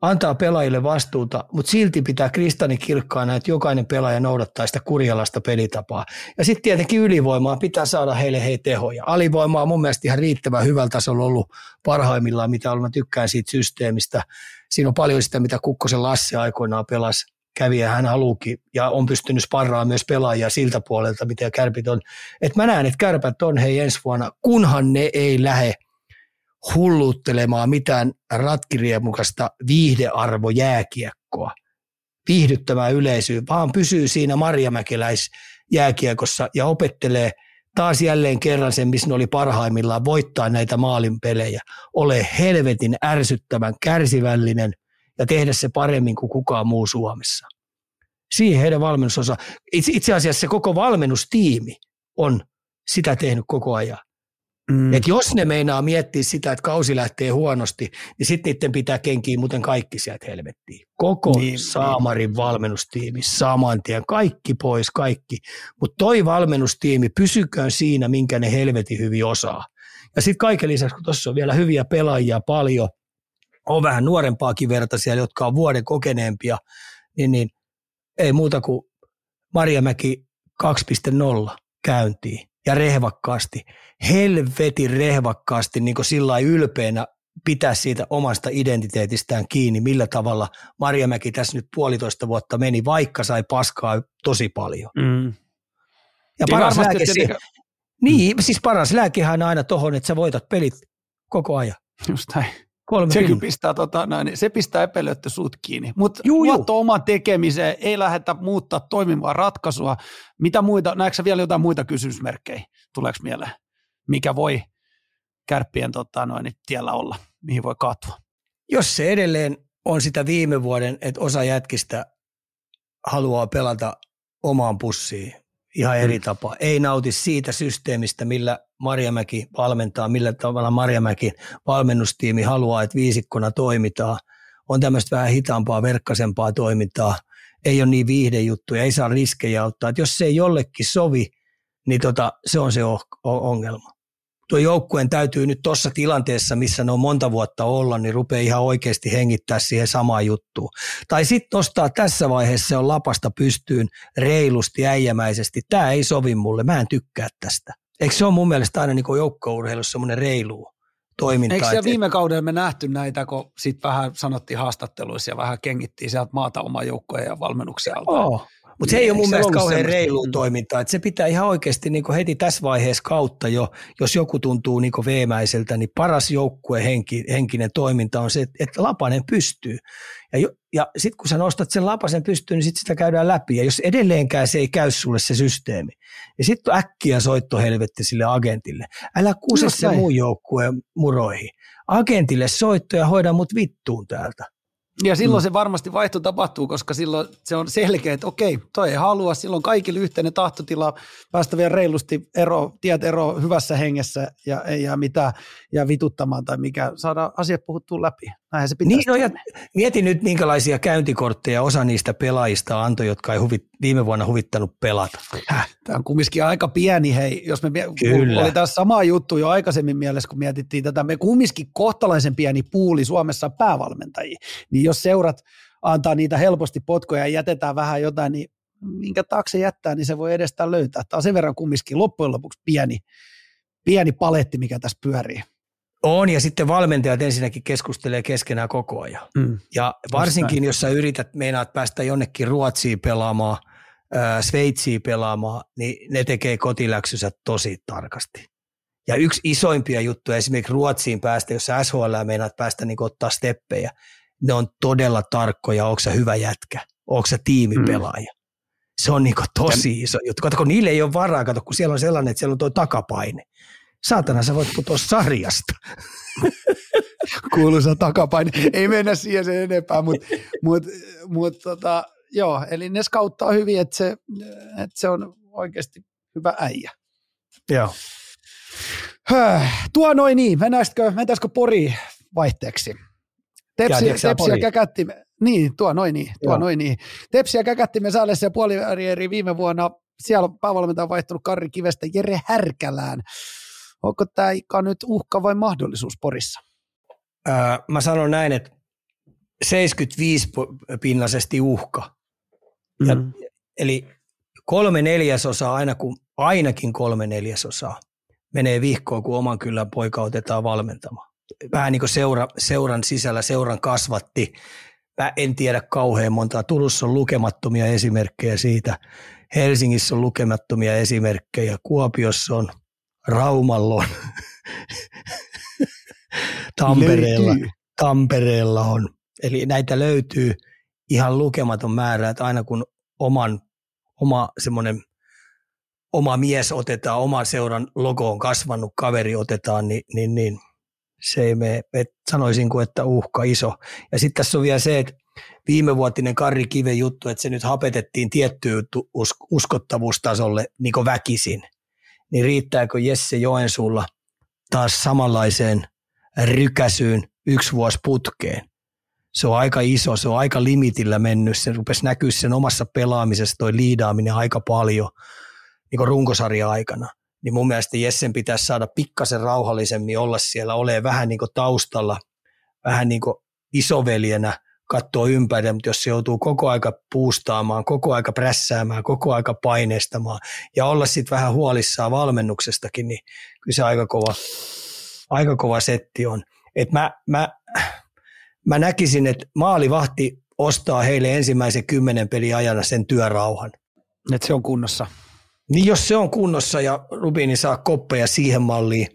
antaa pelaajille vastuuta, mutta silti pitää kirkkaana, että jokainen pelaaja noudattaa sitä kurjalasta pelitapaa. Ja sitten tietenkin ylivoimaa pitää saada heille hei tehoja. Alivoimaa on mun mielestä ihan riittävän hyvällä tasolla ollut parhaimmillaan, mitä mä tykkään siitä systeemistä. Siinä on paljon sitä, mitä Kukkosen Lasse aikoinaan pelasi kävi ja hän haluukin ja on pystynyt sparraamaan myös pelaajia siltä puolelta, mitä kärpit on. Et mä näen, että kärpät on hei ensi vuonna, kunhan ne ei lähde – hulluttelemaan mitään ratkiriemukasta viihdearvo jääkiekkoa. viihdyttämään yleisöä, vaan pysyy siinä Marjamäkeläis jääkiekossa ja opettelee taas jälleen kerran sen, missä ne oli parhaimmillaan, voittaa näitä maalin pelejä. Ole helvetin ärsyttävän kärsivällinen ja tehdä se paremmin kuin kukaan muu Suomessa. Siihen heidän valmennusosa, itse asiassa se koko valmennustiimi on sitä tehnyt koko ajan. Mm. Et jos ne meinaa miettiä sitä, että kausi lähtee huonosti, niin sitten niiden pitää kenkiä muuten kaikki sieltä helvettiin. Koko niin, niin. Saamarin niin. valmennustiimi saman tien, kaikki pois, kaikki. Mutta toi valmennustiimi, pysyköön siinä, minkä ne helvetin hyvin osaa. Ja sitten kaiken lisäksi, kun tuossa on vielä hyviä pelaajia paljon, on vähän nuorempaakin verta siellä, jotka on vuoden kokeneempia, niin, niin ei muuta kuin Marjamäki 2.0 käyntiin ja rehvakkaasti, helvetin rehvakkaasti niin sillä ylpeänä pitää siitä omasta identiteetistään kiinni, millä tavalla Marjamäki tässä nyt puolitoista vuotta meni, vaikka sai paskaa tosi paljon. Mm. Ja niin paras lääke, se, niin, niin, siis paras lääkehän on aina tohon, että sä voitat pelit koko ajan. Just näin. Kolme se, pistää, tota, noin, niin se pistää epelöittä sut kiinni. Mutta luotto oman tekemiseen, ei lähdetä muuttaa toimivaa ratkaisua. Mitä muita, näetkö vielä jotain muita kysymysmerkkejä, tuleeko mieleen? Mikä voi kärppien tota, noin, niin tiellä olla, mihin voi kaatua? Jos se edelleen on sitä viime vuoden, että osa jätkistä haluaa pelata omaan pussiin, ihan eri mm. tapa. Ei nauti siitä systeemistä, millä Marjamäki valmentaa, millä tavalla Marjamäki valmennustiimi haluaa, että viisikkona toimitaan. On tämmöistä vähän hitaampaa, verkkasempaa toimintaa. Ei ole niin viihdejuttuja, ei saa riskejä ottaa. Että jos se ei jollekin sovi, niin tota, se on se ongelma tuo joukkueen täytyy nyt tuossa tilanteessa, missä ne on monta vuotta olla, niin rupeaa ihan oikeasti hengittää siihen samaan juttuun. Tai sitten nostaa tässä vaiheessa se on lapasta pystyyn reilusti, äijämäisesti. Tämä ei sovi mulle, mä en tykkää tästä. Eikö se ole mun mielestä aina niin joukkourheilussa semmoinen reilu toiminta? Eikö siellä viime kaudella me nähty näitä, kun sitten vähän sanottiin haastatteluissa ja vähän kengittiin sieltä maata omaa joukkoja ja valmennuksia Oh. Mutta se ei ole mun mielestä kauhean reilu toimintaa. Että se pitää ihan oikeasti niin heti tässä vaiheessa kautta jo, jos joku tuntuu niin veemäiseltä, niin paras joukkue henki, henkinen toiminta on se, että Lapanen pystyy. Ja, ja sitten kun sä nostat sen Lapasen pystyyn, niin sitten sitä käydään läpi. Ja jos edelleenkään se ei käy sulle se systeemi, niin sitten äkkiä soitto helvetti sille agentille. Älä kuse se muun joukkueen muroihin. Agentille soitto ja hoida mut vittuun täältä. Ja silloin mm. se varmasti vaihto tapahtuu, koska silloin se on selkeä, että okei, toi ei halua, silloin kaikille yhteinen tahtotila päästä vielä reilusti ero, tiet ero hyvässä hengessä ja ei jää mitään ja vituttamaan tai mikä, saada asiat puhuttua läpi. Näinhän se pitää. Niin, no ja mieti nyt, minkälaisia käyntikortteja osa niistä pelaajista antoi, jotka ei huvit, viime vuonna huvittanut pelata. Häh? Tämä on kumminkin aika pieni, hei, jos me Kyllä. oli taas sama juttu jo aikaisemmin mielessä, kun mietittiin tätä, me kumminkin kohtalaisen pieni puuli Suomessa päävalmentajia, niin jos seurat antaa niitä helposti potkoja ja jätetään vähän jotain, niin minkä taakse jättää, niin se voi edestään löytää. Tämä on sen verran kumminkin loppujen lopuksi pieni, pieni paletti, mikä tässä pyörii. On, ja sitten valmentajat ensinnäkin keskustelee keskenään koko ajan. Mm. Ja varsinkin, jos sä yrität, meinaat päästä jonnekin Ruotsiin pelaamaan, äh, Sveitsiin pelaamaan, niin ne tekee kotiläksynsä tosi tarkasti. Ja yksi isoimpia juttuja esimerkiksi Ruotsiin päästä, jos sä SHL meinaat päästä niin ottaa steppejä, ne on todella tarkkoja, onko sä hyvä jätkä, onko sä tiimipelaaja. Mm. Se on niin tosi iso juttu. Kato, kun niille ei ole varaa, kato, kun siellä on sellainen, että siellä on tuo takapaine saatana sä voit putoa sarjasta. Kuuluisa takapaine. Ei mennä siihen sen enempää, mutta mut, mut, tota, joo, eli ne skauttaa hyvin, että se, että se on oikeasti hyvä äijä. Joo. Tuo noin niin, mennäisikö, mennäisikö Pori vaihteeksi? Tepsi, tepsi ja käkätti, niin, tuo noin niin, tuo Joo. noin niin. Tepsi ja käkätti me Säälessä ja puolivärieri viime vuonna. Siellä on päävalmentaja vaihtunut Karri Kivestä Jere Härkälään. Onko tämä Ika nyt uhka vai mahdollisuus Porissa? Öö, mä sanon näin, että 75 pinnasesti uhka. Ja, mm. Eli kolme neljäsosaa, aina kun, ainakin kolme neljäsosaa menee vihkoon, kun oman kylän poika otetaan valmentamaan. Vähän niin kuin seura, seuran sisällä, seuran kasvatti. Mä en tiedä kauhean montaa. Turussa on lukemattomia esimerkkejä siitä. Helsingissä on lukemattomia esimerkkejä. Kuopiossa on Raumalla on, Tampereella, Tampereella on. Eli näitä löytyy ihan lukematon määrä, että aina kun oman, oma semmoinen oma mies otetaan, oma seuran logo on kasvanut, kaveri otetaan, niin, niin, niin se ei mene, sanoisin kuin, että uhka iso. Ja sitten tässä on vielä se, että viimevuotinen Karri Kiven juttu, että se nyt hapetettiin tiettyyn uskottavuustasolle niin väkisin, niin riittääkö Jesse Joensuulla taas samanlaiseen rykäsyyn yksi vuosi putkeen? Se on aika iso, se on aika limitillä mennyt, se rupesi näkyä sen omassa pelaamisessa toi liidaaminen aika paljon niin runkosarja-aikana niin mun mielestä Jessen pitäisi saada pikkasen rauhallisemmin olla siellä, ole vähän niin taustalla, vähän niin isoveljenä, katsoa ympäri, mutta jos se joutuu koko aika puustaamaan, koko aika prässäämään, koko aika paineistamaan ja olla sitten vähän huolissaan valmennuksestakin, niin kyllä se aika kova, aika kova setti on. Et mä, mä, mä näkisin, että maalivahti ostaa heille ensimmäisen kymmenen pelin ajana sen työrauhan. Että se on kunnossa. Niin jos se on kunnossa ja Rubini saa koppeja siihen malliin,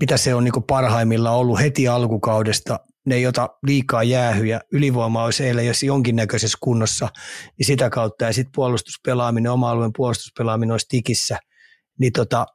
mitä se on niin parhaimmillaan ollut heti alkukaudesta, ne ei ota liikaa jäähyjä, ylivoima olisi eilen jos jonkinnäköisessä kunnossa, niin sitä kautta ja sitten puolustuspelaaminen, oma alueen puolustuspelaaminen olisi tikissä, niin, tota,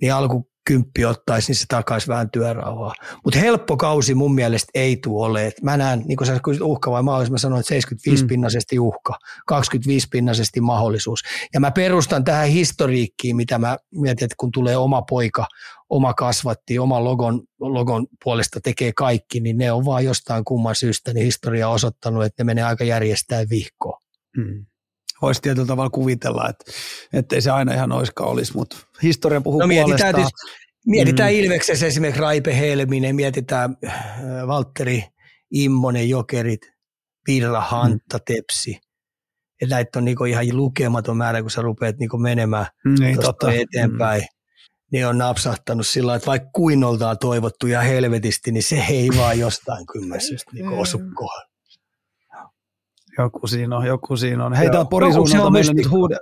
niin alku, kymppi ottaisi, niin se takaisi vähän työrauhaa. Mutta helppo kausi mun mielestä ei tule ole. mä näen, niin kuin sä kysyt uhka vai mahdollisuus, mä sanoin, että 75 mm. pinnasesti uhka, 25 pinnasesti mahdollisuus. Ja mä perustan tähän historiikkiin, mitä mä mietin, että kun tulee oma poika, oma kasvatti, oma logon, logon puolesta tekee kaikki, niin ne on vaan jostain kumman syystä niin historia osoittanut, että ne menee aika järjestää vihkoon. Mm voisi tietyllä tavalla kuvitella, että ei se aina ihan oiskaan olisi, mutta historia puhuu no, mietitään puolestaan. mietitään mm. Ilveksessä esimerkiksi Raipe Helminen, mietitään äh, Valtteri Immonen, Jokerit, Virra, Hantta, mm. Tepsi. Et näitä on niinku ihan lukematon määrä, kun sä rupeat niinku menemään niin, totta. eteenpäin. Mm. Niin on napsahtanut sillä että vaikka kuin oltaan toivottu ja helvetisti, niin se ei vaan jostain kymmenestä niinku osu kohdalla. Joku siinä on, joku siinä on. Hei, tämä Porisuunnalta meillä nyt huude...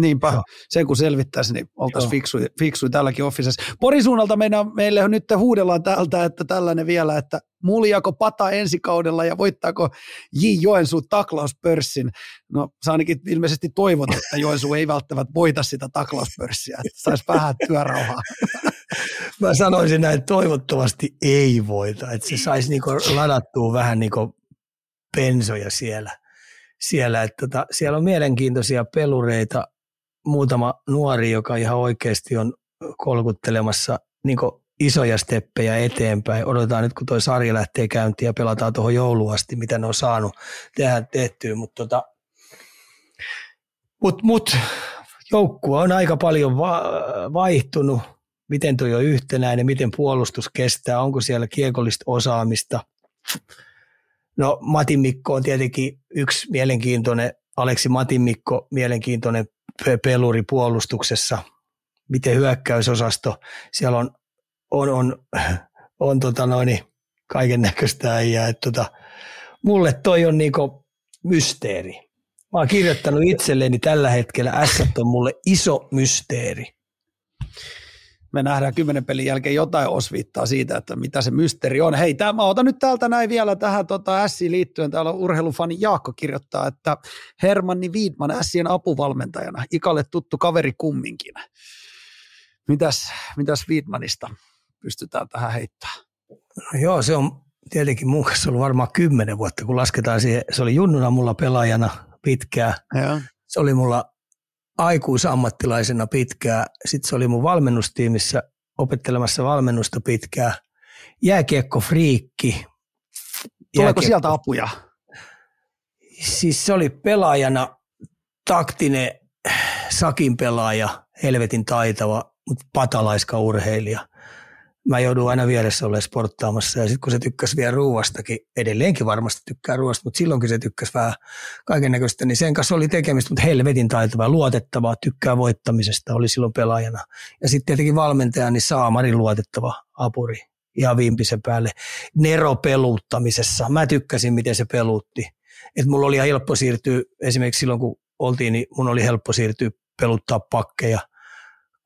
Niinpä, Joo. sen kun selvittäisi, niin oltaisiin fiksui, fiksui tälläkin officessa. Porisuunnalta meillä, meille on nyt huudellaan täältä, että tällainen vielä, että muljako pata ensi kaudella ja voittaako J. Joensuu taklauspörssin. No sä ainakin ilmeisesti toivot, että Joensuu ei välttämättä voita sitä taklauspörssiä, että saisi vähän työrauhaa. Mä sanoisin näin, että toivottavasti ei voita, että se saisi niinku ladattua vähän niinku pensoja siellä. siellä että tota, siellä on mielenkiintoisia pelureita. Muutama nuori, joka ihan oikeasti on kolkuttelemassa niin isoja steppejä eteenpäin. Odotetaan nyt, kun tuo sarja lähtee käyntiin ja pelataan tuohon jouluasti, mitä ne on saanut tehdä tehtyä. Mutta tota, mut, mut, joukkue on aika paljon va- vaihtunut. Miten tuo on yhtenäinen, miten puolustus kestää, onko siellä kiekollista osaamista – No Matin Mikko on tietenkin yksi mielenkiintoinen, Aleksi Matin Mikko, mielenkiintoinen peluri puolustuksessa. Miten hyökkäysosasto, siellä on, on, on, on tota noin, kaiken näköistä äijää. Tota, mulle toi on niinku mysteeri. Mä oon kirjoittanut itselleni tällä hetkellä, S on mulle iso mysteeri me nähdään kymmenen pelin jälkeen jotain osviittaa siitä, että mitä se mysteeri on. Hei, tämä, mä otan nyt täältä näin vielä tähän tota, Siin liittyen. Täällä on urheilufani Jaakko kirjoittaa, että Hermanni Viidman Sien apuvalmentajana, Ikalle tuttu kaveri kumminkin. Mitäs, mitäs Viidmanista pystytään tähän heittämään? No joo, se on tietenkin mun kanssa ollut varmaan kymmenen vuotta, kun lasketaan siihen. Se oli junnuna mulla pelaajana pitkään. Se oli mulla aikuisammattilaisena pitkään. Sitten se oli mun valmennustiimissä opettelemassa valmennusta pitkään. Jääkiekko friikki. Tuleeko sieltä apuja? Siis se oli pelaajana taktinen sakin pelaaja, helvetin taitava, mutta patalaiska urheilija mä joudun aina vieressä olemaan sporttaamassa. Ja sitten kun se tykkäsi vielä ruuastakin, edelleenkin varmasti tykkää ruuasta, mutta silloinkin se tykkäsi vähän kaiken näköistä, niin sen kanssa oli tekemistä, mutta helvetin taitavaa, luotettavaa, tykkää voittamisesta, oli silloin pelaajana. Ja sitten tietenkin valmentaja, niin Saamari luotettava apuri ihan viimpisen päälle. Nero peluuttamisessa. Mä tykkäsin, miten se peluutti. Et mulla oli ihan helppo siirtyä, esimerkiksi silloin kun oltiin, niin mun oli helppo siirtyä peluttaa pakkeja,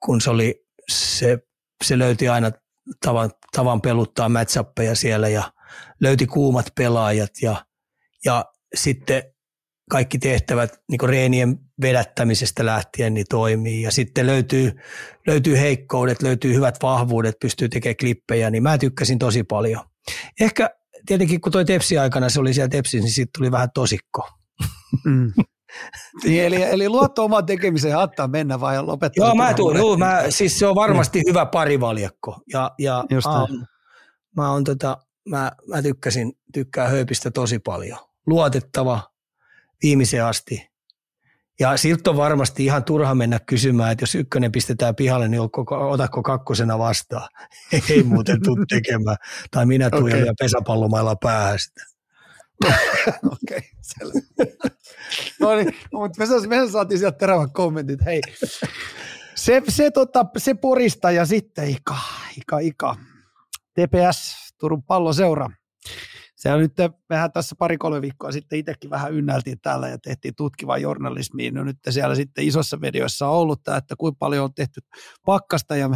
kun se oli se, se löyti aina tavan, tavan peluttaa matchappeja siellä ja löyti kuumat pelaajat ja, ja sitten kaikki tehtävät niin reenien vedättämisestä lähtien niin toimii ja sitten löytyy, löytyy heikkoudet, löytyy hyvät vahvuudet, pystyy tekemään klippejä, niin mä tykkäsin tosi paljon. Ehkä tietenkin kun toi Tepsi aikana se oli siellä Tepsi, niin siitä tuli vähän tosikko. Mm. niin, eli, eli luotto omaan tekemiseen ja antaa mennä vai lopettaa? Joo, mä tuun, joo, mä, siis se on varmasti hyvä parivaljakko ja, ja mä, on, mä, on, tota, mä, mä tykkäsin, tykkään Hööpistä tosi paljon. Luotettava, viimeiseen asti. Ja siltä on varmasti ihan turha mennä kysymään, että jos ykkönen pistetään pihalle, niin otatko kakkosena vastaan. Ei muuten tule tekemään. Tai minä tuun okay. ja pesäpallomailla päähän sitä. Okei, selvä. no niin, no, mutta me, me saatiin sieltä terävät kommentit. Hei, se, se, tota, se porista ja sitten Ika, Ika, Ika. TPS, Turun palloseura se on nyt, mehän tässä pari-kolme viikkoa sitten itsekin vähän ynnältiin täällä ja tehtiin tutkivaa journalismiin. No nyt siellä sitten isossa medioissa on ollut tämä, että kuinka paljon on tehty pakkasta ja,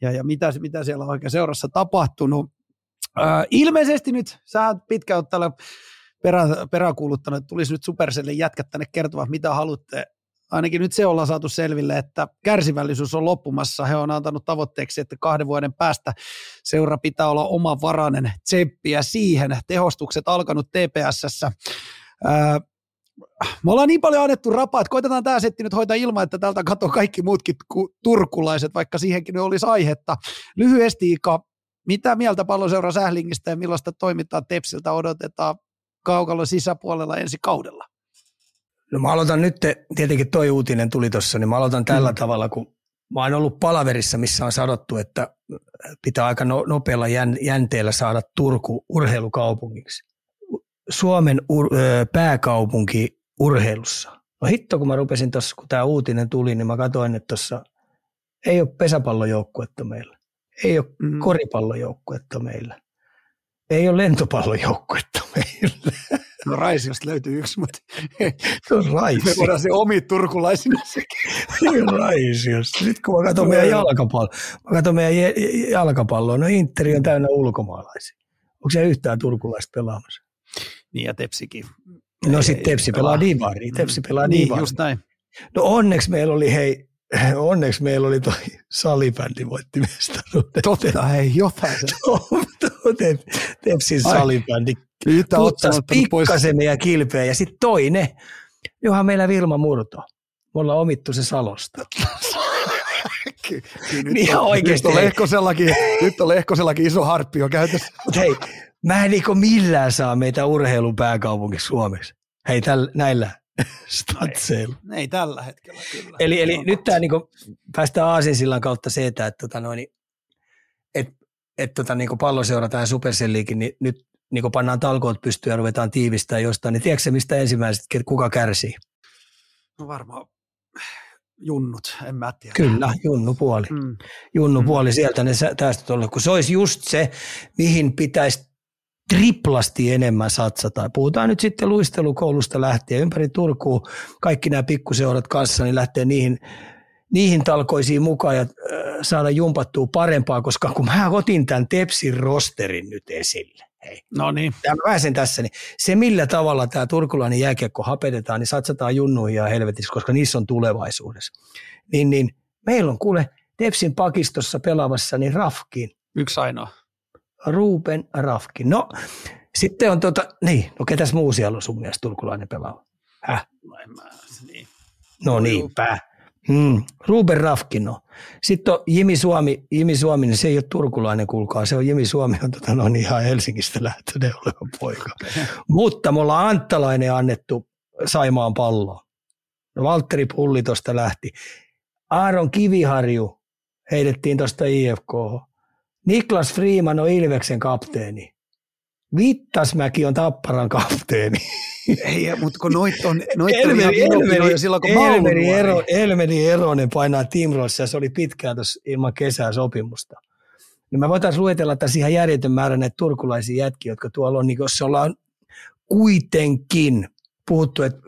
ja, ja mitä, mitä siellä on oikein seurassa tapahtunut. Ää, ilmeisesti nyt, sä pitkään tällä perä, peräkuuluttanut, että tulisi nyt Supercellin jätkät tänne kertomaan, mitä haluatte ainakin nyt se ollaan saatu selville, että kärsivällisyys on loppumassa. He on antanut tavoitteeksi, että kahden vuoden päästä seura pitää olla omavarainen tsemppiä siihen. Tehostukset alkanut TPSssä. me ollaan niin paljon annettu rapaa, että koitetaan tämä setti nyt hoitaa ilman, että täältä katsoo kaikki muutkin turkulaiset, vaikka siihenkin olisi aihetta. Lyhyesti Ika, mitä mieltä palloseura Sählingistä ja millaista toimintaa Tepsiltä odotetaan kaukalon sisäpuolella ensi kaudella? No mä aloitan nyt, tietenkin toi uutinen tuli tuossa, niin mä aloitan tällä mm. tavalla, kun mä oon ollut palaverissa, missä on sanottu, että pitää aika no, nopealla jänteellä saada Turku urheilukaupungiksi. Suomen ur, pääkaupunki urheilussa. No hitto, kun mä rupesin tuossa, kun tämä uutinen tuli, niin mä katsoin, että tuossa ei ole pesäpallojoukkuetta meillä. Ei ole mm. koripallojoukkuetta meillä. Ei ole lentopallojoukkuetta meillä. No Raisiosta löytyy yksi, mutta se on Raisio. Me voidaan se omi turkulaisina sekin. Raisiosta. Nyt kun mä katson meidän jalkapalloa, mä katson meidän jalkapalloa, no Interi on täynnä ulkomaalaisia. Onko se yhtään turkulaista pelaamassa? Niin ja Tepsikin. No sitten Tepsi pelaa Divari. Tepsi pelaa niin, Divari. just näin. No onneksi meillä oli, hei, onneksi meillä oli toi salibändi voitti mestaruuden. Totta, hei, jotain se. Tepsin salibändi Yhtä pikkasen meidän kilpeä. Ja sitten toinen, johan meillä Vilma Murto. Me ollaan omittu se Salosta. Nyt, niin on, oikeasti, nyt, on lehkosellakin, nyt on lehkosellakin iso harppi jo käytössä. Mutta hei, mä en niinku millään saa meitä urheilun pääkaupungiksi Suomessa. Hei, täl, näillä statseilla. Ei, ei tällä hetkellä kyllä. Eli, eli nyt tämä niinku, päästään Aasinsillan kautta se, että et, tota noin, et, et, tota, niinku palloseura tai Supercelliikin, niin nyt niin pannaan talkoot pystyyn ja ruvetaan tiivistää jostain, niin tiedätkö mistä ensimmäiset, kuka kärsii? No varmaan junnut, en mä tiedä. Kyllä, junnu puoli. Mm. Junnu mm. puoli sieltä ne tästä olla, kun se olisi just se, mihin pitäisi triplasti enemmän satsata. Puhutaan nyt sitten luistelukoulusta lähtien ympäri Turkuun, kaikki nämä pikkuseurat kanssa, niin lähtee niihin, niihin talkoisiin mukaan ja saada jumpattua parempaa, koska kun mä otin tämän Tepsin rosterin nyt esille, Hei. No niin. Ja mä pääsen tässä, niin se millä tavalla tämä turkulainen jääkiekko hapetetaan, niin satsataan junnuihin ja helvetissä, koska niissä on tulevaisuudessa. Niin, niin meillä on kuule Tepsin pakistossa pelaavassa niin Rafkin. Yksi ainoa. Ruben Rafkin. No, sitten on tota, niin, no ketäs muu siellä on sun mielestä turkulainen pelaava? Häh? No en mä, niin. No niinpä. Mm, Ruben Rafkino. Sitten on Jimi Suomi, Jimi Suomi, niin se ei ole turkulainen, kuulkaa. Se on Jimi Suomi, on tota, no, ihan Helsingistä lähtöinen oleva poika. Mutta me ollaan Anttalainen annettu Saimaan palloa. No, Valtteri Pulli tuosta lähti. Aaron Kiviharju heitettiin tuosta IFK. Niklas Freeman on Ilveksen kapteeni. Vittasmäki on Tapparan kapteeni. Ei, mutta kun noit on, noit Elmeri, on Elmeri, silloin, kun Elmeri, Ero, Elmeri Eronen painaa Timrossa ja se oli pitkään tuossa ilman kesää sopimusta. Niin me voitaisiin luetella tässä ihan järjetön määrä näitä turkulaisia jätkiä, jotka tuolla on, niin jos ollaan kuitenkin puhuttu, että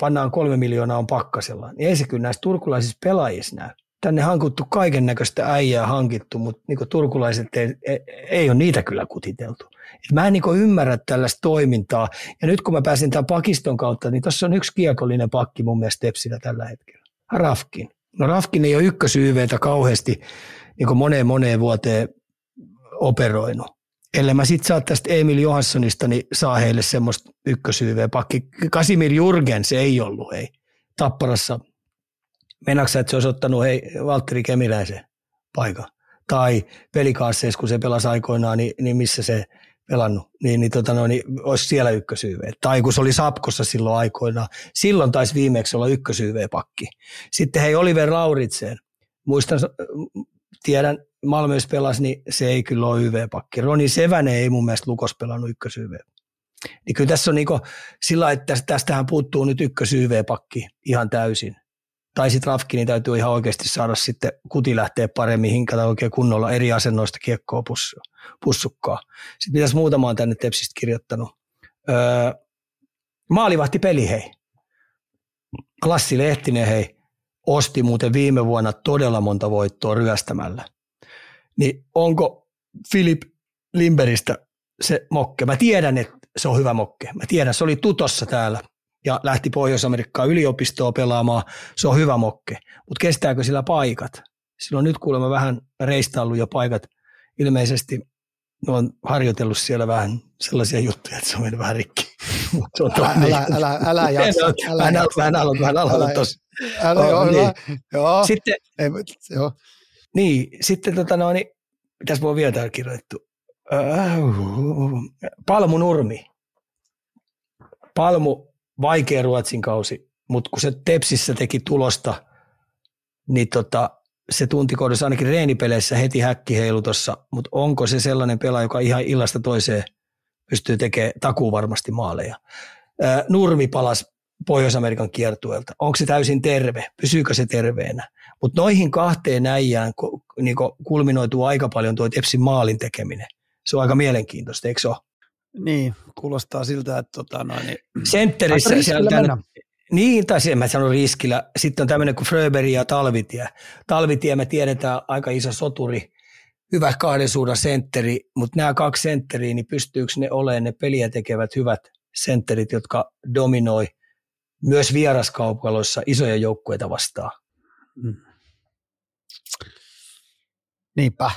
pannaan kolme miljoonaa on pakkasella, niin ei se kyllä näissä turkulaisissa pelaajissa näy. Tänne hankuttu kaiken näköistä äijää hankittu, mutta niin turkulaiset ei, ei, ei ole niitä kyllä kutiteltu. Et mä en niin ymmärrä tällaista toimintaa. Ja nyt kun mä pääsin tämän pakiston kautta, niin tuossa on yksi kiekollinen pakki mun mielestä Tepsillä tällä hetkellä. Rafkin. No Rafkin ei ole ykkösyyveitä kauheasti niin moneen moneen vuoteen operoinut. Ellei mä sit saa tästä Emil Johanssonista, niin saa heille semmoista ykkösyyveä pakki. Kasimir Jurgens ei ollut, hei. Tapparassa. Meinaatko että se olisi ottanut hei, Valtteri Kemiläisen paikan? Tai pelikaasseessa, kun se pelasi aikoinaan, niin, niin missä se pelannut, niin, niin, tota no, niin olisi siellä ykkösyyve. Tai kun se oli Sapkossa silloin aikoinaan, silloin taisi viimeksi olla ykkösyyve-pakki. Sitten hei Oliver Lauritsen, muistan, tiedän, Malmöys pelasi, niin se ei kyllä ole YV-pakki. Roni Sevänen ei mun mielestä Lukos pelannut ykkösyyve. Niin kyllä tässä on niin sillä että tästähän puuttuu nyt ykkösyyve-pakki ihan täysin. Tai sitten Rafki, niin täytyy ihan oikeasti saada sitten kuti lähteä paremmin hinkata oikein kunnolla eri asennoista kiekkoa pussukkaa. Sitten mitäs muutama on tänne Tepsistä kirjoittanut. Öö, maalivahti peli hei. Lassi Lehtinen hei osti muuten viime vuonna todella monta voittoa ryöstämällä. Niin onko Filip Limberistä se mokke? Mä tiedän, että se on hyvä mokke. Mä tiedän, se oli tutossa täällä ja lähti Pohjois-Amerikkaan yliopistoa pelaamaan. Se on hyvä mokke. Mutta kestääkö sillä paikat? Silloin nyt kuulemma vähän reistaillut jo paikat. Ilmeisesti ne on harjoitellut siellä vähän sellaisia juttuja, että se on mennyt vähän rikki. se on älä, älä, älä, älä jaksa. Älä, älä, vähän aloit, vähän aloit tuossa. Älä, joo, niin. joo. Sitten, Ei, joo. Niin, sitten tota no, niin, mitäs voi vielä täällä kirjoittu? Palmu Nurmi. Palmu, vaikea Ruotsin kausi, mutta kun se Tepsissä teki tulosta, niin tota, se tuntikohdassa ainakin reenipeleissä heti häkki heilu tossa, mutta onko se sellainen pelaaja, joka ihan illasta toiseen pystyy tekemään takuu varmasti maaleja. Nurmi palas Pohjois-Amerikan kiertueelta. Onko se täysin terve? Pysyykö se terveenä? Mutta noihin kahteen äijään niin kulminoituu aika paljon tuo Tepsin maalin tekeminen. Se on aika mielenkiintoista, eikö se ole? Niin, kuulostaa siltä, että tota noin, niin... Sentterissä siellä niin, tai mä sano riskillä. Sitten on tämmöinen kuin Fröberg ja Talvitie. Talvitie me tiedetään aika iso soturi, hyvä kahden suunnan sentteri, mutta nämä kaksi sentteriä, niin pystyykö ne olemaan ne peliä tekevät hyvät sentterit, jotka dominoi myös vieraskaupaloissa isoja joukkueita vastaan? Mm. Niinpä.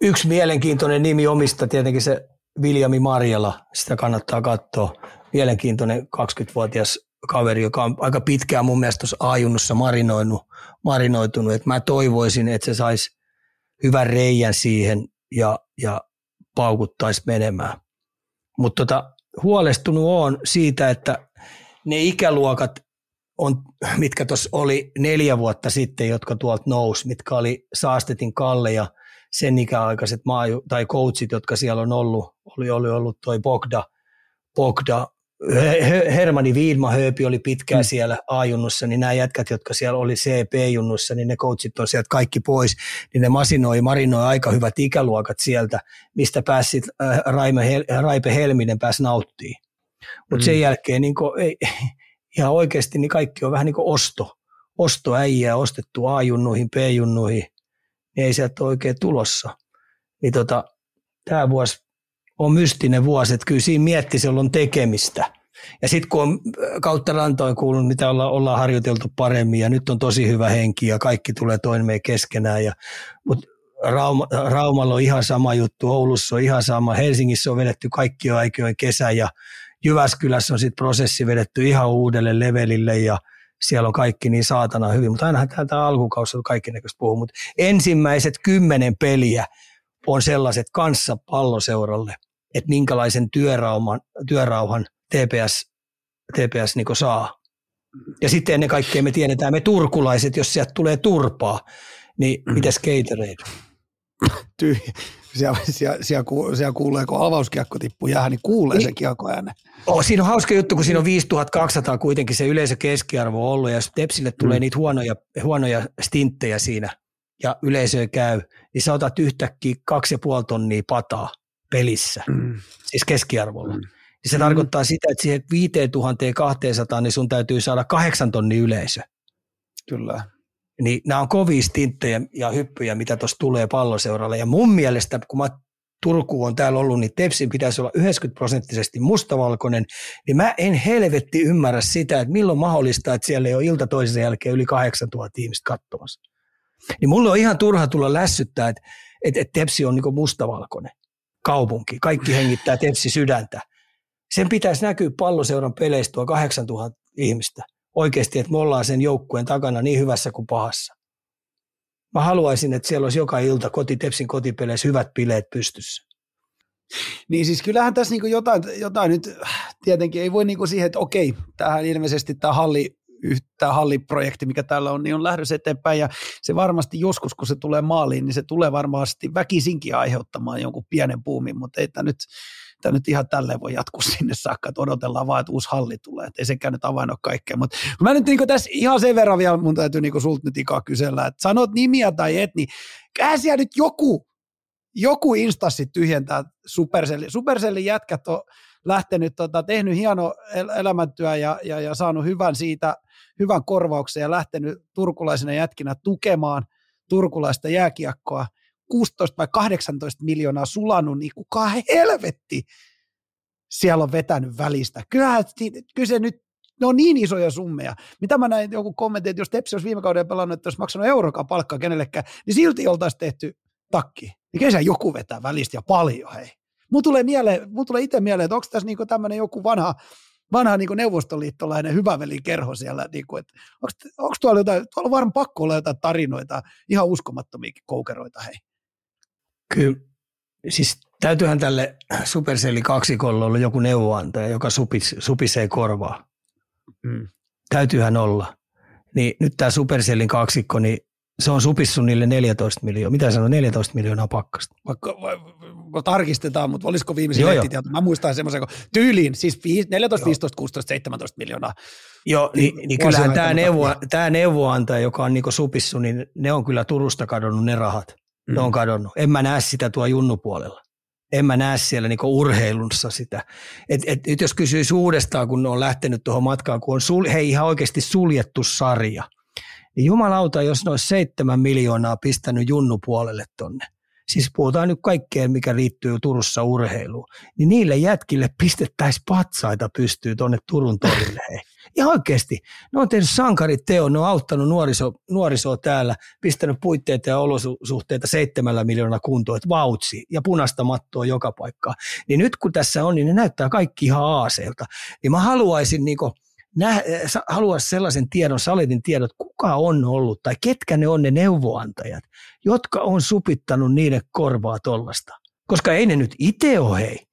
Yksi mielenkiintoinen nimi omista tietenkin se Viljami Marjala, sitä kannattaa katsoa. Mielenkiintoinen 20-vuotias kaveri, joka on aika pitkään mun mielestä tuossa ajunnussa marinoinut, marinoitunut. Et mä toivoisin, että se saisi hyvän reijän siihen ja, ja paukuttaisi menemään. Mutta tota, huolestunut on siitä, että ne ikäluokat, on, mitkä tuossa oli neljä vuotta sitten, jotka tuolta nousi, mitkä oli Saastetin Kalle ja sen ikäaikaiset maaju, tai coachit, jotka siellä on ollut, oli, oli ollut toi Bogda, Bogda Hermani Viidma Hööpi oli pitkään mm. siellä A-junnussa, niin nämä jätkät, jotka siellä oli CP-junnussa, niin ne coachit on sieltä kaikki pois, niin ne masinoi, marinoi aika hyvät ikäluokat sieltä, mistä pääsi äh, Raime, Raipe Helminen pääsi nauttii. Mutta mm. sen jälkeen niin kuin, ei, ihan oikeasti niin kaikki on vähän niin kuin osto, ostoäijää, ostettu A-junnuihin, B-junnuihin, niin ei sieltä ole oikein tulossa. Niin tota, tämä vuosi on mystinen vuosi, että kyllä siinä miettisi, on tekemistä. Ja sitten kun on kautta rantoin kuullut, mitä ollaan, ollaan harjoiteltu paremmin ja nyt on tosi hyvä henki ja kaikki tulee toinen meidän keskenään. Ja, mutta Rauma, Raumalla on ihan sama juttu, Oulussa on ihan sama, Helsingissä on vedetty kaikki aikojen kesä ja Jyväskylässä on sitten prosessi vedetty ihan uudelle levelille ja siellä on kaikki niin saatana hyvin, mutta ainahan tämä alkukausi on kaikki näköistä puhua, mutta ensimmäiset kymmenen peliä on sellaiset kanssa palloseuralle, että minkälaisen työrauhan, työrauhan TPS, TPS niin saa. Ja sitten ennen kaikkea me tiedetään, me turkulaiset, jos sieltä tulee turpaa, niin mitäs Gatorade? Tyhjä. Siellä, siellä, siellä, siellä kuulee, kun avauskiekko tippuu jäähän, niin kuulee niin, se kiekko ääne. Oh, siinä on hauska juttu, kun siinä on 5200 kuitenkin se yleisö keskiarvo ollut, ja jos Tepsille tulee mm. niitä huonoja, huonoja stinttejä siinä, ja yleisö käy, niin sä otat yhtäkkiä kaksi ja puoli tonnia pataa pelissä, mm. siis keskiarvolla. Mm. Niin se mm. tarkoittaa sitä, että siihen 5200 niin sun täytyy saada kahdeksan tonnin yleisö. Kyllä. Niin nämä on kovia stinttejä ja hyppyjä, mitä tuossa tulee palloseuralle. Ja mun mielestä, kun mä Turku on täällä ollut, niin Tepsin pitäisi olla 90 prosenttisesti mustavalkoinen, niin mä en helvetti ymmärrä sitä, että milloin mahdollista, että siellä ei ole ilta toisen jälkeen yli 8000 ihmistä katsomassa. Niin mulla on ihan turha tulla lässyttää, että, että, että Tepsi on niin mustavalkoinen kaupunki. Kaikki hengittää Tepsi sydäntä. Sen pitäisi näkyä palloseuran peleissä tuo 8000 ihmistä. Oikeasti, että me ollaan sen joukkueen takana niin hyvässä kuin pahassa. Mä haluaisin, että siellä olisi joka ilta koti, Tepsin kotipeleissä hyvät bileet pystyssä. Niin siis kyllähän tässä niinku jotain, jotain nyt tietenkin ei voi niinku siihen, että okei, tähän ilmeisesti tämä halli tämä halliprojekti, mikä täällä on, niin on lähdössä eteenpäin ja se varmasti joskus, kun se tulee maaliin, niin se tulee varmasti väkisinkin aiheuttamaan jonkun pienen puumin, mutta ei tämä nyt, tämä nyt ihan tälleen voi jatkua sinne saakka, että odotellaan vaan, että uusi halli tulee, että ei sekään nyt avain ole kaikkea, mutta mä nyt niin tässä ihan sen verran vielä mun täytyy niin sulta nyt ikaa kysellä, että sanot nimiä tai et, niin käsiä nyt joku, joku instanssi tyhjentää Supercellin. Supercellin jätkät on lähtenyt, tota, tehnyt hieno elämäntyö ja, ja, ja saanut hyvän siitä, hyvän korvauksen ja lähtenyt turkulaisena jätkinä tukemaan turkulaista jääkiekkoa. 16 vai 18 miljoonaa sulanut, niin kuka helvetti siellä on vetänyt välistä. Kyllä, kyllä se nyt ne on niin isoja summeja. Mitä mä näin joku kommentti, että jos Tepsi olisi viime kauden pelannut, että olisi maksanut eurokaan palkkaa kenellekään, niin silti oltaisiin tehty takki. Niin kyllä joku vetää välistä ja paljon, hei. Mun tulee, mieleen, mun tulee itse mieleen, että onko tässä niinku tämmöinen joku vanha, vanha niinku neuvostoliittolainen hyvävelikerho siellä, niinku, että onko tuolla jotain, tuolla on varmaan pakko olla jotain tarinoita, ihan uskomattomiakin koukeroita, hei. Kyllä, siis täytyyhän tälle Supercelli kaksikolle olla joku neuvoantaja, joka supis, supisee korvaa. Mm. Täytyyhän olla. Niin nyt tämä Supercellin kaksikko, niin se on supissu niille 14 miljoonaa. Mitä sanoo 14 miljoonaa pakkasta? Vaikka, tarkistetaan, mutta olisiko viimeisen lehtitieto? Mä muistan semmoisen, kun tyyliin, siis 14, joo. 15, 16, 17 miljoonaa. Joo, niin, niin kyllähän tämä, neuvo, tämä neuvoantaja, joka on niinku supissu, niin ne on kyllä Turusta kadonnut ne rahat. Mm. Ne on kadonnut. En mä näe sitä tuo junnupuolella. En mä näe siellä niinku urheilussa sitä. Et, et, et jos kysyisi uudestaan, kun ne on lähtenyt tuohon matkaan, kun on sul, hei, ihan oikeasti suljettu sarja, niin jumalauta, jos ne olisi seitsemän miljoonaa pistänyt junnupuolelle tonne, siis puhutaan nyt kaikkeen, mikä liittyy Turussa urheiluun, niin niille jätkille pistettäisiin patsaita pystyy tuonne Turun torille. Hei. Ja oikeasti, ne on tehnyt sankarit teo, ne on auttanut nuoriso, nuorisoa täällä, pistänyt puitteita ja olosuhteita seitsemällä miljoonaa kuntoa, että vautsi ja punaista mattoa joka paikkaan. Niin nyt kun tässä on, niin ne näyttää kaikki ihan aaseelta. Niin mä haluaisin niin nä, halua sellaisen tiedon, saletin tiedot, kuka on ollut tai ketkä ne on ne neuvoantajat, jotka on supittanut niiden korvaa tollasta. Koska ei ne nyt itse ole hei.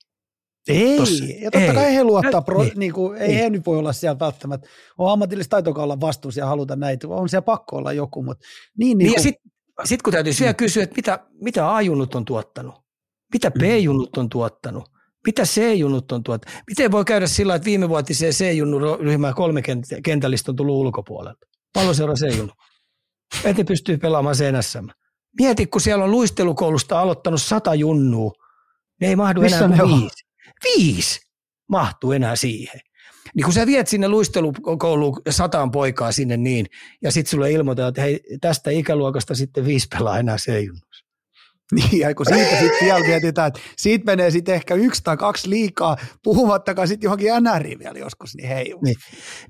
Ei, Tossa, ja totta ei. kai he luottaa, pro, niin, niin kuin, ei, ei he nyt voi olla siellä välttämättä, on ammatillista taitoa olla vastuussa ja haluta näitä, on siellä pakko olla joku, mutta niin, niin, niin sitten sit kun täytyy vielä kysyä, että mitä, mitä A-junnut on tuottanut, mitä B-junnut on tuottanut, mitä C-junut on tuot? Miten voi käydä sillä että viime vuotiseen C-junnun ryhmään kolme kentällistä on tullut ulkopuolelta? Palloseura C-junnu. Eti pystyy pelaamaan CNSM. Mieti, kun siellä on luistelukoulusta aloittanut sata junnua, ne ei mahdu Missä enää kuin viisi. Viisi mahtuu enää siihen. Niin kun sä viet sinne luistelukouluun sataan poikaa sinne niin, ja sitten sulle ilmoitetaan, että hei, tästä ikäluokasta sitten viisi pelaa enää C-junnussa. Niin, ja kun siitä sitten vielä mietitään, että siitä menee sitten ehkä yksi tai kaksi liikaa, puhumattakaan sitten johonkin NRiin vielä joskus, niin hei. Niin.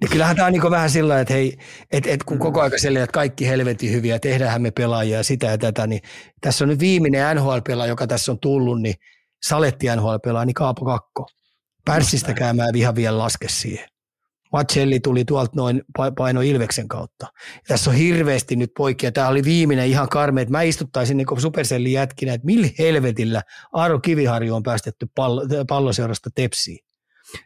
niin kyllähän tämä on niin vähän sillä että hei, et, et kun koko ajan selviää, että kaikki helvetin hyviä, tehdään me pelaajia sitä ja tätä, niin tässä on nyt viimeinen NHL-pelaaja, joka tässä on tullut, niin Saletti NHL-pelaaja, niin Kaapo Kakko. Pärssistäkään mä ihan vielä laske siihen. Macelli tuli tuolta noin paino Ilveksen kautta. Tässä on hirveästi nyt poikia. Tämä oli viimeinen ihan karme, että mä istuttaisin niin Supercellin jätkinä, että millä helvetillä Aaro Kiviharju on päästetty pallo, palloseurasta tepsiin.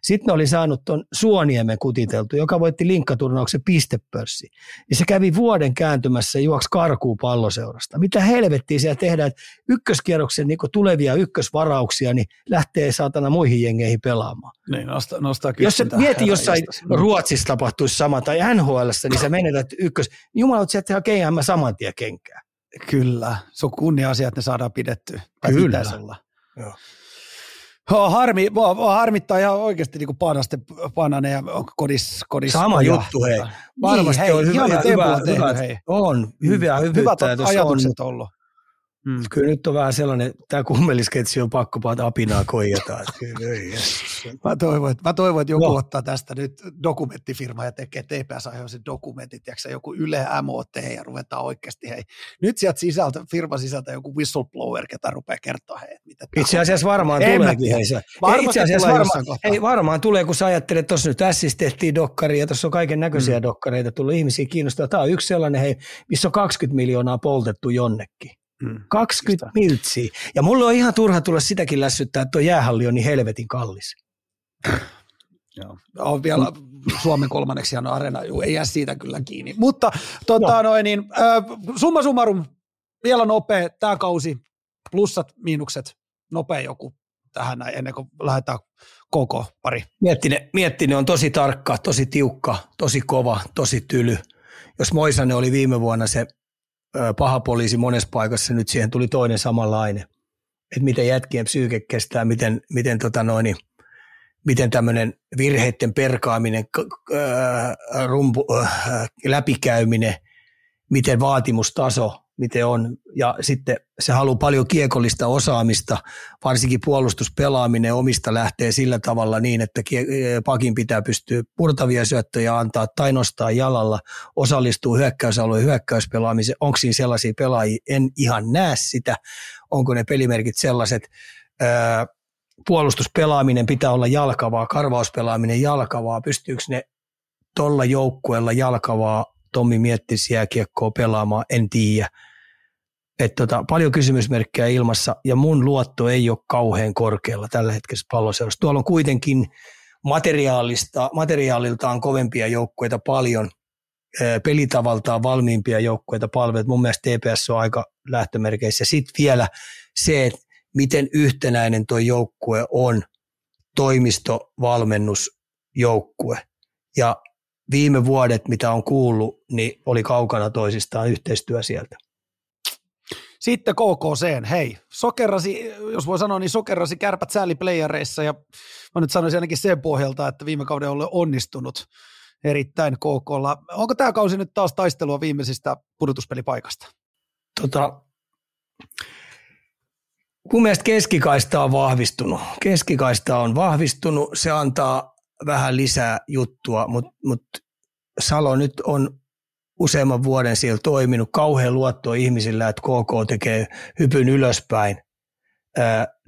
Sitten ne oli saanut tuon Suoniemen kutiteltu, joka voitti linkkaturnauksen pistepörssi. Ja se kävi vuoden kääntymässä juoksi karkuu palloseurasta. Mitä helvettiä siellä tehdään, että ykköskierroksen niin tulevia ykkösvarauksia niin lähtee saatana muihin jengeihin pelaamaan. Niin, nostaa, nostaa Jos sä mieti jossain Ruotsissa tapahtuisi sama tai NHL, niin sä menetät ykkös. Niin Jumala, että sieltä hakee saman tien kenkää. Kyllä, se on kunnia asia, että ne saadaan pidettyä. Kyllä. Olla. Joo. Oh, harmi, mua harmittaa ihan oikeasti niin Panasten Pananen ja kodis, kodis Sama juttu, hei. Varmasti niin, hei, on hyvä, hyvä, hyvä, hyvä, hei. On, hyviä, hyviä. Hyvät ajatukset on ollut. Mm. Kyllä nyt on vähän sellainen, tämä kummelisketsi on pakko paata apinaa koijata. mä, toivon, että, mä toivon, että joku no. ottaa tästä nyt dokumenttifirma ja tekee TPS se dokumentit, tiiäksä, joku Yle MOT ja ruvetaan oikeasti, hei, nyt sieltä sisältä, firman sisältä joku whistleblower, ketä rupeaa kertoa, hei, mitä Itse asiassa varmaan en tuleekin. Hei, se. Itse asiassa varmaan, ei, varmaan tulee, kun sä ajattelet, että tuossa nyt Ässissä tehtiin dokkari ja tuossa on kaiken näköisiä mm. dokkareita tullut ihmisiä kiinnostaa. Tämä on yksi sellainen, hei, missä on 20 miljoonaa poltettu jonnekin. Mm. 20 Mistä? miltsiä. Ja mulle on ihan turha tulla sitäkin lässyttää, että tuo jäähalli on niin helvetin kallis. Joo. On vielä Suomen kolmanneksi hieno arena, Juu, ei jää siitä kyllä kiinni. Mutta tota, no. noin, niin, äh, summa summarum, vielä nopea tämä kausi, plussat, miinukset, nopea joku tähän näin, ennen kuin lähdetään koko pari. Miettinen, miettinen on tosi tarkka, tosi tiukka, tosi kova, tosi tyly. Jos Moisanen oli viime vuonna se paha poliisi monessa paikassa, nyt siihen tuli toinen samanlainen. Että miten jätkien psyyke kestää, miten, miten, tota noin, miten tämmöinen virheiden perkaaminen, rumpu, läpikäyminen, miten vaatimustaso miten on. Ja sitten se haluaa paljon kiekollista osaamista, varsinkin puolustuspelaaminen omista lähtee sillä tavalla niin, että pakin pitää pystyä purtavia syöttöjä antaa tai nostaa jalalla, osallistuu hyökkäysalueen hyökkäyspelaamiseen. Onko siinä sellaisia pelaajia? En ihan näe sitä. Onko ne pelimerkit sellaiset? puolustuspelaaminen pitää olla jalkavaa, karvauspelaaminen jalkavaa. Pystyykö ne tuolla joukkueella jalkavaa Tommi miettisi jääkiekkoa pelaamaan, en tiedä. Et tota, paljon kysymysmerkkejä ilmassa ja mun luotto ei ole kauhean korkealla tällä hetkellä palloseurassa. Tuolla on kuitenkin materiaalista, materiaaliltaan kovempia joukkueita paljon, pelitavaltaan valmiimpia joukkueita palvelut. Mun mielestä TPS on aika lähtömerkeissä. Sitten vielä se, että miten yhtenäinen tuo joukkue on, toimistovalmennusjoukkue. Ja viime vuodet, mitä on kuullut, niin oli kaukana toisistaan yhteistyö sieltä. Sitten KKC, hei, sokerasi, jos voi sanoa, niin sokerasi kärpät sääliplayereissa ja mä nyt sanoisin ainakin sen pohjalta, että viime kauden on onnistunut erittäin KKlla. Onko tämä kausi nyt taas taistelua viimeisistä pudotuspelipaikasta? Tota, mun mielestä keskikaista on vahvistunut. Keskikaista on vahvistunut, se antaa vähän lisää juttua, mutta mut Salo nyt on useamman vuoden siellä toiminut, kauhean luotto ihmisillä, että KK tekee hypyn ylöspäin.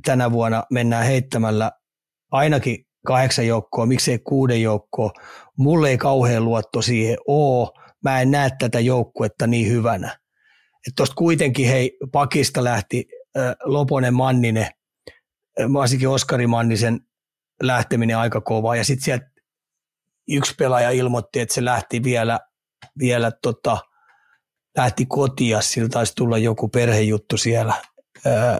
Tänä vuonna mennään heittämällä ainakin kahdeksan joukkoa, miksei kuuden joukkoa. Mulle ei kauhean luotto siihen oo. Mä en näe tätä joukkuetta niin hyvänä. Tuosta kuitenkin hei, pakista lähti Loponen Manninen, varsinkin Oskari Mannisen lähteminen aika kovaa. Ja sitten sieltä yksi pelaaja ilmoitti, että se lähti vielä, vielä tota, lähti kotia, sillä taisi tulla joku perhejuttu siellä. Öö,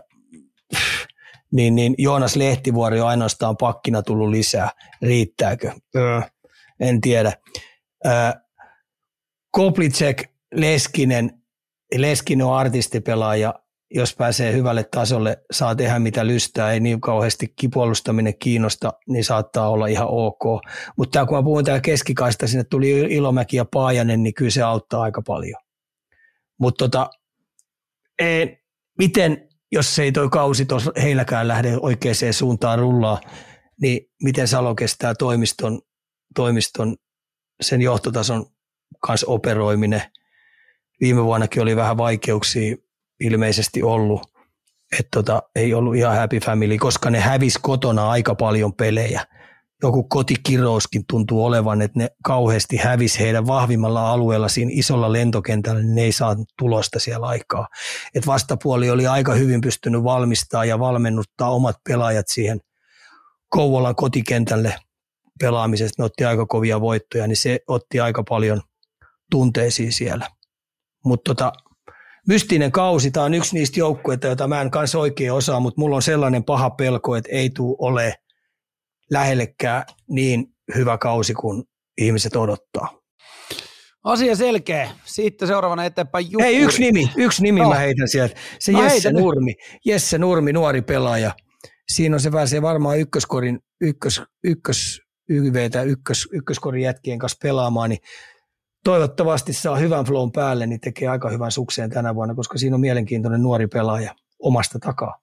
niin, niin Joonas Lehtivuori on ainoastaan pakkina tullut lisää. Riittääkö? Öö, en tiedä. Öö, Koplicek, Leskinen, Leskinen on artistipelaaja, jos pääsee hyvälle tasolle, saa tehdä mitä lystää, ei niin kauheasti kipuolustaminen kiinnosta, niin saattaa olla ihan ok. Mutta kun mä puhun täällä keskikaista, sinne tuli Ilomäki ja Paajanen, niin kyllä se auttaa aika paljon. Mutta tota, miten, jos ei toi kausi tuossa heilläkään lähde oikeaan suuntaan rullaa, niin miten Salo kestää toimiston, toimiston sen johtotason kanssa operoiminen. Viime vuonnakin oli vähän vaikeuksia ilmeisesti ollut, että tota, ei ollut ihan happy family, koska ne hävis kotona aika paljon pelejä. Joku kotikirouskin tuntuu olevan, että ne kauheasti hävis heidän vahvimmalla alueella siinä isolla lentokentällä, niin ne ei saa tulosta siellä aikaa. Et vastapuoli oli aika hyvin pystynyt valmistaa ja valmennuttaa omat pelaajat siihen Kouvolan kotikentälle pelaamisesta. Ne otti aika kovia voittoja, niin se otti aika paljon tunteisiin siellä. Mutta tota, mystinen kausi. Tämä on yksi niistä joukkueita, joita mä en kanssa oikein osaa, mutta mulla on sellainen paha pelko, että ei tule ole lähellekään niin hyvä kausi kuin ihmiset odottaa. Asia selkeä. Sitten seuraavana eteenpäin Jukuri. Hei, yksi nimi, yksi nimi no. mä heitän sieltä. Se no Jesse Nurmi. Jesse Nurmi, nuori pelaaja. siinä on se pääsee varmaan ykköskorin, ykkös, ykkös YVtä ykkös, ykköskorin jätkien kanssa pelaamaan, niin toivottavasti saa hyvän flown päälle, niin tekee aika hyvän sukseen tänä vuonna, koska siinä on mielenkiintoinen nuori pelaaja omasta takaa.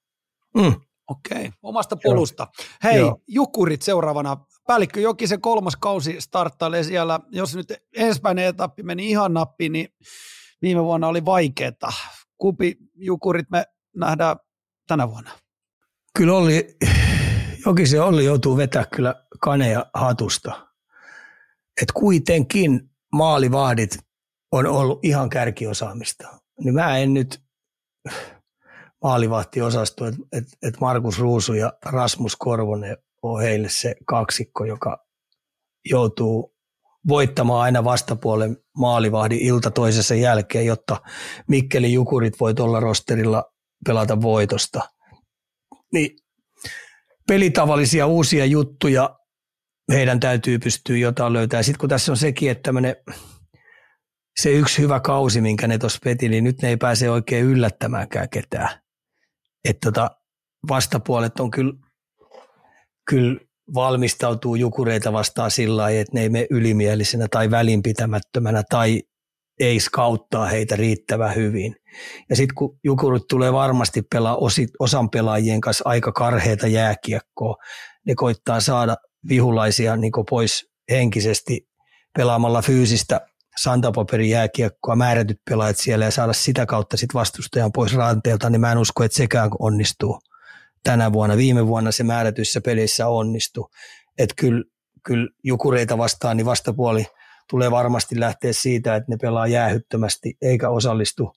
Mm. Okei, okay. omasta polusta. Joo. Hei, Joo. Jukurit seuraavana. Päällikkö Jokisen kolmas kausi starttailee siellä. Jos nyt ensimmäinen etappi meni ihan nappiin, niin viime vuonna oli vaikeaa. Kupi Jukurit me nähdään tänä vuonna? Kyllä oli, Jokisen Olli joutuu vetää kyllä kaneja hatusta. Et kuitenkin maalivahdit on ollut ihan kärkiosaamista. Niin mä en nyt maalivahtiosasto, että et, et Markus Ruusu ja Rasmus Korvonen on heille se kaksikko, joka joutuu voittamaan aina vastapuolen maalivahdin ilta toisessa jälkeen, jotta Mikkeli Jukurit voi tuolla rosterilla pelata voitosta. Niin pelitavallisia uusia juttuja heidän täytyy pystyä jotain löytää. Sitten kun tässä on sekin, että se yksi hyvä kausi, minkä ne tuossa peti, niin nyt ne ei pääse oikein yllättämäänkään ketään. Että tota, vastapuolet on kyllä, kyllä valmistautuu jukureita vastaan sillä lailla, että ne ei mene ylimielisenä tai välinpitämättömänä tai ei skauttaa heitä riittävän hyvin. Ja sitten kun Jukurit tulee varmasti pelaa osan pelaajien kanssa aika karheita jääkiekkoa, ne koittaa saada vihulaisia niin pois henkisesti pelaamalla fyysistä santapaperin jääkiekkoa, määrätyt pelaajat siellä ja saada sitä kautta sit vastustajan pois ranteelta, niin mä en usko, että sekään onnistuu tänä vuonna. Viime vuonna se määrätyissä pelissä onnistui. Että kyllä, kyllä jukureita vastaan, niin vastapuoli tulee varmasti lähteä siitä, että ne pelaa jäähyttömästi eikä osallistu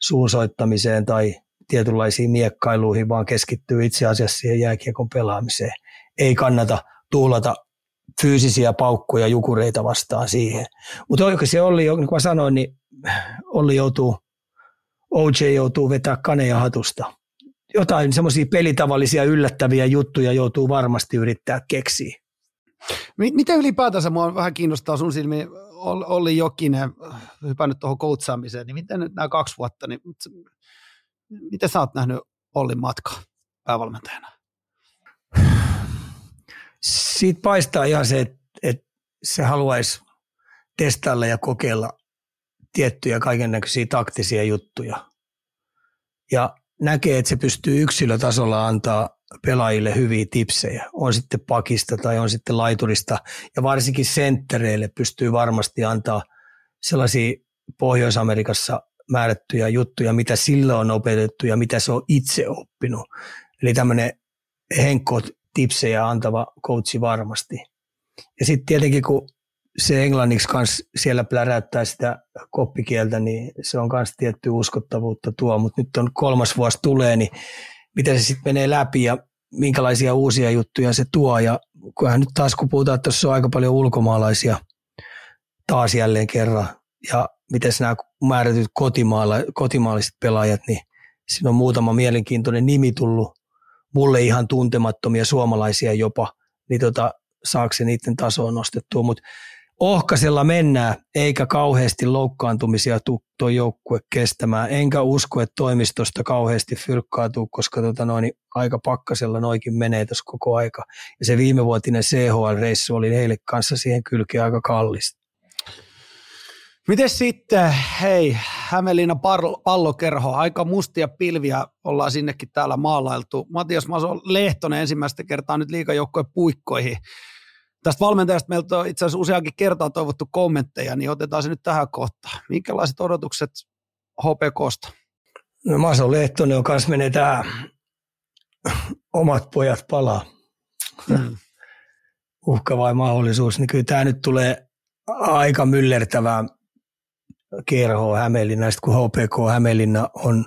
suunsoittamiseen tai tietynlaisiin miekkailuihin, vaan keskittyy itse asiassa siihen jääkiekon pelaamiseen. Ei kannata tuulata fyysisiä paukkuja jukureita vastaan siihen. Mutta oikein se oli, niin kuin mä sanoin, niin Olli joutuu, OJ joutuu vetää kaneja hatusta. Jotain semmoisia pelitavallisia yllättäviä juttuja joutuu varmasti yrittää keksiä. Miten ylipäätänsä mua vähän kiinnostaa sun silmiin, Olli Jokinen, hypännyt tuohon koutsaamiseen, niin miten nyt nämä kaksi vuotta, niin miten sä oot nähnyt Ollin matkaa päävalmentajana? Siitä paistaa ihan se, että, että se haluaisi testailla ja kokeilla tiettyjä kaiken näköisiä taktisia juttuja. Ja näkee, että se pystyy yksilötasolla antaa pelaajille hyviä tipsejä. On sitten pakista tai on sitten laiturista. Ja varsinkin senttereille pystyy varmasti antaa sellaisia Pohjois-Amerikassa määrättyjä juttuja, mitä sillä on opetettu ja mitä se on itse oppinut. Eli tämmöinen henkko tipsejä antava coachi varmasti. Ja sitten tietenkin kun se englanniksi kans siellä pläräyttää sitä koppikieltä, niin se on myös tietty uskottavuutta tuo, mutta nyt on kolmas vuosi tulee, niin miten se sitten menee läpi ja minkälaisia uusia juttuja se tuo. Ja kunhan nyt taas kun puhutaan, että tuossa on aika paljon ulkomaalaisia taas jälleen kerran, ja miten nämä määrätyt kotimaala, kotimaalliset pelaajat, niin siinä on muutama mielenkiintoinen nimi tullut, mulle ihan tuntemattomia suomalaisia jopa, niin tota, saako se niiden tasoa nostettua, mutta ohkasella mennään, eikä kauheasti loukkaantumisia tuo joukkue kestämään. Enkä usko, että toimistosta kauheasti fyrkkaatuu, koska tota noin, aika pakkasella noikin menee tässä koko aika. Ja se viimevuotinen CHL-reissu oli heille kanssa siihen kylkeen aika kallis. Miten sitten, hei, Hämeenlinnan pallokerho, aika mustia pilviä ollaan sinnekin täällä maalailtu. Matias Maso Lehtonen ensimmäistä kertaa nyt liikajoukkojen puikkoihin. Tästä valmentajasta meiltä on itse asiassa useakin kertaa toivottu kommentteja, niin otetaan se nyt tähän kohtaan. Minkälaiset odotukset HPKsta? No Maso Lehtonen on kanssa menee tähän omat pojat palaa. Hmm. Uhka vai mahdollisuus, niin kyllä tämä nyt tulee aika myllertävää kerhoa Hämeenlinnasta, kun HPK Hämeenlinna on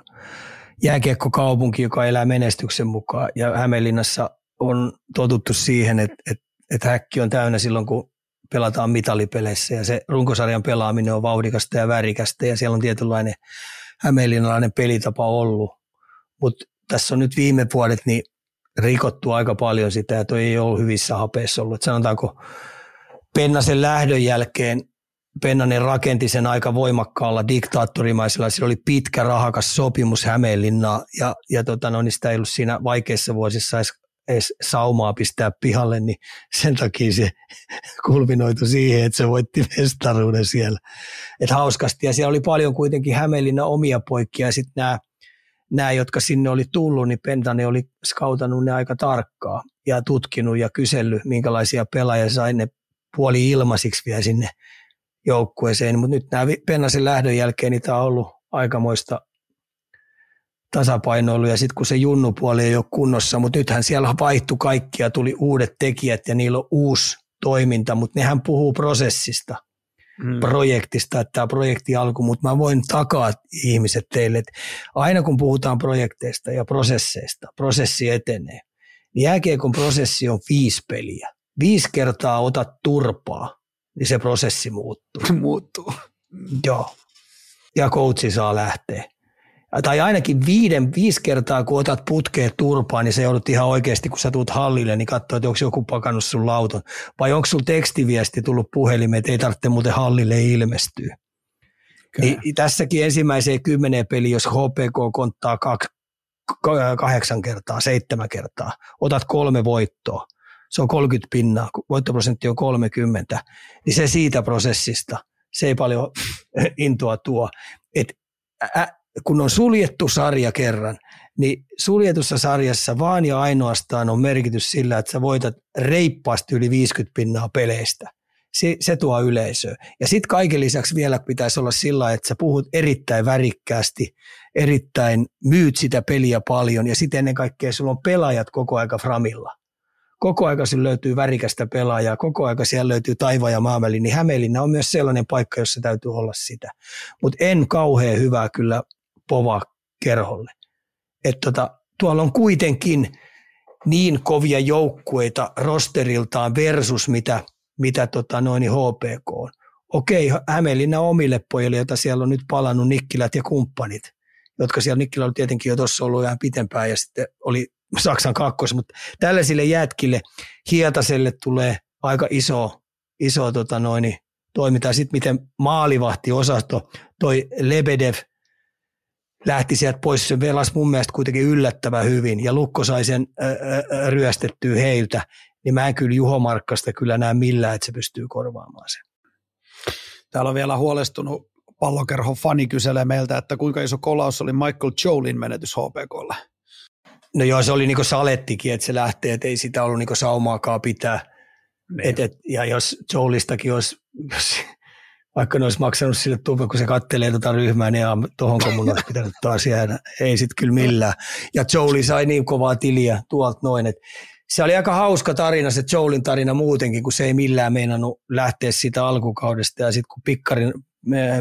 jääkiekkokaupunki, joka elää menestyksen mukaan. Ja Hämeenlinnassa on totuttu siihen, että, että, että häkki on täynnä silloin, kun pelataan mitalipeleissä ja se runkosarjan pelaaminen on vauhdikasta ja värikästä ja siellä on tietynlainen hämeenlinnalainen pelitapa ollut. Mutta tässä on nyt viime vuodet niin rikottu aika paljon sitä toi ei ollut hyvissä hapeissa ollut. Et sanotaanko Pennasen lähdön jälkeen Pennanen rakenti sen aika voimakkaalla diktaattorimaisella. Sillä oli pitkä rahakas sopimus Hämeenlinnaa ja, ja tota, no, niin sitä ei ollut siinä vaikeissa vuosissa edes edes saumaa pistää pihalle, niin sen takia se kulminoitu siihen, että se voitti mestaruuden siellä. Et hauskasti ja siellä oli paljon kuitenkin Hämeenlinna omia poikia ja sitten nämä nämä, jotka sinne oli tullut, niin Pentani oli skautannut ne aika tarkkaa ja tutkinut ja kysellyt, minkälaisia pelaajia sai ne puoli ilmaisiksi vielä sinne joukkueeseen. Mutta nyt nämä Pennasen lähdön jälkeen niitä on ollut aikamoista tasapainoilu ja sitten kun se junnupuoli ei ole kunnossa, mutta nythän siellä vaihtui kaikki ja tuli uudet tekijät ja niillä on uusi toiminta, mutta nehän puhuu prosessista, mm. projektista, että tämä projekti alku, mutta mä voin takaa ihmiset teille, että aina kun puhutaan projekteista ja prosesseista, prosessi etenee, niin jääkiekon prosessi on viisi peliä. Viisi kertaa otat turpaa, niin se prosessi muuttuu. muuttuu. Joo. Ja coachi saa lähteä tai ainakin viiden, viisi kertaa, kun otat putkeen turpaan, niin se joudut ihan oikeasti, kun sä tuut hallille, niin katsoa, että onko joku pakannut sun lauton. Vai onko sun tekstiviesti tullut puhelimeen, että ei tarvitse muuten hallille ilmestyä. Niin, tässäkin ensimmäiseen kymmeneen peliin, jos HPK konttaa kaksi, kahdeksan kertaa, seitsemän kertaa, otat kolme voittoa, se on 30 pinnaa, voittoprosentti on 30, niin se siitä prosessista, se ei paljon intoa tuo. Et kun on suljettu sarja kerran, niin suljetussa sarjassa vaan ja ainoastaan on merkitys sillä, että sä voitat reippaasti yli 50 pinnaa peleistä. Se, se tuo yleisöä. Ja sitten kaiken lisäksi vielä pitäisi olla sillä, että sä puhut erittäin värikkäästi, erittäin myyt sitä peliä paljon ja sitten ennen kaikkea sulla on pelaajat koko aika framilla. Koko aika löytyy värikästä pelaajaa, koko aika siellä löytyy taiva ja maaväli, niin Hämeenlinna on myös sellainen paikka, jossa täytyy olla sitä. Mutta en kauhean hyvää kyllä pova kerholle. Että tota, tuolla on kuitenkin niin kovia joukkueita rosteriltaan versus mitä, mitä tota noin HPK on. Okei, Hämeenlinna omille pojille, joita siellä on nyt palannut Nikkilät ja kumppanit, jotka siellä Nikkilä on tietenkin jo tuossa ollut ihan pitempään ja sitten oli Saksan kakkos, mutta tällaisille jätkille Hietaselle tulee aika iso, iso tota noin, toiminta. Sitten miten maalivahtiosasto, toi Lebedev – lähti sieltä pois. Se velasi mun mielestä kuitenkin yllättävän hyvin ja Lukko sai sen ää, ryöstettyä heiltä. Niin mä en kyllä Juho Markkasta kyllä näe millään, että se pystyy korvaamaan sen. Täällä on vielä huolestunut pallokerhon fani kyselee meiltä, että kuinka iso kolaus oli Michael Jolin menetys HPKlle. No joo, se oli niinku salettikin, että se lähtee, että ei sitä ollut niinku saumaakaan pitää. Niin. Et, et, ja jos Jolistakin olisi, jos vaikka ne olisi maksanut sille tuve, kun se kattelee tuota ryhmää, niin tuohon kun mun olisi pitänyt taas jäädä. Ei sitten kyllä millään. Ja Joeli sai niin kovaa tiliä tuolta noin, että se oli aika hauska tarina, se Joelin tarina muutenkin, kun se ei millään meinannut lähteä siitä alkukaudesta. Ja sitten kun Pikkarin,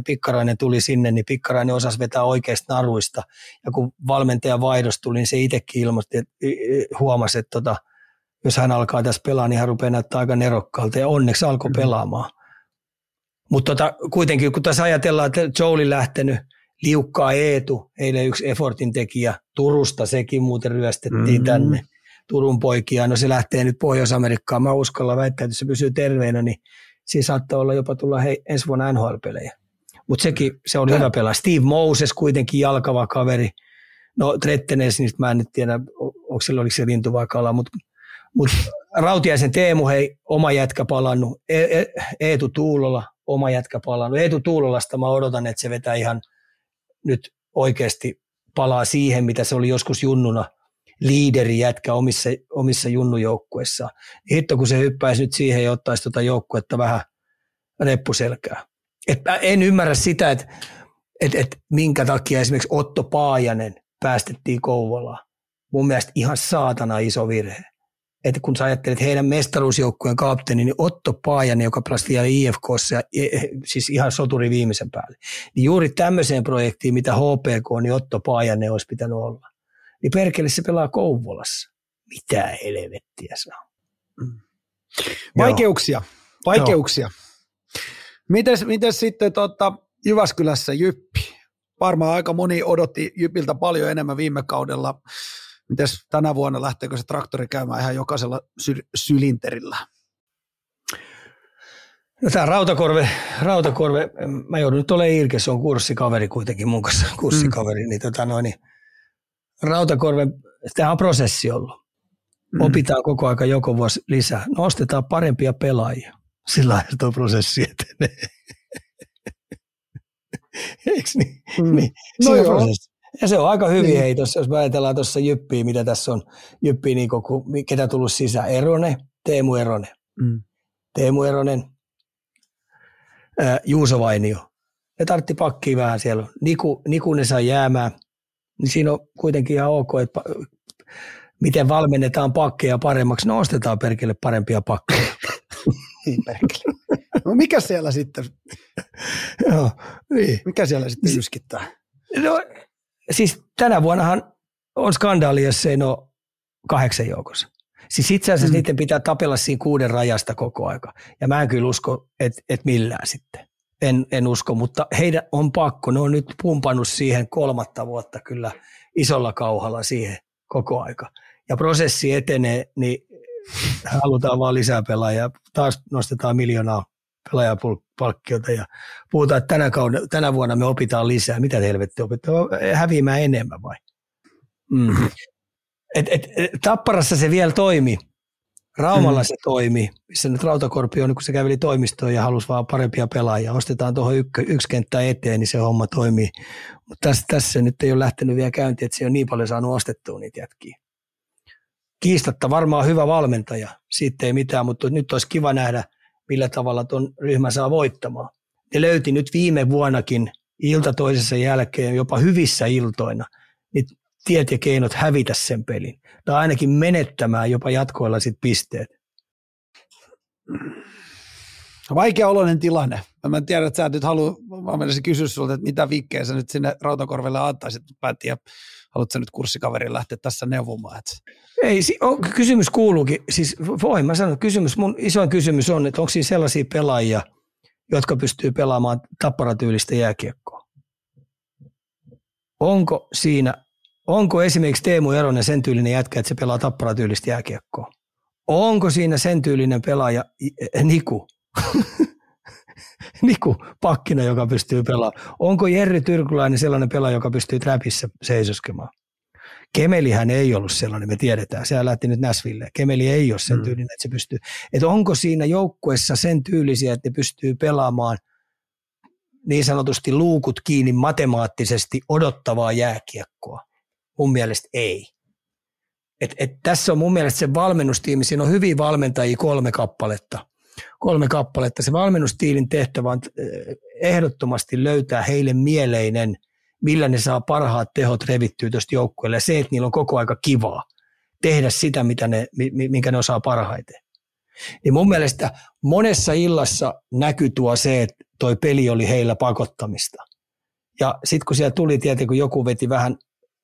Pikkarainen tuli sinne, niin Pikkarainen osasi vetää oikeista naruista. Ja kun valmentaja vaihdos tuli, niin se itsekin ilmoitti, että huomasi, että tota, jos hän alkaa tässä pelaa, niin hän rupeaa näyttää aika nerokkaalta. Ja onneksi alkoi mm. pelaamaan. Mutta tota, kuitenkin, kun tässä ajatellaan, että Joeli lähtenyt, liukkaa Eetu, eilen yksi Effortin tekijä, Turusta sekin muuten ryöstettiin mm-hmm. tänne, Turun poikia, no se lähtee nyt Pohjois-Amerikkaan, mä uskalla väittää, että se pysyy terveenä, niin siinä saattaa olla jopa tulla hei, ensi vuonna NHL-pelejä. Mutta sekin, se on hyvä pelaa. Steve Moses kuitenkin jalkava kaveri. No Trettenes, niin mä en nyt tiedä, onko se, oliko se lintu vai kala, mutta mut Rautiaisen Teemu, hei, oma jätkä palannut. E- e- Eetu Tuulola, oma jätkä palannut. Eetu Tuulolasta mä odotan, että se vetää ihan nyt oikeasti palaa siihen, mitä se oli joskus junnuna liideri jätkä omissa, omissa junnujoukkueissaan. Hitto, kun se hyppäisi nyt siihen ja ottaisi tuota joukkuetta vähän reppuselkää. Et en ymmärrä sitä, että et, et minkä takia esimerkiksi Otto Paajanen päästettiin Kouvolaan. Mun mielestä ihan saatana iso virhe että kun sä ajattelet heidän mestaruusjoukkueen kapteeni, niin Otto Paajanen, joka pelasi vielä IFKssa, e, e, siis ihan soturi viimeisen päälle, niin juuri tämmöiseen projektiin, mitä HPK, niin Otto Paajanen olisi pitänyt olla. Niin perkele se pelaa Kouvolassa. Mitä helvettiä se on. Mm. Vaikeuksia, vaikeuksia. Mites, mites sitten tota, Jyväskylässä Jyppi? Varmaan aika moni odotti Jypiltä paljon enemmän viime kaudella. Mites tänä vuonna, lähteekö se traktori käymään ihan jokaisella sy- sylinterillä? No tämä Rautakorve, Rautakorve, mä joudun nyt olemaan Irke, se on kurssikaveri kuitenkin mun kanssa, kurssikaveri, mm. niin, tota noin, niin Rautakorve, tämä on prosessi ollut. Mm. Opitaan koko aika joko vuosi lisää. No ostetaan parempia pelaajia. Sillä lailla tuo prosessi etenee. Eikö niin? Mm. niin. No joo. Prosessi. Ja se on aika hyvin, niin. hei, tossa, jos me ajatellaan tuossa Jyppiä, mitä tässä on, Jyppiä, niin kun, ketä tullut sisään, Erone, Teemu Erone. Mm. Teemu Eronen, ää, Juuso Vainio. Ne tartti pakkia vähän siellä. Niku, Niku ne saa jäämään. Niin siinä on kuitenkin ihan ok, että miten valmennetaan pakkeja paremmaksi. No ostetaan perkele parempia pakkeja. niin perkele. No mikä siellä sitten? Joo, niin. Mikä siellä sitten yskittää? No siis tänä vuonnahan on skandaali, jos se ei ole kahdeksan joukossa. Siis itse asiassa mm. niiden pitää tapella siinä kuuden rajasta koko aika. Ja mä en kyllä usko, että et millään sitten. En, en usko, mutta heidän on pakko. Ne on nyt pumpannut siihen kolmatta vuotta kyllä isolla kauhalla siihen koko aika. Ja prosessi etenee, niin halutaan vaan lisää pelaajia. Taas nostetaan miljoonaa pelaajapalkkiota ja puhutaan, että tänä, kauden, tänä vuonna me opitaan lisää. Mitä helvetti opitaan? Häviämään enemmän vai? Mm. Et, et, et, tapparassa se vielä toimi. Raumalla mm. se toimi, missä nyt Rautakorpi on, kun se käveli toimistoon ja halusi vaan parempia pelaajia. Ostetaan tuohon yk, yksi kenttä eteen, niin se homma toimii. Mutta tässä, tässä nyt ei ole lähtenyt vielä käyntiin, että se on niin paljon saanut ostettua niitä jätkiä. Kiistatta varmaan hyvä valmentaja, siitä ei mitään, mutta nyt olisi kiva nähdä, millä tavalla tuon ryhmä saa voittamaan. Ne löyti nyt viime vuonnakin ilta toisessa jälkeen, jopa hyvissä iltoina, niin tiet ja keinot hävitä sen pelin. Tai ainakin menettämään jopa jatkoilla sit pisteet. Vaikea oloinen tilanne. Mä en tiedä, että sä nyt haluat, mä menisin kysyä sulta, että mitä vikkejä sä nyt sinne Rautakorvelle antaisit. En tiedä, haluatko nyt kurssikaverin lähteä tässä neuvomaan? Että... Ei, kysymys kuuluukin, siis voin mä sanoa, kysymys, mun isoin kysymys on, että onko siinä sellaisia pelaajia, jotka pystyy pelaamaan tapparatyylistä jääkiekkoa? Onko siinä Onko esimerkiksi Teemu Eronen sen tyylinen jätkä, että se pelaa tapparatyylistä jääkiekkoa? Onko siinä sen tyylinen pelaaja Niku? Niku pakkina, joka pystyy pelaamaan. Onko Jerry Tyrkyläinen sellainen pelaaja, joka pystyy trapissa seisoskemaan? Kemelihän ei ollut sellainen, me tiedetään. Se lähti nyt Näsville. Kemeli ei ole sen mm. tyylinen, että se pystyy. Että onko siinä joukkuessa sen tyylisiä, että ne pystyy pelaamaan niin sanotusti luukut kiinni matemaattisesti odottavaa jääkiekkoa? Mun mielestä ei. Et, et tässä on mun mielestä se valmennustiimi, siinä on hyviä valmentajia kolme kappaletta. Kolme kappaletta. Se valmennustiilin tehtävä on eh, ehdottomasti löytää heille mieleinen, millä ne saa parhaat tehot revittyä tuosta joukkueelle. Ja se, että niillä on koko aika kivaa tehdä sitä, mitä ne, minkä ne osaa parhaiten. Niin mun mielestä monessa illassa näkyy tuo se, että toi peli oli heillä pakottamista. Ja sitten kun siellä tuli tietenkin, kun joku veti vähän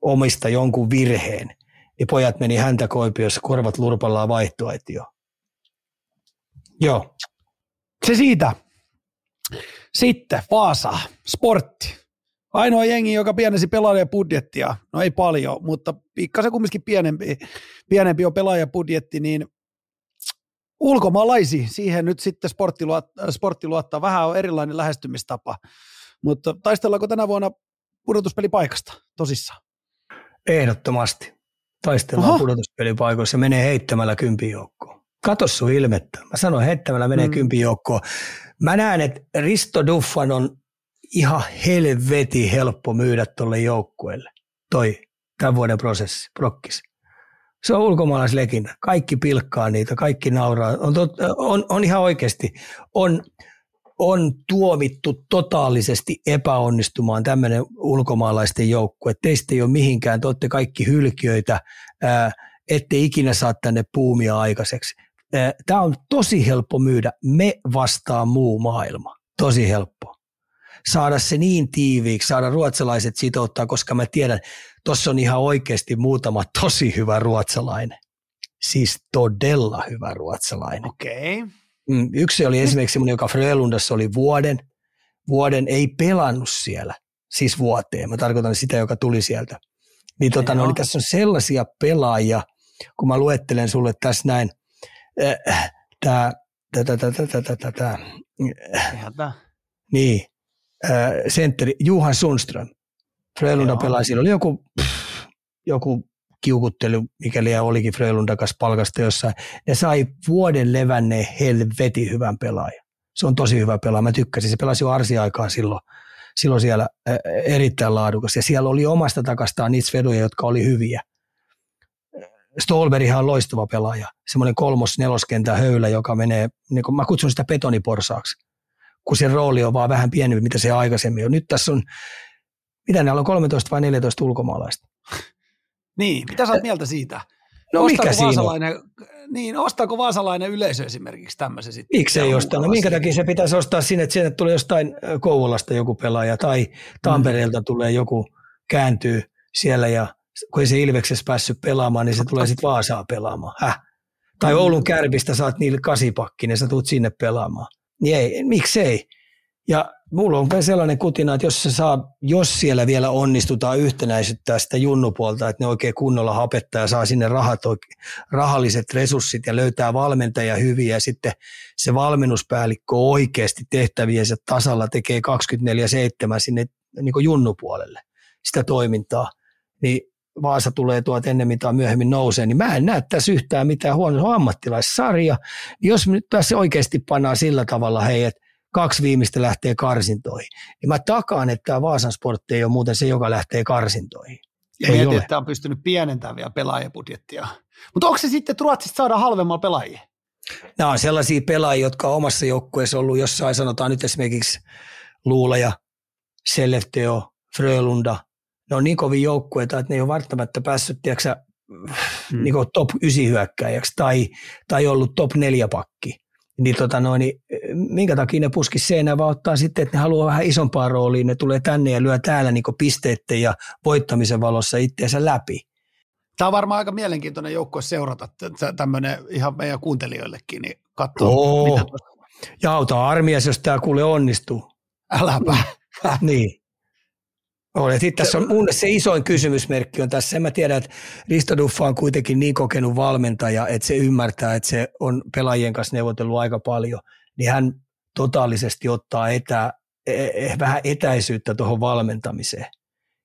omista jonkun virheen, niin pojat meni häntä koipiossa korvat lurpallaan vaihtoaitio. Joo. Se siitä. Sitten Vaasa, sportti. Ainoa jengi, joka pienesi pelaajabudjettia, no ei paljon, mutta pikkasen kumminkin pienempi, pienempi on pelaajabudjetti, niin ulkomaalaisi, siihen nyt sitten sportti, luot, sportti luottaa. Vähän on erilainen lähestymistapa, mutta taistellaanko tänä vuonna pudotuspelipaikasta tosissaan? Ehdottomasti. Taistellaan Oho. pudotuspelipaikoissa ja menee heittämällä kympin joukkoon. Kato sun ilmettä. Mä sanoin, heittämällä menee mm. kympin joukkoon. Mä näen, että Risto Duffan on ihan helveti helppo myydä tuolle joukkueelle. Toi tämän vuoden prosessi, prokkis. Se on ulkomaalaislekinä. Kaikki pilkkaa niitä, kaikki nauraa. On, tot, on, on ihan oikeasti, on on tuomittu totaalisesti epäonnistumaan tämmöinen ulkomaalaisten joukkue. Teistä ei ole mihinkään, te olette kaikki hylkiöitä, ette ikinä saa tänne puumia aikaiseksi. Tämä on tosi helppo myydä, me vastaan muu maailma, tosi helppo. Saada se niin tiiviiksi, saada ruotsalaiset sitouttaa, koska mä tiedän, tuossa on ihan oikeasti muutama tosi hyvä ruotsalainen. Siis todella hyvä ruotsalainen. Okei. Okay. Mm, yksi oli esimerkiksi semmoinen, joka Frölundassa oli vuoden, vuoden ei pelannut siellä, siis vuoteen. Mä tarkoitan sitä, joka tuli sieltä. Niin tota, no, niin tässä on sellaisia pelaajia, kun mä luettelen sulle tässä näin, tämä, tämä, tämä, niin, sentteri Juhan Sundström. Frölunda pelasi, oli joku, joku kiukuttelu, mikäli olikin Frölundan kanssa palkasta jossain. Ne sai vuoden levänneen helvetin hyvän pelaajan. Se on tosi hyvä pelaaja. Mä tykkäsin. Se pelasi jo arsiaikaa silloin, silloin siellä erittäin laadukas. Ja siellä oli omasta takastaan niitä vedoja, jotka oli hyviä. Stolberghan on loistava pelaaja. Semmoinen kolmos neloskentän höylä, joka menee, niin kuin mä kutsun sitä betoniporsaaksi, kun se rooli on vaan vähän pienempi, mitä se aikaisemmin on. Nyt tässä on, mitä näillä on 13 vai 14 ulkomaalaista? Niin, mitä sä oot mieltä siitä? No ostaako mikä siinä on? Niin, ostaako vaasalainen yleisö esimerkiksi tämmöisen sitten? Miksi ei osta? No minkä takia se pitäisi ostaa sinne, että sinne tulee jostain Kouvolasta joku pelaaja tai Tampereelta mm. tulee joku kääntyy siellä ja kun ei se Ilveksessä päässyt pelaamaan, niin se tulee sitten Vaasaa pelaamaan. Häh? Tai mm. Oulun kärpistä saat niille kasipakki, niin sä tulet sinne pelaamaan. Niin ei, miksei? Ja mulla on sellainen kutina, että jos, se saa, jos siellä vielä onnistutaan yhtenäisyttää sitä junnupuolta, että ne oikein kunnolla hapettaa ja saa sinne rahat, rahalliset resurssit ja löytää valmentajia hyviä ja sitten se valmennuspäällikkö oikeasti tehtäviensä tasalla tekee 24-7 sinne niin junnupuolelle sitä toimintaa, niin Vaasa tulee tuot ennemmin tai myöhemmin nousee, niin mä en näe tässä yhtään mitään huonoa ammattilaissarja. Jos nyt tässä oikeasti pannaan sillä tavalla, hei, että kaksi viimeistä lähtee karsintoihin, niin mä takaan, että tämä Vaasan sportti ei ole muuten se, joka lähtee karsintoihin. Ja ei mietin, että on pystynyt pienentämään vielä pelaajabudjettia. Mutta onko se sitten, että Ruotsista saada halvemmalla pelaajia? Nämä on sellaisia pelaajia, jotka on omassa joukkueessa ollut jossain, sanotaan nyt esimerkiksi Luulaja, Sellefteo, Frölunda, ne on niin kovin joukkueita, että ne ei ole välttämättä päässyt tiedätkö, hmm. niin top 9 hyökkäjäksi tai, tai ollut top 4 pakki. Niin, tota noin, niin minkä takia ne puski seinään, vaan ottaa sitten, että ne haluaa vähän isompaa roolia, ne tulee tänne ja lyö täällä niin pisteiden ja voittamisen valossa itseensä läpi. Tämä on varmaan aika mielenkiintoinen joukkue seurata, tämmöinen ihan meidän kuuntelijoillekin, niin katsoa, Oo. mitä tuossa. Ja auta armias, jos tämä kuule onnistuu. Äläpä. niin. On, sitten tässä on mun se isoin kysymysmerkki on tässä. En mä tiedä, että Risto Duffa on kuitenkin niin kokenut valmentaja, että se ymmärtää, että se on pelaajien kanssa neuvotellut aika paljon, niin hän totaalisesti ottaa etä, eh, vähän etäisyyttä tuohon valmentamiseen.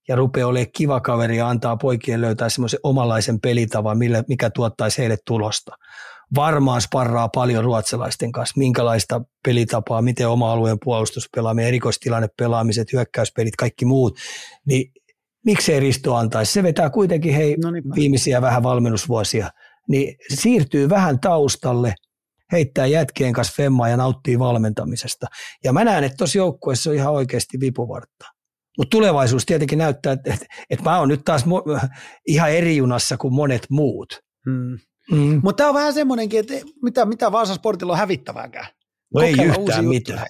Ja rupeaa olemaan kiva kaveri ja antaa poikien löytää semmoisen omanlaisen pelitavan, millä, mikä tuottaisi heille tulosta varmaan sparraa paljon ruotsalaisten kanssa, minkälaista pelitapaa, miten oma alueen puolustus pelaaminen, erikoistilanne pelaamiset, hyökkäyspelit, kaikki muut, niin miksei Risto antaisi? Se vetää kuitenkin hei no niin, viimeisiä vähän valmennusvuosia, niin siirtyy vähän taustalle, heittää jätkien kanssa femmaa ja nauttii valmentamisesta. Ja mä näen, että tuossa joukkueessa on ihan oikeasti vipuvartta. Mutta tulevaisuus tietenkin näyttää, että, että, että mä oon nyt taas mo- ihan eri junassa kuin monet muut. Hmm. Mm. Mutta tämä on vähän semmoinenkin, että mitä, mitä Vaasan sportilla on hävittävääkään. No ei yhtään mitään.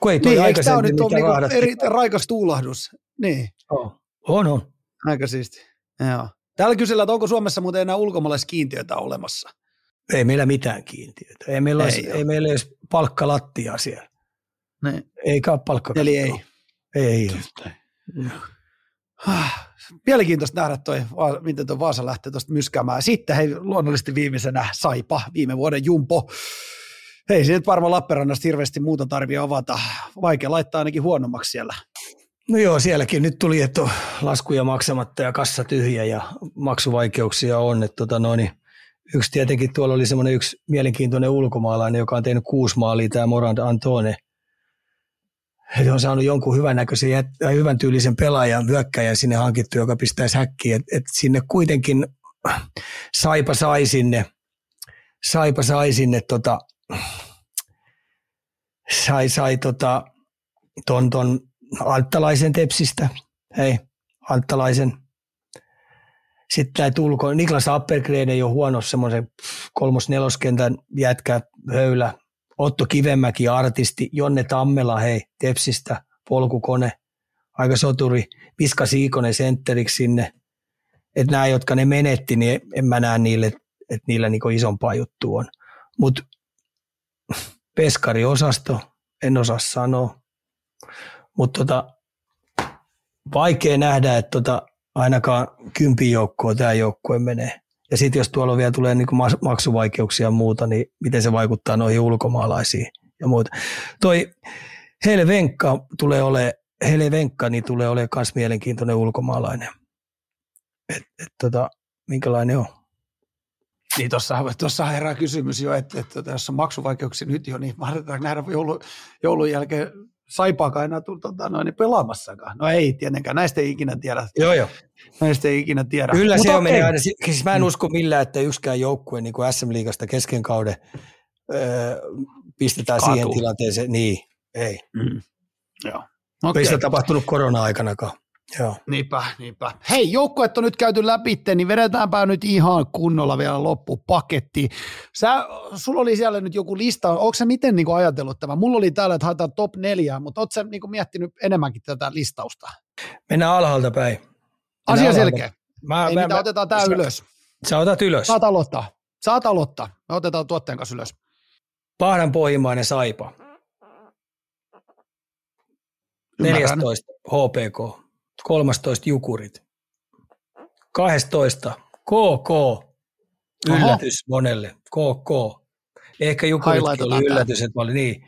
Kun ei niin, eikö tämä on nyt niinku eri, raikas tuulahdus? Niin. Oh. On, on. Aika siisti. Joo. Täällä kysellään, että onko Suomessa muuten enää ulkomaalaiskiintiöitä olemassa? Ei meillä mitään kiintiöitä. Ei meillä, ei, olisi, ei meillä edes palkkalattia siellä. Ne. Eikä ole palkka. Eli ei. Ei, ei. Mielenkiintoista nähdä, toi, miten tuo Vaasa lähtee tuosta myskäämään. Sitten hei, luonnollisesti viimeisenä Saipa, viime vuoden Jumpo. Hei, se nyt varmaan Lappeenrannasta hirveästi muuta tarvii avata. Vaikea laittaa ainakin huonommaksi siellä. No joo, sielläkin nyt tuli, että on laskuja maksamatta ja kassa tyhjä ja maksuvaikeuksia on. Että tota noin, niin yksi tietenkin tuolla oli semmoinen yksi mielenkiintoinen ulkomaalainen, joka on tehnyt kuusi maalia, tämä Morand Antone – he on saanut jonkun hyvän näköisen ja hyvän tyylisen pelaajan, hyökkäjän sinne hankittu, joka pistäisi häkkiä. Et, et sinne kuitenkin Saipa sai sinne, Saipa sai sinne tota, sai, sai tota, ton, ton Anttalaisen tepsistä, hei, Anttalaisen. Sitten näitä ulko, Niklas Appelgren ei ole huono semmoisen kolmos-neloskentän jätkä, höylä, Otto Kivemäki, artisti, Jonne Tammela, hei, Tepsistä, polkukone, aika soturi, Piska Siikonen sentteriksi sinne. Että nämä, jotka ne menetti, niin en mä näe niille, että niillä niinku isompaa juttu on. Mutta peskariosasto, en osaa sanoa. Mutta tota, vaikea nähdä, että tota, ainakaan kympin joukkoa tämä joukkue menee. Ja sitten jos tuolla vielä tulee niin maksuvaikeuksia ja muuta, niin miten se vaikuttaa noihin ulkomaalaisiin ja muuta. Toi Hele Venkka tulee ole, Hele Venkka niin tulee olemaan myös mielenkiintoinen ulkomaalainen. Et, et, tota, minkälainen on. Niin tuossa, herää kysymys jo, että, että jos on maksuvaikeuksia nyt jo, niin mahdetaanko nähdä joulu, joulun jälkeen saipaakaan enää tota, noin, pelaamassakaan. No ei tietenkään, näistä ei ikinä tiedä. Joo, joo. Näistä ei ikinä tiedä. Kyllä se on menee aina. Siis mä en usko millään, että yksikään joukkue niin kuin SM-liigasta kesken kauden öö, pistetään Kaatuu. siihen tilanteeseen. Niin, ei. Mm. Joo. Okay. Ei sitä tapahtunut korona-aikanakaan. Joo. Niinpä, niinpä. Hei, joukkueet on nyt käyty läpi, niin vedetäänpä nyt ihan kunnolla vielä loppupaketti. Sä, sulla oli siellä nyt joku lista, onko sä miten niin ajatellut tämä? Mulla oli täällä, että haetaan top neljää, mutta ootko sä niin miettinyt enemmänkin tätä listausta? Mennään alhaalta päin. Mennään Asia alhaalta. selkeä. Mä, Ei mä, mitään, otetaan tämä sä, ylös. Sä otat ylös. Saat aloittaa. Saat aloittaa. Me otetaan tuotteen kanssa ylös. Pahdan pohjimmainen Saipa. Ymmärrän. 14 HPK. 13 Jukurit. 12 KK. Yllätys monelle. KK. Ehkä Jukuritkin Highlightetaan oli yllätys, että mä olin niin.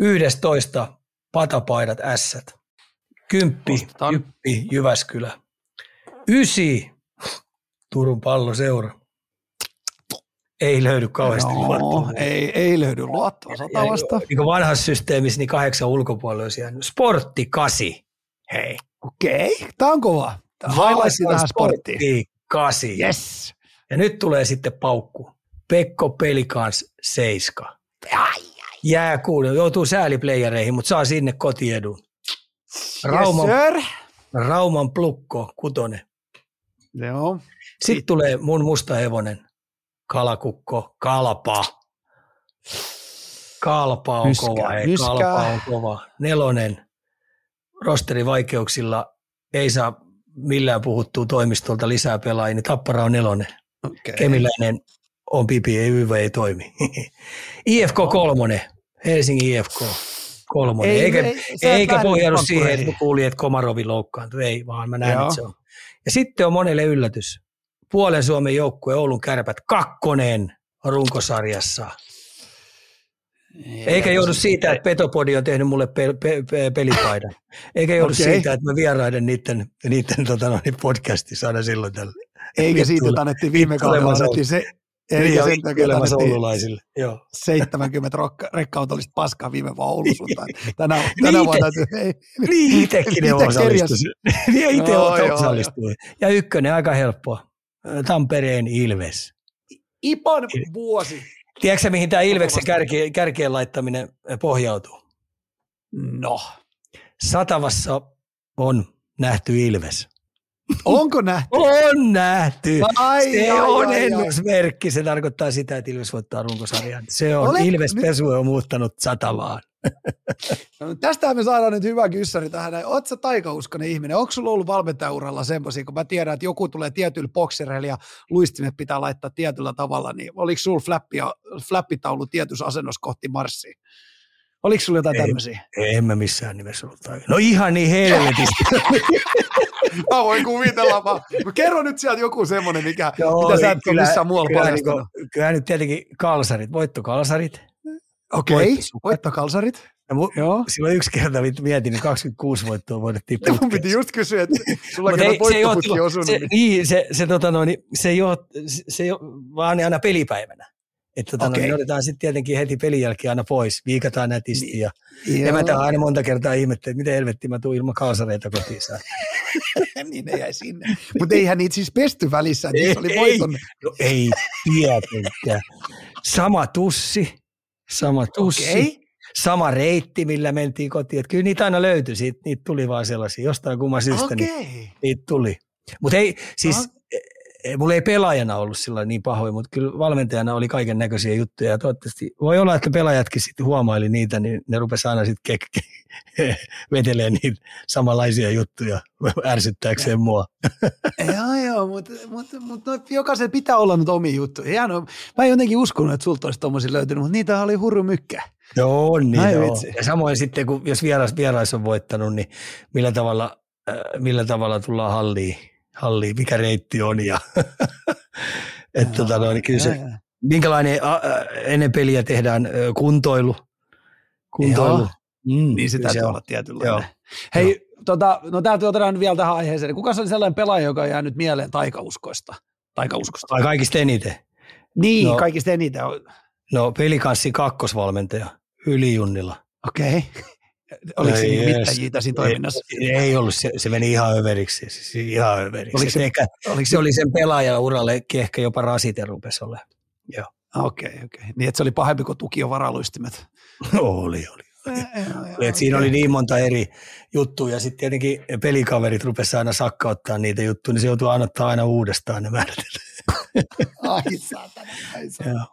11 Patapaidat Ässät. Kymppi, Nostetaan. Jyppi, Jyväskylä. Ysi, Turun palloseura. Ei löydy kauheasti No, luottoa. ei, ei löydy luottoa satavasta. Niin kuin vanhassa systeemissä niin kahdeksan ulkopuolella olisi jäänyt. Sportti kasi. Hei. Okei, okay. tämä on kova. Tää Highlightti tähän sporttiin. Sportti kasi. Yes. Ja nyt tulee sitten paukku. Pekko Pelikans seiska. Jää kuule, joutuu sääliplayereihin, mutta saa sinne kotiedun. Rauman, Yes, sir. Rauman plukko, kutonen. Joo. Sitten tulee mun musta hevonen. Kalakukko, kalpa. Kalpa on Myskää, kova, myskää. kalpa on kova. Nelonen, rosteri vaikeuksilla, ei saa millään puhuttua toimistolta lisää pelaajia, niin Tappara on nelonen. Okay. Kemiläinen on pipi, ei hyvä, ei toimi. IFK kolmonen, Helsingin IFK kolmonen. Ei- eikä ei- eikä pohjannut nyt siihen, että kuulin, että Komarovi loukkaantui. Ei, vaan mä näen, Joo. että se on. Ja sitten on monelle yllätys. Puolen Suomen joukkue Oulun kärpät kakkonen runkosarjassa. Eikä joudu siitä, että Petopodi on tehnyt mulle pe- pe- pe- pelipaidan. Eikä joudu Okei. siitä, että mä vieraiden niiden, niiden tota, noin, podcastissa aina silloin tällä. Eikä siitä, että annettiin viime kaudella, annettiin se, eikä Niin, sen takia, annettiin oululaisille. Joo. 70 rokka, rekkautollista paskaa viime vuonna Oulun suuntaan. Tänä, Niin tänä ite- vuonna täytyy, ei, Niin itsekin ne Itse osallistui. Niin itse joo, osallistui. Ja ykkönen aika helppoa. Tampereen Ilves. Ipan vuosi. Tiedätkö mihin tämä Ilveksen kärki, kärkeen laittaminen pohjautuu? No. Satavassa on nähty Ilves. Onko nähty? On nähty. Ai, se ai, on ai, ai. ennusmerkki. Se tarkoittaa sitä, että Ilves voittaa runkosarjan. Se on. Olet- Ilves nyt- Pesu on muuttanut satavaan. No, tästähän me saadaan nyt hyvä kyssäri tähän. Oot sä taikauskonen ihminen? Onko sulla ollut valmentajauralla semmoisia, kun mä tiedän, että joku tulee tietyllä boksereilla ja luistimet pitää laittaa tietyllä tavalla, niin oliko sulla flappi, flappitaulu tietyssä asennossa kohti Marsia? Oliko sulla jotain tämmöisiä? En mä missään nimessä ollut taikauskonen. No ihan niin helvetisti. Mä voin kuvitella vaan. No, kerro nyt sieltä joku semmoinen, mikä, Joo, mitä sä et ole missään muualla kyllä, paljastanut. niin kyllä nyt tietenkin kalsarit, voittokalsarit. Okei, voittokalsarit. Ja mu, Joo. silloin yksi kerta mietin, niin 26 voittoa voitettiin Mun putkeen. piti just kysyä, että sulla on ei, se, ei voittoputki osunut. se, niin- niin, se, se, tota noin, se, ei ole, se, se ei ole, vaan aina pelipäivänä. Että tota Okei. noin, ne otetaan sitten tietenkin heti pelin jälkeen aina pois, viikataan nätisti. Niin. Ja Joo. emätä aina monta kertaa ihmettä, että miten helvettiin mä tuun ilman kalsareita kotiin. saa. niin ne jäi sinne. Mutta eihän niitä siis pesty välissä, että niissä oli Ei, voiton. No ei tietenkään. Sama tussi, sama tussi. Okei. sama reitti, millä mentiin kotiin. Että kyllä niitä aina löytyi, siitä, niitä tuli vaan sellaisia, jostain kumman syystä niin Okei. niitä tuli. Mutta ei, siis Aha. Mulla ei pelaajana ollut sillä niin pahoin, mutta kyllä valmentajana oli kaiken näköisiä juttuja. Ja toivottavasti voi olla, että pelaajatkin sitten huomaili niitä, niin ne rupesi aina sitten kek- vetelee niitä samanlaisia juttuja ärsyttääkseen mua. Joo, joo, mutta mut, mut, no, jokaisen pitää olla nyt omia juttuja. Hienoa. Mä en jotenkin uskonut, että sulta olisi tommosia löytynyt, mutta niitä oli hurru mykkä. Joo, on niin Ai joo. vitsi. Ja samoin sitten, kun jos vierais, vierais on voittanut, niin millä tavalla, äh, millä tavalla tullaan halliin, halliin, mikä reitti on. Ja, että tota, no, niin kyllä se, Joo, joo. minkälainen ennen peliä tehdään kuntoilu. kuntoilu. Joo. Mm, Niin se täytyy on. olla tietynlainen. Joo. Hei, tota, no täytyy otetaan vielä tähän aiheeseen. Kuka se on sellainen pelaaja, joka on jäänyt mieleen taikauskoista? taikauskosta. Tai kaikista eniten. Niin, no, kaikista eniten. No pelikanssi kakkosvalmentaja Yli Junnila. Okei. Okay. Oliko se yes. mittäjiä siinä toiminnassa? Ei, ei ollut, se, se meni ihan överiksi. Siis ihan överiksi. Oliko se, ehkä, oliko se, oli sen pelaajan uralle ehkä jopa rasite rupesi olemaan. Joo. Okei, okay, okei. Okay. Niin, että se oli pahempi kuin tukio varaluistimet. oli, oli. Et siinä oli niin monta eri juttua ja sitten tietenkin pelikaverit rupesivat aina sakkauttaa niitä juttuja, niin se joutuu aina aina uudestaan ne määrät. ai saatana, ai saatana.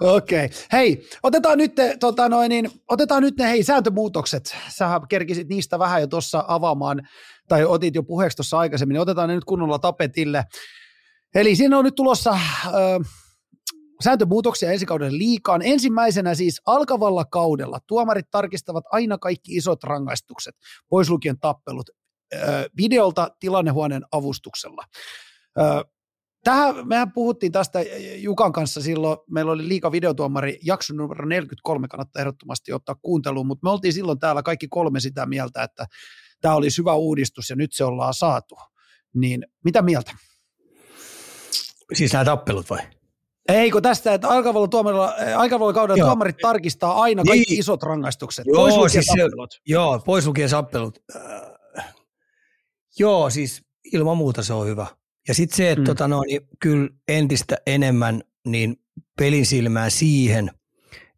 Okei. Okay. Hei, otetaan nyt, tota noin, niin, otetaan nyt ne hei, sääntömuutokset. Sähän kerkisit niistä vähän jo tuossa avaamaan, tai otit jo puheeksi tuossa aikaisemmin, niin otetaan ne nyt kunnolla tapetille. Eli siinä on nyt tulossa... Äh, sääntömuutoksia ensi kauden liikaan. Ensimmäisenä siis alkavalla kaudella tuomarit tarkistavat aina kaikki isot rangaistukset, pois lukien tappelut, videolta tilannehuoneen avustuksella. Tähän, mehän puhuttiin tästä Jukan kanssa silloin, meillä oli liika videotuomari, jakso numero 43, kannattaa ehdottomasti ottaa kuunteluun, mutta me oltiin silloin täällä kaikki kolme sitä mieltä, että tämä oli hyvä uudistus ja nyt se ollaan saatu. Niin mitä mieltä? Siis nämä tappelut vai? Eikö tästä, että alkavalla, tuomarilla, alkavalla kaudella joo. tuomarit tarkistaa aina niin. kaikki isot rangaistukset, joo, pois siis se, Joo, pois lukien sappelut. Äh, joo, siis ilman muuta se on hyvä. Ja sitten se, että mm. tota, no, niin kyllä entistä enemmän niin pelin silmään siihen,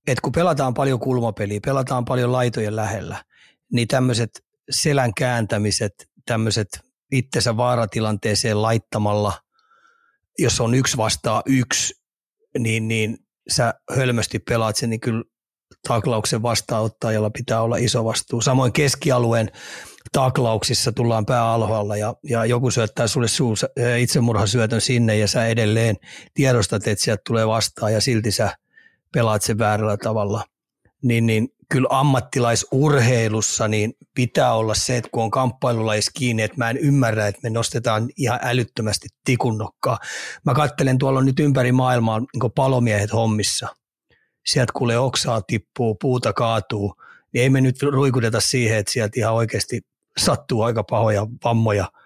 että kun pelataan paljon kulmapeliä, pelataan paljon laitojen lähellä, niin tämmöiset selän kääntämiset, tämmöiset itsensä vaaratilanteeseen laittamalla, jos on yksi vastaa yksi, niin, niin sä hölmösti pelaat sen, niin kyllä taklauksen vastaanottajalla pitää olla iso vastuu. Samoin keskialueen taklauksissa tullaan pääalhoalla ja, ja joku syöttää sulle suu, itsemurhasyötön sinne ja sä edelleen tiedostat, että sieltä tulee vastaan ja silti sä pelaat sen väärällä tavalla. Niin, niin kyllä ammattilaisurheilussa niin pitää olla se, että kun on kamppailulais kiinni, että mä en ymmärrä, että me nostetaan ihan älyttömästi tikunnokkaa. Mä kattelen tuolla nyt ympäri maailmaa niin palomiehet hommissa. Sieltä kuulee oksaa tippuu, puuta kaatuu, niin ei me nyt ruikudeta siihen, että sieltä ihan oikeasti sattuu aika pahoja vammoja –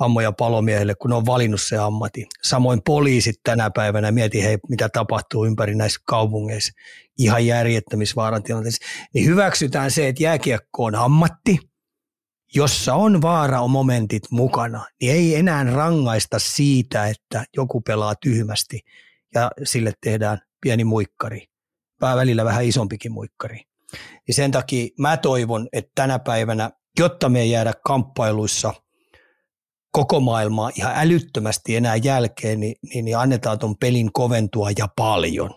vammoja palomiehelle, kun ne on valinnut se ammatti. Samoin poliisit tänä päivänä, mieti hei, mitä tapahtuu ympäri näissä kaupungeissa, ihan järjettömissä tilanteissa, niin hyväksytään se, että jääkiekko on ammatti, jossa on vaara momentit mukana, niin ei enää rangaista siitä, että joku pelaa tyhmästi ja sille tehdään pieni muikkari, välillä vähän isompikin muikkari. Ja sen takia mä toivon, että tänä päivänä, jotta me ei jäädä kamppailuissa – koko maailmaa ihan älyttömästi enää jälkeen, niin, niin, niin annetaan tuon pelin koventua ja paljon.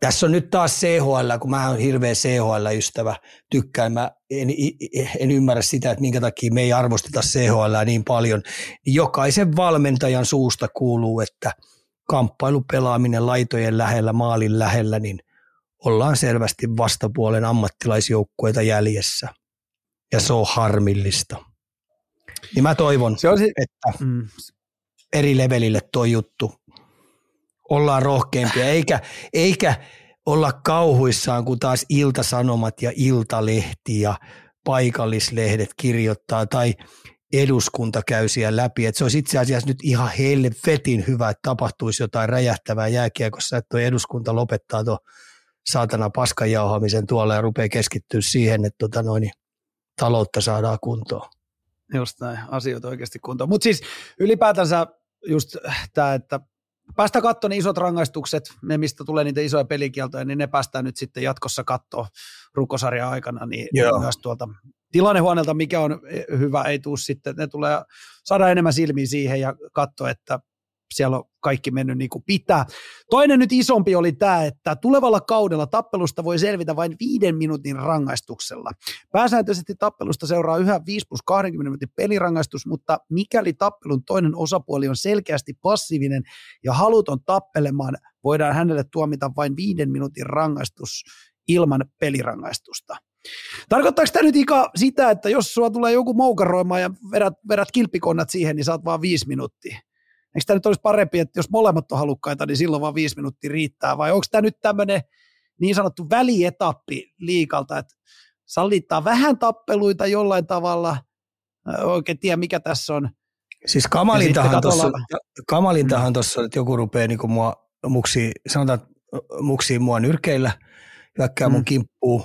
Tässä on nyt taas CHL, kun mä oon hirveä CHL-ystävä, tykkään, mä en, en ymmärrä sitä, että minkä takia me ei arvosteta CHL niin paljon. Niin jokaisen valmentajan suusta kuuluu, että kamppailupelaaminen laitojen lähellä, maalin lähellä, niin ollaan selvästi vastapuolen ammattilaisjoukkueita jäljessä. Ja se on harmillista. Niin mä toivon, se si- että mm. eri levelille tuo juttu. Ollaan rohkeampia, eikä, eikä olla kauhuissaan, kun taas iltasanomat ja iltalehti ja paikallislehdet kirjoittaa tai eduskunta käy siellä läpi. Että se olisi itse asiassa nyt ihan helvetin hyvä, että tapahtuisi jotain räjähtävää jääkiekossa, että tuo eduskunta lopettaa tuon saatana paskan jauhamisen tuolla ja rupeaa keskittyä siihen, että tota noin, taloutta saadaan kuntoon. Just näin, asioita oikeasti kuntoon. Mutta siis ylipäätänsä just tämä, että päästä katsoa ne isot rangaistukset, ne mistä tulee niitä isoja pelikieltoja, niin ne päästään nyt sitten jatkossa katsoa rukosarjan aikana, niin Joo. myös tuolta tilannehuoneelta, mikä on hyvä, ei tuu sitten, ne tulee saada enemmän silmiä siihen ja katsoa, että siellä on kaikki mennyt niin kuin pitää. Toinen nyt isompi oli tämä, että tulevalla kaudella tappelusta voi selvitä vain viiden minuutin rangaistuksella. Pääsääntöisesti tappelusta seuraa yhä 5 plus 20 minuutin pelirangaistus, mutta mikäli tappelun toinen osapuoli on selkeästi passiivinen ja haluton tappelemaan, voidaan hänelle tuomita vain viiden minuutin rangaistus ilman pelirangaistusta. Tarkoittaako tämä nyt Ika sitä, että jos sulla tulee joku moukaroimaan ja vedät, vedät kilpikonnat siihen, niin saat vaan viisi minuuttia? Eikö tämä nyt olisi parempi, että jos molemmat on halukkaita, niin silloin vaan viisi minuuttia riittää, vai onko tämä nyt tämmöinen niin sanottu välietappi liikalta, että sallittaa vähän tappeluita jollain tavalla, oikein tiedä mikä tässä on. Siis kamalintahan tuossa, kamalintahan tuossa, että joku rupeaa niin mua muksi, sanotaan, muksi mua nyrkeillä, hyökkää mm. mun kimppuun,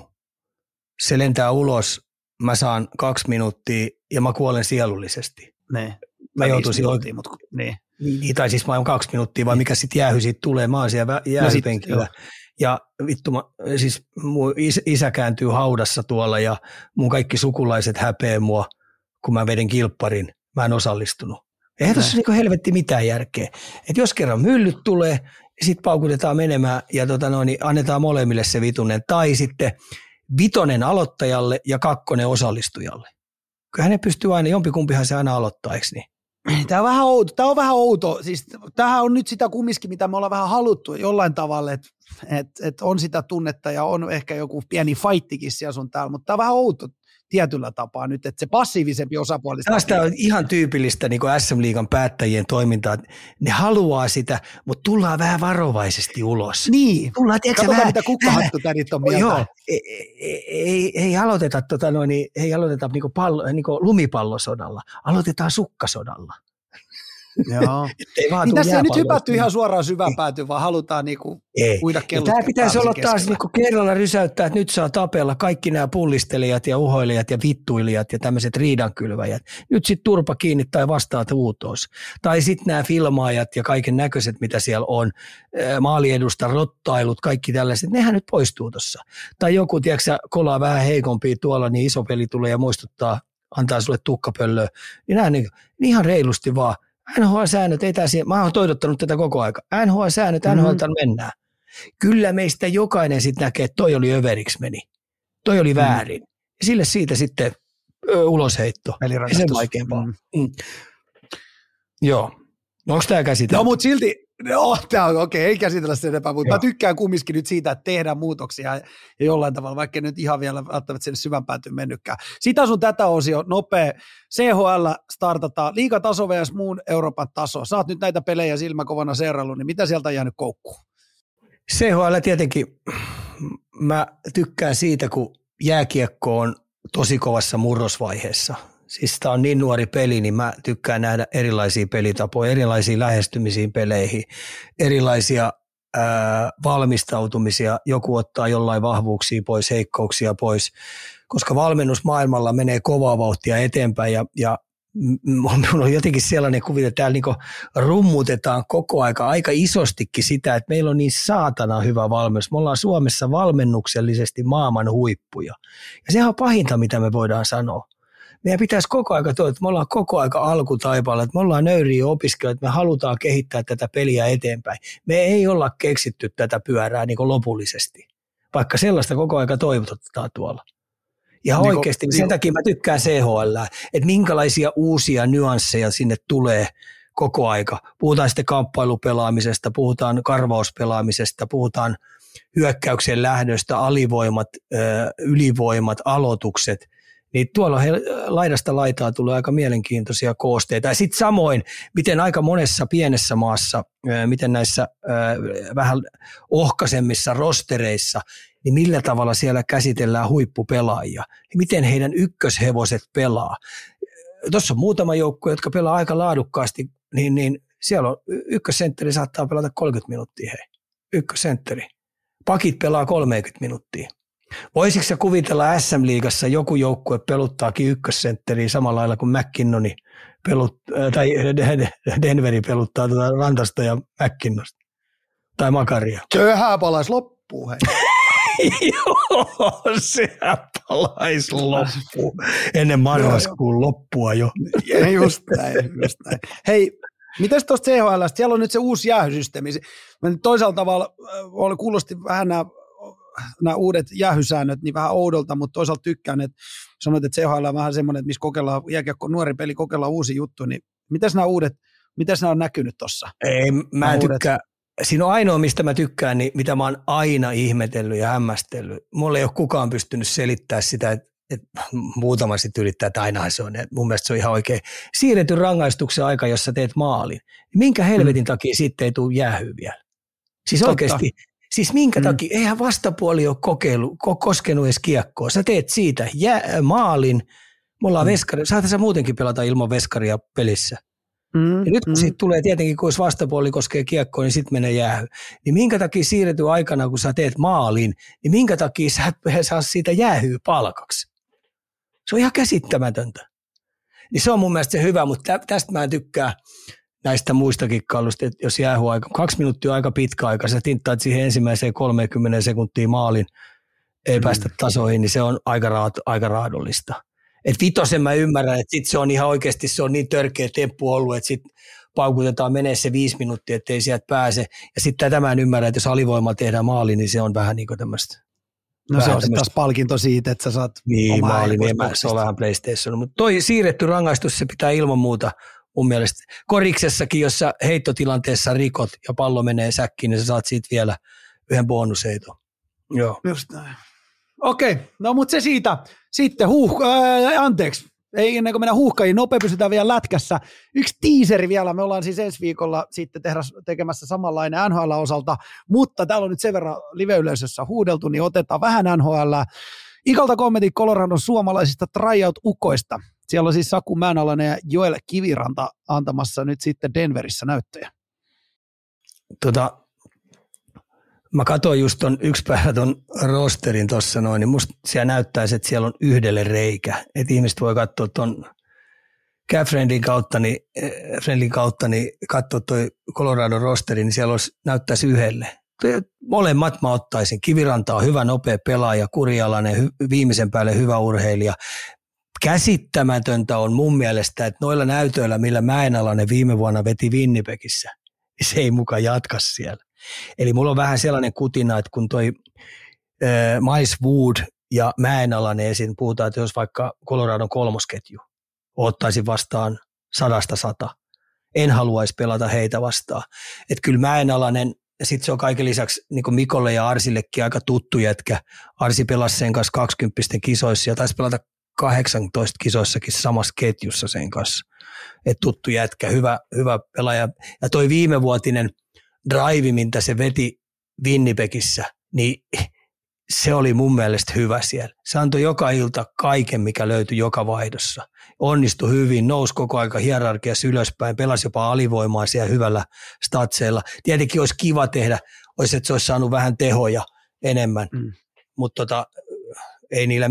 se lentää ulos, mä saan kaksi minuuttia ja mä kuolen sielullisesti. Ne. Mä joutuisin oikein. Mutta, niin. Niin, tai siis mä oon kaksi minuuttia, vai mikä sitten jäähy siitä tulee, mä oon siellä jäähypenkillä. No ja vittu, mä, siis mun isä kääntyy haudassa tuolla ja mun kaikki sukulaiset häpeä mua, kun mä vedin kilpparin. Mä en osallistunut. Eihän tässä niin helvetti mitään järkeä. Et jos kerran myllyt tulee, sitten paukutetaan menemään ja tota noin, niin annetaan molemmille se vitunen. Tai sitten vitonen aloittajalle ja kakkonen osallistujalle. Kyllähän ne pystyy aina, jompikumpihan se aina aloittaa, eikö niin? Tämä on vähän outo. Tämä on vähän outo. Siis, tämähän on nyt sitä kumminkin, mitä me ollaan vähän haluttu jollain tavalla, että et, et on sitä tunnetta ja on ehkä joku pieni fightikin siellä sun täällä, mutta tämä on vähän outo tietyllä tapaa nyt, että se passiivisempi osapuoli. Tästä on ihan tyypillistä niin SM-liigan päättäjien toimintaa, ne haluaa sitä, mutta tullaan vähän varovaisesti ulos. Niin, tullaan, tiedätkö, vähän, mitä kukkahattutärit on mieltä. Joo, ei, ei, ei, aloiteta, tota noin, ei aloiteta niin pallo, niin lumipallosodalla, aloitetaan sukkasodalla. Joo. niin tässä ei nyt hypätty ihan suoraan syvään päätyyn, vaan halutaan niinku ei. uida Tämä pitäisi olla keskellä. taas niinku kerralla rysäyttää, että nyt saa tapella kaikki nämä pullistelijat ja uhoilijat ja vittuilijat ja tämmöiset riidankylväjät. Nyt sitten turpa kiinni tai vastaat uutos. Tai sitten nämä filmaajat ja kaiken näköiset, mitä siellä on, maaliedusta, rottailut, kaikki tällaiset, nehän nyt poistuu tuossa. Tai joku, tiedätkö kolaa vähän heikompi tuolla, niin iso peli tulee ja muistuttaa, antaa sulle tukkapöllöä. Niin nämä niin, ihan reilusti vaan – NHL-säännöt ei tässä, mä oon toivottanut tätä koko aika. NHL-säännöt, mm-hmm. NHL mennään. Kyllä meistä jokainen sitten näkee, että toi oli överiksi meni. Toi oli mm. väärin. Ja sille siitä sitten ö, ulosheitto. Eli sen vaikeampaa. Mm. Mm. Joo. No, onko tämä käsitelty? No, mutta silti, no, tämä on okei, okay, ei käsitellä sen enempää, mutta Joo. mä tykkään kumminkin nyt siitä, että tehdään muutoksia ja jollain tavalla, vaikka nyt ihan vielä välttämättä sinne syvän päätyyn mennytkään. Sitä sun tätä osio, nopea. CHL startataan, liigataso vs. muun Euroopan taso. Saat nyt näitä pelejä silmäkovana seuraillut, niin mitä sieltä on jäänyt koukkuun? CHL tietenkin, mä tykkään siitä, kun jääkiekko on tosi kovassa murrosvaiheessa – siis tämä on niin nuori peli, niin mä tykkään nähdä erilaisia pelitapoja, erilaisia lähestymisiin peleihin, erilaisia ää, valmistautumisia, joku ottaa jollain vahvuuksia pois, heikkouksia pois, koska valmennusmaailmalla menee kovaa vauhtia eteenpäin ja, ja Minulla on jotenkin sellainen kuvite, että täällä niin rummutetaan koko aika aika isostikin sitä, että meillä on niin saatana hyvä valmennus. Me ollaan Suomessa valmennuksellisesti maailman huippuja. Ja sehän on pahinta, mitä me voidaan sanoa meidän pitäisi koko aika tuoda, että me ollaan koko aika alkutaipaalla, että me ollaan nöyriä opiskelijoita, että me halutaan kehittää tätä peliä eteenpäin. Me ei olla keksitty tätä pyörää niin kuin lopullisesti, vaikka sellaista koko aika toivotetaan tuolla. Ja niin oikeasti, niin sen takia mä tykkään CHL, että minkälaisia uusia nyansseja sinne tulee koko aika. Puhutaan sitten kamppailupelaamisesta, puhutaan karvauspelaamisesta, puhutaan hyökkäyksen lähdöstä, alivoimat, ylivoimat, aloitukset – niin tuolla he, laidasta laitaa tulee aika mielenkiintoisia koosteita. Ja sitten samoin, miten aika monessa pienessä maassa, miten näissä vähän ohkaisemmissa rostereissa, niin millä tavalla siellä käsitellään huippupelaajia, niin miten heidän ykköshevoset pelaa. Tuossa on muutama joukko, jotka pelaa aika laadukkaasti, niin, niin siellä on ykkössentteri saattaa pelata 30 minuuttia, hei. Ykkössentteri. Pakit pelaa 30 minuuttia. Voisitko se kuvitella SM-liigassa joku joukkue peluttaakin ykkössentteriä samalla lailla kuin McKinnoni pelut, äh, tai Denveri peluttaa tuota Rantasta ja McKinnosta tai Makaria? Sehän palaisi loppuun, hei. Joo, sehän palaisi loppuun. Ennen marraskuun loppua jo. just näin, just näin. Hei, Mites tuosta CHL, siellä on nyt se uusi jäähysysteemi. Toisaalta tavalla oli kuulosti vähän nämä nämä uudet jäähysäännöt niin vähän oudolta, mutta toisaalta tykkään, että sanoit, että CHL on vähän semmoinen, että missä kokeillaan, jääkiekko nuori peli, kokeillaan uusi juttu, niin miten nämä uudet, miten nämä on näkynyt tuossa? Ei, mä en tykkää, siinä on ainoa, mistä mä tykkään, niin mitä mä oon aina ihmetellyt ja hämmästellyt. Mulle ei ole kukaan pystynyt selittämään sitä, että et muutama sitten yrittää, että aina se on. Et mun mielestä se on ihan oikein. Siirretty rangaistuksen aika, jossa teet maalin. Minkä helvetin mm. takia sitten ei tule jäähy vielä? Siis Totta. oikeasti, Siis minkä mm. takia? Eihän vastapuoli ole kokeilu, koskenut edes kiekkoa. Sä teet siitä jää, maalin. Me ollaan mm. veskari. Saatko sä muutenkin pelata ilman veskaria pelissä? Mm, ja nyt kun mm. siitä tulee tietenkin, kun jos vastapuoli koskee kiekkoa, niin sitten menee jäähy. Niin minkä takia siirretyy aikana, kun sä teet maalin, niin minkä takia sä et saa siitä jäähyä palkaksi? Se on ihan käsittämätöntä. Niin se on mun mielestä se hyvä, mutta tästä mä en tykkää näistä muistakin kallusta, että jos aika, kaksi minuuttia aika pitkä aika, sä tinttaat siihen ensimmäiseen 30 sekuntiin maalin, ei mm. päästä tasoihin, niin se on aika, raad, aika raadollista. Et vitosen mä ymmärrän, että sit se on ihan oikeasti se on niin törkeä temppu ollut, että sit paukutetaan menee se viisi minuuttia, ettei sieltä pääse. Ja sitten tätä mä en ymmärrä, että jos alivoimalla tehdään maali, niin se on vähän niin kuin tämmöistä. No se on sitten taas palkinto siitä, että sä saat Niin, maali, niin mä, se on vähän PlayStation. Mutta toi siirretty rangaistus, se pitää ilman muuta mun mielestä. Koriksessakin, jossa heittotilanteessa rikot ja pallo menee säkkiin, niin sä saat siitä vielä yhden bonusheiton. Joo. Just näin. Okei, no mutta se siitä. Sitten huuh, ää, anteeksi, ei ennen kuin mennään huuhkajiin, nopea pysytään vielä lätkässä. Yksi tiiseri vielä, me ollaan siis ensi viikolla sitten tehdä, tekemässä samanlainen NHL-osalta, mutta täällä on nyt sen verran live-yleisössä huudeltu, niin otetaan vähän NHL. Ikalta kommentit Coloradon suomalaisista tryout-ukoista. Siellä on siis Saku Määnalainen ja Joel Kiviranta antamassa nyt sitten Denverissä näyttöjä. Tota, Mä katsoin just ton yksi päivä ton rosterin tuossa noin, niin musta siellä näyttäisi, että siellä on yhdelle reikä. Että ihmiset voi katsoa ton Friendin kautta, niin, eh, Friendin kautta, niin katsoa toi Colorado rosteri, niin siellä olisi, näyttäisi yhdelle. Molemmat mä ottaisin. Kiviranta on hyvä, nopea pelaaja, kurialainen, hy, viimeisen päälle hyvä urheilija. Käsittämätöntä on mun mielestä, että noilla näytöillä, millä Mäenalainen viime vuonna veti Winnipegissä, niin se ei muka jatka siellä. Eli mulla on vähän sellainen kutina, että kun toi äh, Miles Wood ja Mäenalainen esiin puhutaan, että jos vaikka Coloradon kolmosketju ottaisi vastaan sadasta sata, en haluaisi pelata heitä vastaan. Että kyllä Mäenalainen, ja sitten se on kaiken lisäksi niin Mikolle ja Arsillekin aika tuttu jätkä. Arsi pelasi sen kanssa 20 kisoissa ja taisi pelata 18 kisoissakin samassa ketjussa sen kanssa. Et tuttu jätkä, hyvä, hyvä pelaaja. Ja toi viimevuotinen – drive, mitä se veti Winnipegissä, niin se oli mun mielestä hyvä siellä. Se antoi joka ilta kaiken, mikä löytyi joka vaihdossa. Onnistui hyvin, nousi koko aika hierarkiassa ylöspäin, pelasi jopa alivoimaa siellä hyvällä statseilla. Tietenkin olisi kiva tehdä, olisi, että se olisi saanut vähän tehoja enemmän, mm. mutta tota, ei niillä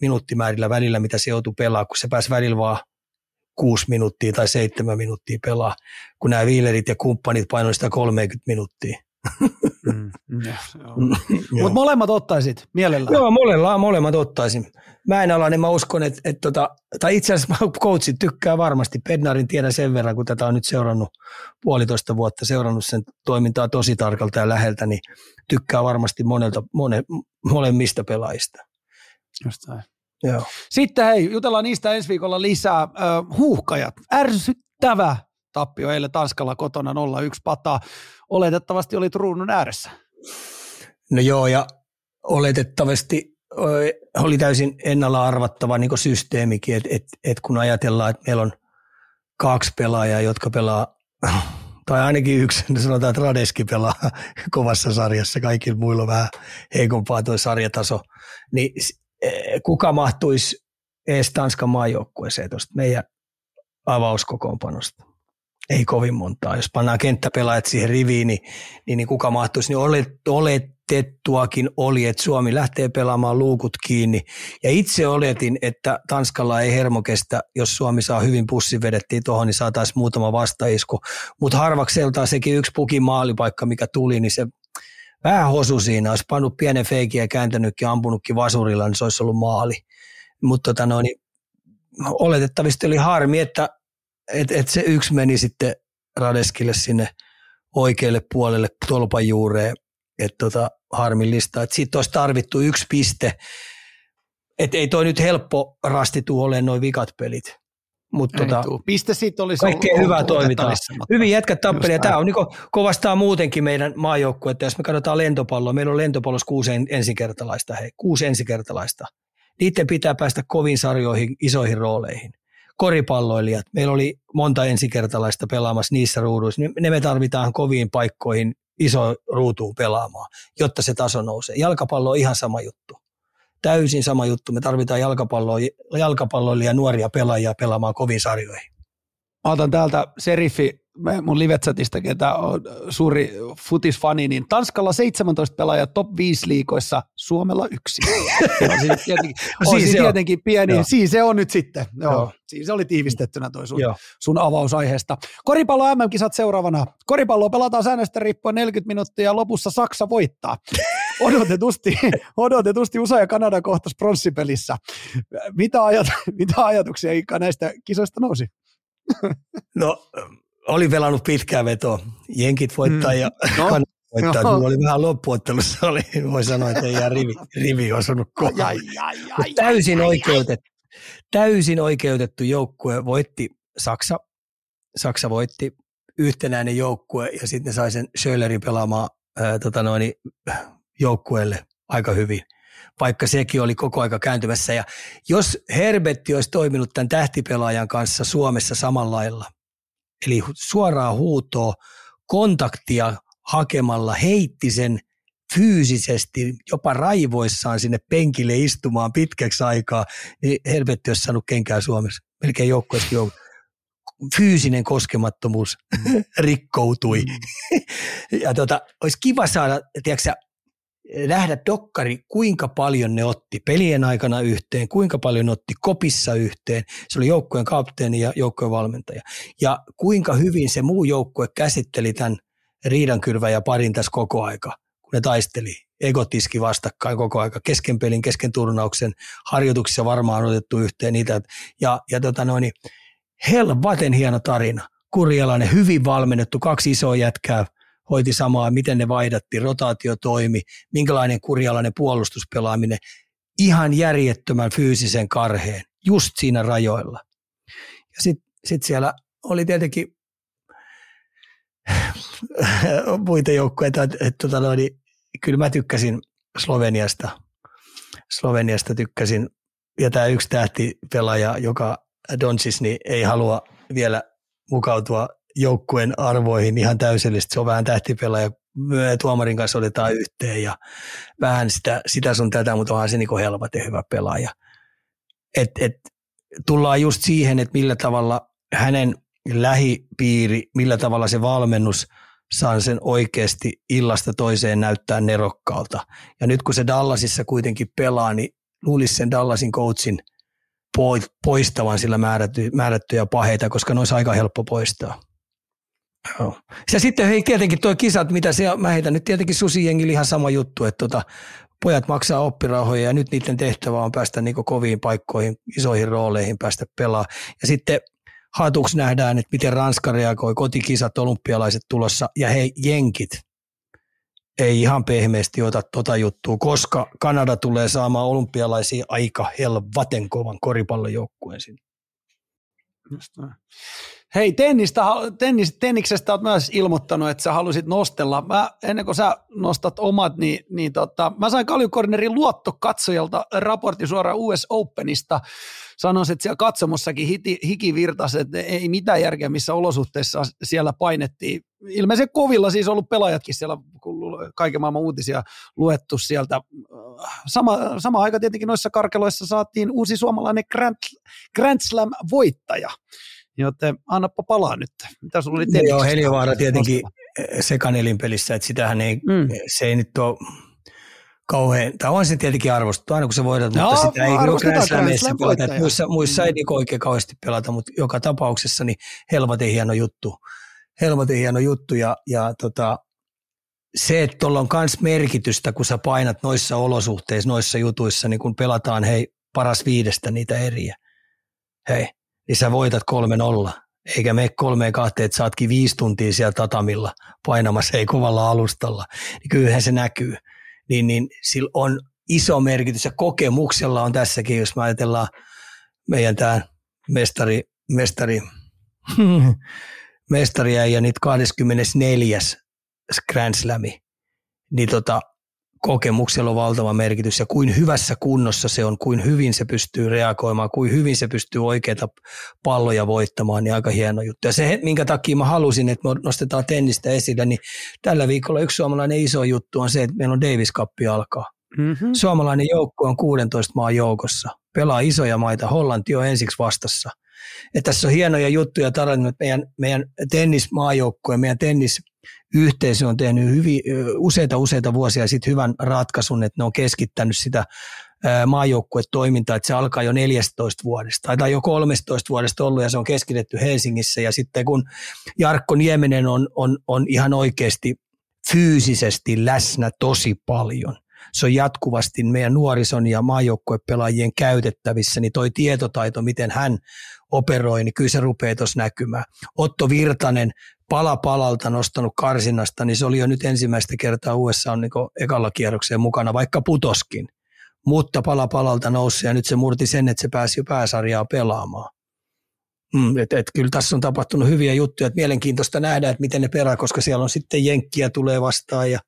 minuuttimäärillä välillä, mitä se joutui pelaamaan, kun se pääsi välillä vaan kuusi minuuttia tai seitsemän minuuttia pelaa, kun nämä viilerit ja kumppanit painoivat sitä 30 minuuttia. Mm, Mutta molemmat ottaisit mielellään. Joo, molemmat, molemmat ottaisin. Mä en ala, niin mä uskon, että, että tota, tai itse asiassa coachit tykkää varmasti. Pednarin tiedän sen verran, kun tätä on nyt seurannut puolitoista vuotta, seurannut sen toimintaa tosi tarkalta ja läheltä, niin tykkää varmasti monelta, mone, molemmista pelaajista. Just näin. Joo. Sitten hei, jutellaan niistä ensi viikolla lisää. Ö, huuhkajat, ärsyttävä tappio eilen Tanskalla kotona 0-1 pataa. Oletettavasti oli ruudun ääressä. No joo, ja oletettavasti oli täysin ennalla arvattava niin systeemikin, että et, et kun ajatellaan, että meillä on kaksi pelaajaa, jotka pelaa, tai ainakin yksi, sanotaan, että Radeski pelaa kovassa sarjassa, kaikilla muilla on vähän heikompaa tuo sarjataso, niin kuka mahtuisi edes Tanskan maajoukkueeseen tuosta meidän avauskokoonpanosta. Ei kovin montaa. Jos pannaan kenttäpelaajat siihen riviin, niin, niin, niin kuka mahtuisi, niin olet, oletettuakin oli, että Suomi lähtee pelaamaan luukut kiinni. Ja itse oletin, että Tanskalla ei hermo kestä, jos Suomi saa hyvin pussi vedettiin tuohon, niin saataisiin muutama vastaisku. Mutta harvakseltaan sekin yksi pukin maalipaikka, mikä tuli, niin se vähän hosu siinä, olisi pannut pienen feikin ja kääntänytkin, ampunutkin vasurilla, niin se olisi ollut maali. Mutta tota no, niin oletettavasti oli harmi, että et, et se yksi meni sitten Radeskille sinne oikealle puolelle tolpan juureen, että tota, harmillista. Että siitä olisi tarvittu yksi piste, että ei toi nyt helppo rastitu ole noin vikat pelit. Mutta tota, Piste siitä olisi Kaikkea hyvää toimitaan. Hyvin jätkät tappelia. Tämä on niin kovastaa muutenkin meidän maajoukkuetta. Jos me katsotaan lentopalloa, meillä on lentopallossa kuusi ensikertalaista. Hei, kuusi ensikertalaista. Niiden pitää päästä kovin sarjoihin, isoihin rooleihin. Koripalloilijat, meillä oli monta ensikertalaista pelaamassa niissä ruuduissa. Ne me tarvitaan koviin paikkoihin iso ruutuun pelaamaan, jotta se taso nousee. Jalkapallo on ihan sama juttu täysin sama juttu. Me tarvitaan jalkapalloa, jalkapalloilija nuoria pelaajia pelaamaan kovin sarjoihin. Mä otan täältä Seriffi mun livetsatista, ketä on suuri futisfani, niin Tanskalla 17 pelaajaa top 5 liikoissa, Suomella yksi. on siis tietenkin, on siis, siis tietenkin pieni, Joo. siis se on nyt sitten. Joo. Joo. Siis se oli tiivistettynä toi sun, sun avausaiheesta. Koripallo MM-kisat seuraavana. Koripalloa pelataan säännöstä riippuen 40 minuuttia ja lopussa Saksa voittaa. Odotetusti, odotetusti USA ja Kanada kohtas pronssipelissä. Mitä, ajat, mitä ajatuksia Ika näistä kisoista nousi? No oli velannut pitkää vetoa. Jenkit voittaa mm. ja no. voittaa. No. oli vähän loppuottelussa, oli, voi sanoa, että ei jää rivi, rivi osunut kohdalle. Täysin, oikeutettu, täysin oikeutettu joukkue voitti Saksa. Saksa voitti yhtenäinen joukkue ja sitten sai sen Schöllerin pelaamaan ää, tota noin, joukkueelle aika hyvin vaikka sekin oli koko aika kääntymässä. Ja jos Herbetti olisi toiminut tämän tähtipelaajan kanssa Suomessa samalla lailla, eli suoraa huutoa, kontaktia hakemalla heitti sen fyysisesti, jopa raivoissaan sinne penkille istumaan pitkäksi aikaa, niin helvetti olisi saanut kenkää Suomessa. Melkein joukkueesta joukko. Fyysinen koskemattomuus rikkoutui. Mm. ja tota, olisi kiva saada, tiedätkö, nähdä dokkari, kuinka paljon ne otti pelien aikana yhteen, kuinka paljon ne otti kopissa yhteen. Se oli joukkueen kapteeni ja joukkueen valmentaja. Ja kuinka hyvin se muu joukkue käsitteli tämän riidankylvä ja parin tässä koko aika, kun ne taisteli. Egotiski vastakkain koko aika, kesken pelin, kesken turnauksen, harjoituksissa varmaan otettu yhteen niitä. Ja, ja tota noin, helvaten hieno tarina. Kurjalainen, hyvin valmennettu, kaksi isoa jätkää, hoiti samaa, miten ne vaihdatti, rotaatio toimi, minkälainen kurjalainen puolustuspelaaminen, ihan järjettömän fyysisen karheen, just siinä rajoilla. Ja sitten sit siellä oli tietenkin muita joukkueita, että, että tota noin, niin kyllä mä tykkäsin Sloveniasta. Sloveniasta tykkäsin, ja tämä yksi tähtipelaaja, joka Donsis, niin ei halua vielä mukautua joukkueen arvoihin ihan täysellisesti. Se on vähän tähtipelaaja. Me tuomarin kanssa otetaan yhteen ja vähän sitä, sitä sun tätä, mutta onhan se niin helpate hyvä pelaaja. Et, et, tullaan just siihen, että millä tavalla hänen lähipiiri, millä tavalla se valmennus saa sen oikeasti illasta toiseen näyttää nerokkaalta. Ja nyt kun se Dallasissa kuitenkin pelaa, niin luulisi sen Dallasin coachin poistavan sillä määrätty, määrättyjä paheita, koska ne olisi aika helppo poistaa. Joo. Ja sitten hei tietenkin tuo kisat, mitä se, mä heitän nyt tietenkin susijengillä ihan sama juttu, että tota, pojat maksaa oppirahoja ja nyt niiden tehtävä on päästä niin koviin paikkoihin, isoihin rooleihin päästä pelaamaan. Ja sitten hatuksi nähdään, että miten Ranska reagoi, kotikisat, olympialaiset tulossa ja hei jenkit ei ihan pehmeästi ota tota juttua, koska Kanada tulee saamaan olympialaisia aika helvaten kovan koripallojoukkueen sinne. Hei, tennistä, tennis, tenniksestä olet myös ilmoittanut, että sä halusit nostella. Mä, ennen kuin sä nostat omat, niin, niin tota, mä sain Kaljukornerin luottokatsojalta raportti suoraan US Openista. Sanoisin, että siellä katsomossakin hiti, hiki virtasi, että ei mitään järkeä, missä olosuhteissa siellä painettiin. Ilmeisesti kovilla siis ollut pelaajatkin siellä, kun kaiken maailman uutisia luettu sieltä. Sama, sama aika tietenkin noissa karkeloissa saatiin uusi suomalainen Grand, Grand Slam-voittaja – Joten annappa palaa nyt. Mitä sulla oli no Joo, Heliovaara tietenkin sekanelin pelissä, että sitähän ei, mm. se ei nyt ole kauhean, tai on se tietenkin arvostettu aina kun se voidaan, no, mutta sitä ei ole Grand Slamissa pelata. Että muissa, muissa mm. ei niin oikein kauheasti pelata, mutta joka tapauksessa niin helvatin hieno juttu. Helvatin hieno juttu ja, ja tota, se, että tuolla on myös merkitystä, kun sä painat noissa olosuhteissa, noissa jutuissa, niin kun pelataan hei paras viidestä niitä eriä. Hei, niin sä voitat kolme nolla. Eikä me kolmeen kahteen, että saatkin viisi tuntia siellä tatamilla painamassa, ei kovalla alustalla. Niin kyllähän se näkyy. Niin, niin sillä on iso merkitys ja kokemuksella on tässäkin, jos me ajatellaan meidän tämä mestari, mestari, mestari ja nyt 24. Grand Slami, niin tota, kokemuksella on valtava merkitys ja kuin hyvässä kunnossa se on, kuin hyvin se pystyy reagoimaan, kuin hyvin se pystyy oikeita palloja voittamaan, niin aika hieno juttu. Ja se, minkä takia mä halusin, että me nostetaan tennistä esille, niin tällä viikolla yksi suomalainen iso juttu on se, että meillä on Davis Cup alkaa. Mm-hmm. Suomalainen joukko on 16 maan joukossa. Pelaa isoja maita. Hollanti on ensiksi vastassa – Että tässä on hienoja juttuja tarjonnut meidän, meidän tennismaajoukkue, meidän tennisyhteisö on tehnyt hyvin, useita useita vuosia sitten hyvän ratkaisun, että ne on keskittänyt sitä maajoukkuetoimintaa, että se alkaa jo 14 vuodesta tai jo 13 vuodesta ollut ja se on keskitetty Helsingissä. Ja sitten kun Jarkko Nieminen on, on, on ihan oikeasti fyysisesti läsnä tosi paljon, se on jatkuvasti meidän nuorison ja maajoukkuepelaajien käytettävissä, niin toi tietotaito, miten hän operoi, niin kyllä se rupeaa tuossa näkymään. Otto Virtanen pala palalta nostanut karsinnasta, niin se oli jo nyt ensimmäistä kertaa USA on niin ekalla kierrokseen mukana, vaikka putoskin. Mutta pala palalta nousi ja nyt se murti sen, että se pääsi jo pääsarjaa pelaamaan. Mm, et, et, kyllä tässä on tapahtunut hyviä juttuja, että mielenkiintoista nähdä, että miten ne perää, koska siellä on sitten jenkkiä tulee vastaan ja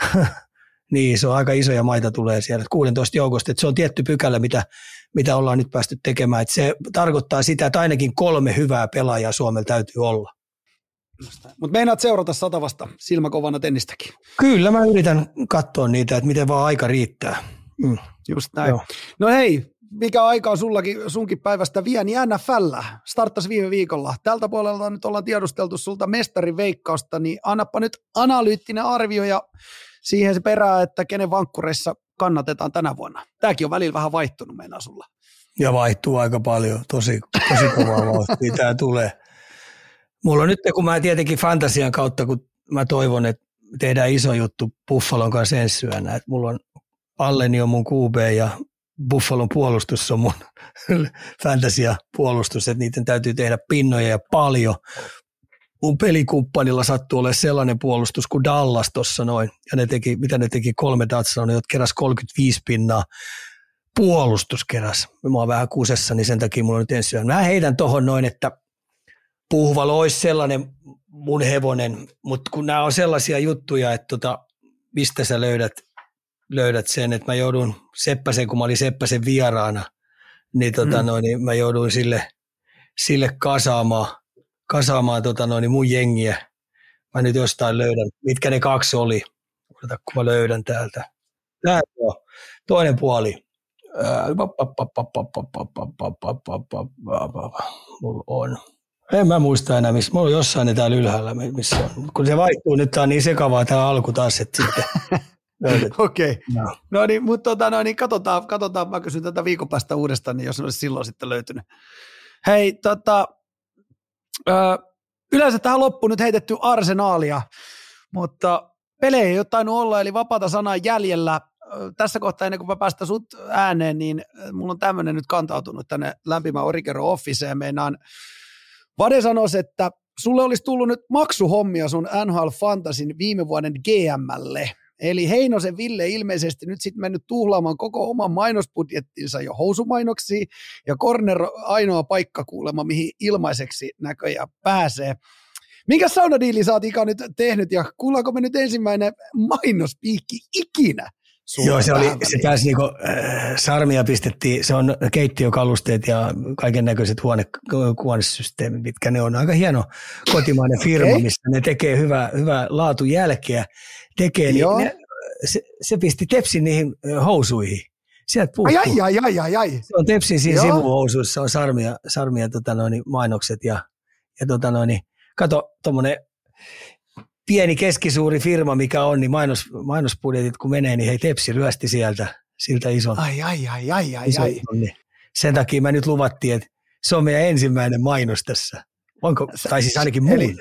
Niin, se on aika isoja maita tulee siellä, 16 joukosta, että se on tietty pykälä, mitä, mitä ollaan nyt päästy tekemään. Että se tarkoittaa sitä, että ainakin kolme hyvää pelaajaa Suomella täytyy olla. Mutta meinaat seurata satavasta silmäkovana tennistäkin. Kyllä, mä yritän katsoa niitä, että miten vaan aika riittää. Mm. Just näin. Joo. No hei, mikä aika on sullakin, sunkin päivästä vie, niin NFL starttasi viime viikolla. Tältä puolelta nyt ollaan tiedusteltu sulta mestarin veikkausta, niin annappa nyt analyyttinen arvio ja siihen se perää, että kenen vankkureissa kannatetaan tänä vuonna. Tämäkin on välillä vähän vaihtunut meidän sulla. Ja vaihtuu aika paljon, tosi, tosi kovaa vauhtia tämä tulee. Mulla on nyt, kun mä tietenkin fantasian kautta, kun mä toivon, että tehdään iso juttu Buffalon kanssa ensi syönä, että mulla on Alleni on mun QB ja Buffalon puolustus on mun fantasia puolustus, että niiden täytyy tehdä pinnoja ja paljon mun pelikumppanilla sattuu olemaan sellainen puolustus kuin Dallas tuossa noin, ja ne teki, mitä ne teki kolme touchdownia, jotka keräs 35 pinnaa, puolustus keräs. Mä oon vähän kusessa, niin sen takia mulla on nyt ensin. Mä heitän tohon noin, että Puhvalo olisi sellainen mun hevonen, mutta kun nämä on sellaisia juttuja, että tota, mistä sä löydät, löydät sen, että mä joudun Seppäsen, kun mä olin Seppäsen vieraana, niin, tota, mm. noin, niin mä jouduin sille, sille kasaamaan kasaamaan tota noin, mun jengiä. Mä nyt jostain löydän, mitkä ne kaksi oli. Odota, kun mä löydän täältä. Tää on toinen puoli. Mulla on. En mä muista enää, missä. Mulla on jossain ne täällä ylhäällä, missä on. Kun se vaihtuu, nyt tää on niin sekavaa tämä alku taas, että sitten Okei. Okay. No. no niin, mutta tota, no niin, katsotaan, katsotaan, mä kysyn tätä viikon päästä uudestaan, niin jos ne olisi silloin sitten löytynyt. Hei, tota, Öö, yleensä tähän loppuun nyt heitetty arsenaalia, mutta pelejä ei ole tainnut olla, eli vapaata sanaa jäljellä. Tässä kohtaa ennen kuin mä päästän sut ääneen, niin mulla on tämmöinen nyt kantautunut tänne lämpimään Orikero Officeen. Meinaan, Vade sanoisi, että sulle olisi tullut nyt maksuhommia sun NHL Fantasin viime vuoden GMlle. Eli Heinosen Ville ilmeisesti nyt sitten mennyt tuhlaamaan koko oman mainosbudjettinsa jo housumainoksi ja Corner ainoa paikka kuulema, mihin ilmaiseksi näköjään pääsee. Minkä saunadiili sä oot Ika nyt tehnyt ja kuullaanko me nyt ensimmäinen mainospiikki ikinä? Joo, se, oli, se pääsi niinku, äh, sarmia pistettiin, se on keittiökalusteet ja kaiken näköiset huone, huonesysteemit, mitkä ne on aika hieno kotimainen firma, okay. missä ne tekee hyvää, hyvää laatujälkeä tekee, niin ne, se, se, pisti Tepsin niihin housuihin. Sieltä puuttuu. Ai, ai, ai, ai, ai. Se on Tepsin siinä sivuhousuissa, on sarmia, sarmia tota noin, mainokset ja, ja tota noin, kato tuommoinen pieni keskisuuri firma, mikä on, niin mainos, mainosbudjetit kun menee, niin hei Tepsi ryösti sieltä siltä ison. Ai, ai, ai, ai, ai, ison, ai. Niin. Sen takia mä nyt luvattiin, että se on meidän ensimmäinen mainos tässä. Onko, tai siis ainakin mun. Eli,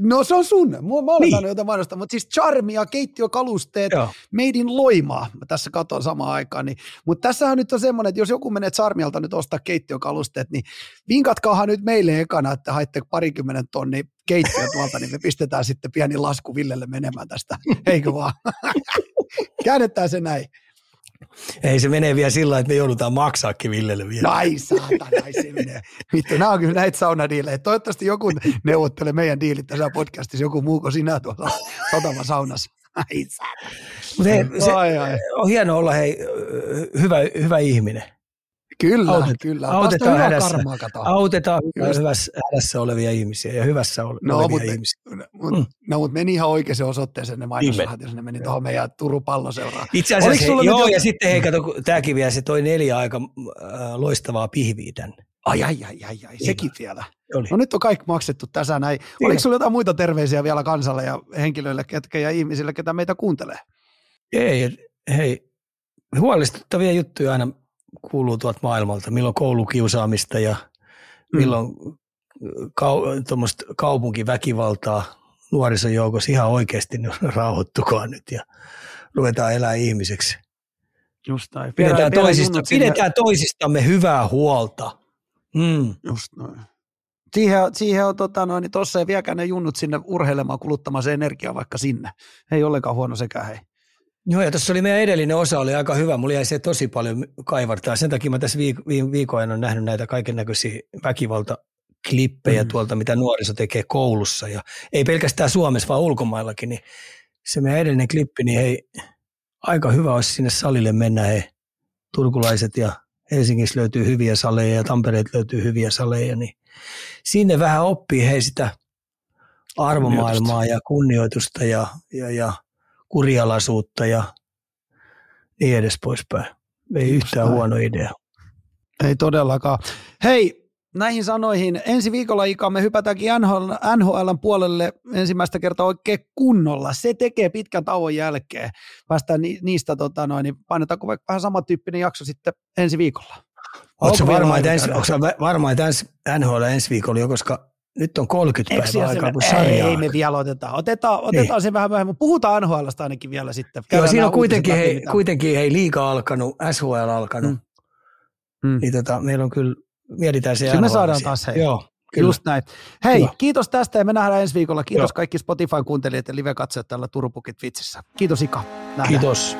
No se on sun. Mä olen niin. jotain mainosta, mutta siis charmia, keittiökalusteet, Joo. made in Loimaa. Mä tässä katson samaan aikaan. Niin. Mutta tässähän nyt on semmoinen, että jos joku menee charmialta nyt ostaa keittiökalusteet, niin vinkatkaahan nyt meille ekana, että haitte parikymmentä tonni keittiö tuolta, niin me pistetään sitten pieni lasku Villelle menemään tästä. Eikö vaan? Käännetään se näin. Ei se menee vielä sillä että me joudutaan maksaakin Villelle vielä. Ai saatana, ai se menee. Vittu, nämä on kyllä näitä saunadiilejä. Toivottavasti joku neuvottelee meidän diilit tässä podcastissa, joku muu kuin sinä tuolla satama saunassa. Ai Mutta se ai, ai. on hienoa olla hei, hyvä, hyvä ihminen. Kyllä, Autet, kyllä. Autetaan hädässä, autetaan hyvässä hädässä olevia ihmisiä ja hyvässä ole, no, olevia mutta, ihmisiä. Mut, mm. No, mutta meni ihan oikeaan osoitteeseen ne mainosrahat, jos ne meni tuohon meidän Turun palloseuraan. Itse asiassa, he, joo, nyt... ja sitten hei, kato, tämäkin vielä, se toi neljä aika äh, loistavaa pihviä tänne. Ai, ai, ai, ai, ai, sekin vielä. Oli. No nyt on kaikki maksettu tässä näin. Oliko sulla jotain muita terveisiä vielä kansalle ja henkilöille, ketkä ja ihmisille, ketä meitä kuuntelee? Ei, hei, huolestuttavia juttuja aina kuuluu tuolta maailmalta, milloin koulukiusaamista ja Mm. milloin kau, tuommoista kaupunkiväkivaltaa nuorison joukossa ihan oikeasti niin rauhoittukaa nyt ja ruvetaan elää ihmiseksi. Just näin. Pidetään, Vielä- toisista, pidetään toisistamme hyvää huolta. Mm. Just noin. Siihen, siihen on tota noin, niin tossa ei viekään ne junnut sinne urheilemaan kuluttamaan se energiaa vaikka sinne. Ei ollenkaan huono sekään hei. Joo, ja tuossa oli meidän edellinen osa, oli aika hyvä. Mulla jäi se tosi paljon kaivartaa. Sen takia mä tässä viik- viime viikon on nähnyt näitä kaiken näköisiä väkivaltaklippejä Mm. mm. tuolta, mitä nuoriso tekee koulussa. Ja ei pelkästään Suomessa, vaan ulkomaillakin. Niin se meidän edellinen klippi, niin hei, aika hyvä olisi sinne salille mennä. Hei, turkulaiset ja Helsingissä löytyy hyviä saleja ja Tampereet löytyy hyviä saleja. Niin sinne vähän oppii hei sitä arvomaailmaa ja kunnioitusta ja, ja, ja kurialaisuutta ja niin edes poispäin. Ei yhtään näin. huono idea. Ei todellakaan. Hei, näihin sanoihin. Ensi viikolla Ika me hypätäänkin NHL, NHLn puolelle ensimmäistä kertaa oikein kunnolla. Se tekee pitkän tauon jälkeen. Päästään ni, niistä, tota noin, niin painetaanko vaikka vähän samantyyppinen jakso sitten ensi viikolla? Oletko varma, että ensi, varma, että ensi, NHL ensi viikolla jo, koska nyt on 30 Eikö päivää aikaa, kun sarjaa. Ei me vielä oteta. Otetaan, otetaan se vähän myöhemmin. Puhutaan NHLsta ainakin vielä sitten. Joo, Käydään siinä nämä on kuitenkin, hei, mitä- kuitenkin hei, liiga alkanut, SHL alkanut, Mm. mm. Niin tota, meillä on kyllä, mietitään se Kyllä me NHL saadaan taas, hei. Joo, kyllä. Just näin. Hei, Hyvä. kiitos tästä ja me nähdään ensi viikolla. Kiitos Joo. kaikki Spotifyn kuuntelijat ja live-katsojat täällä Turupukit Vitsissä. Kiitos Ika. Nähdään. Kiitos.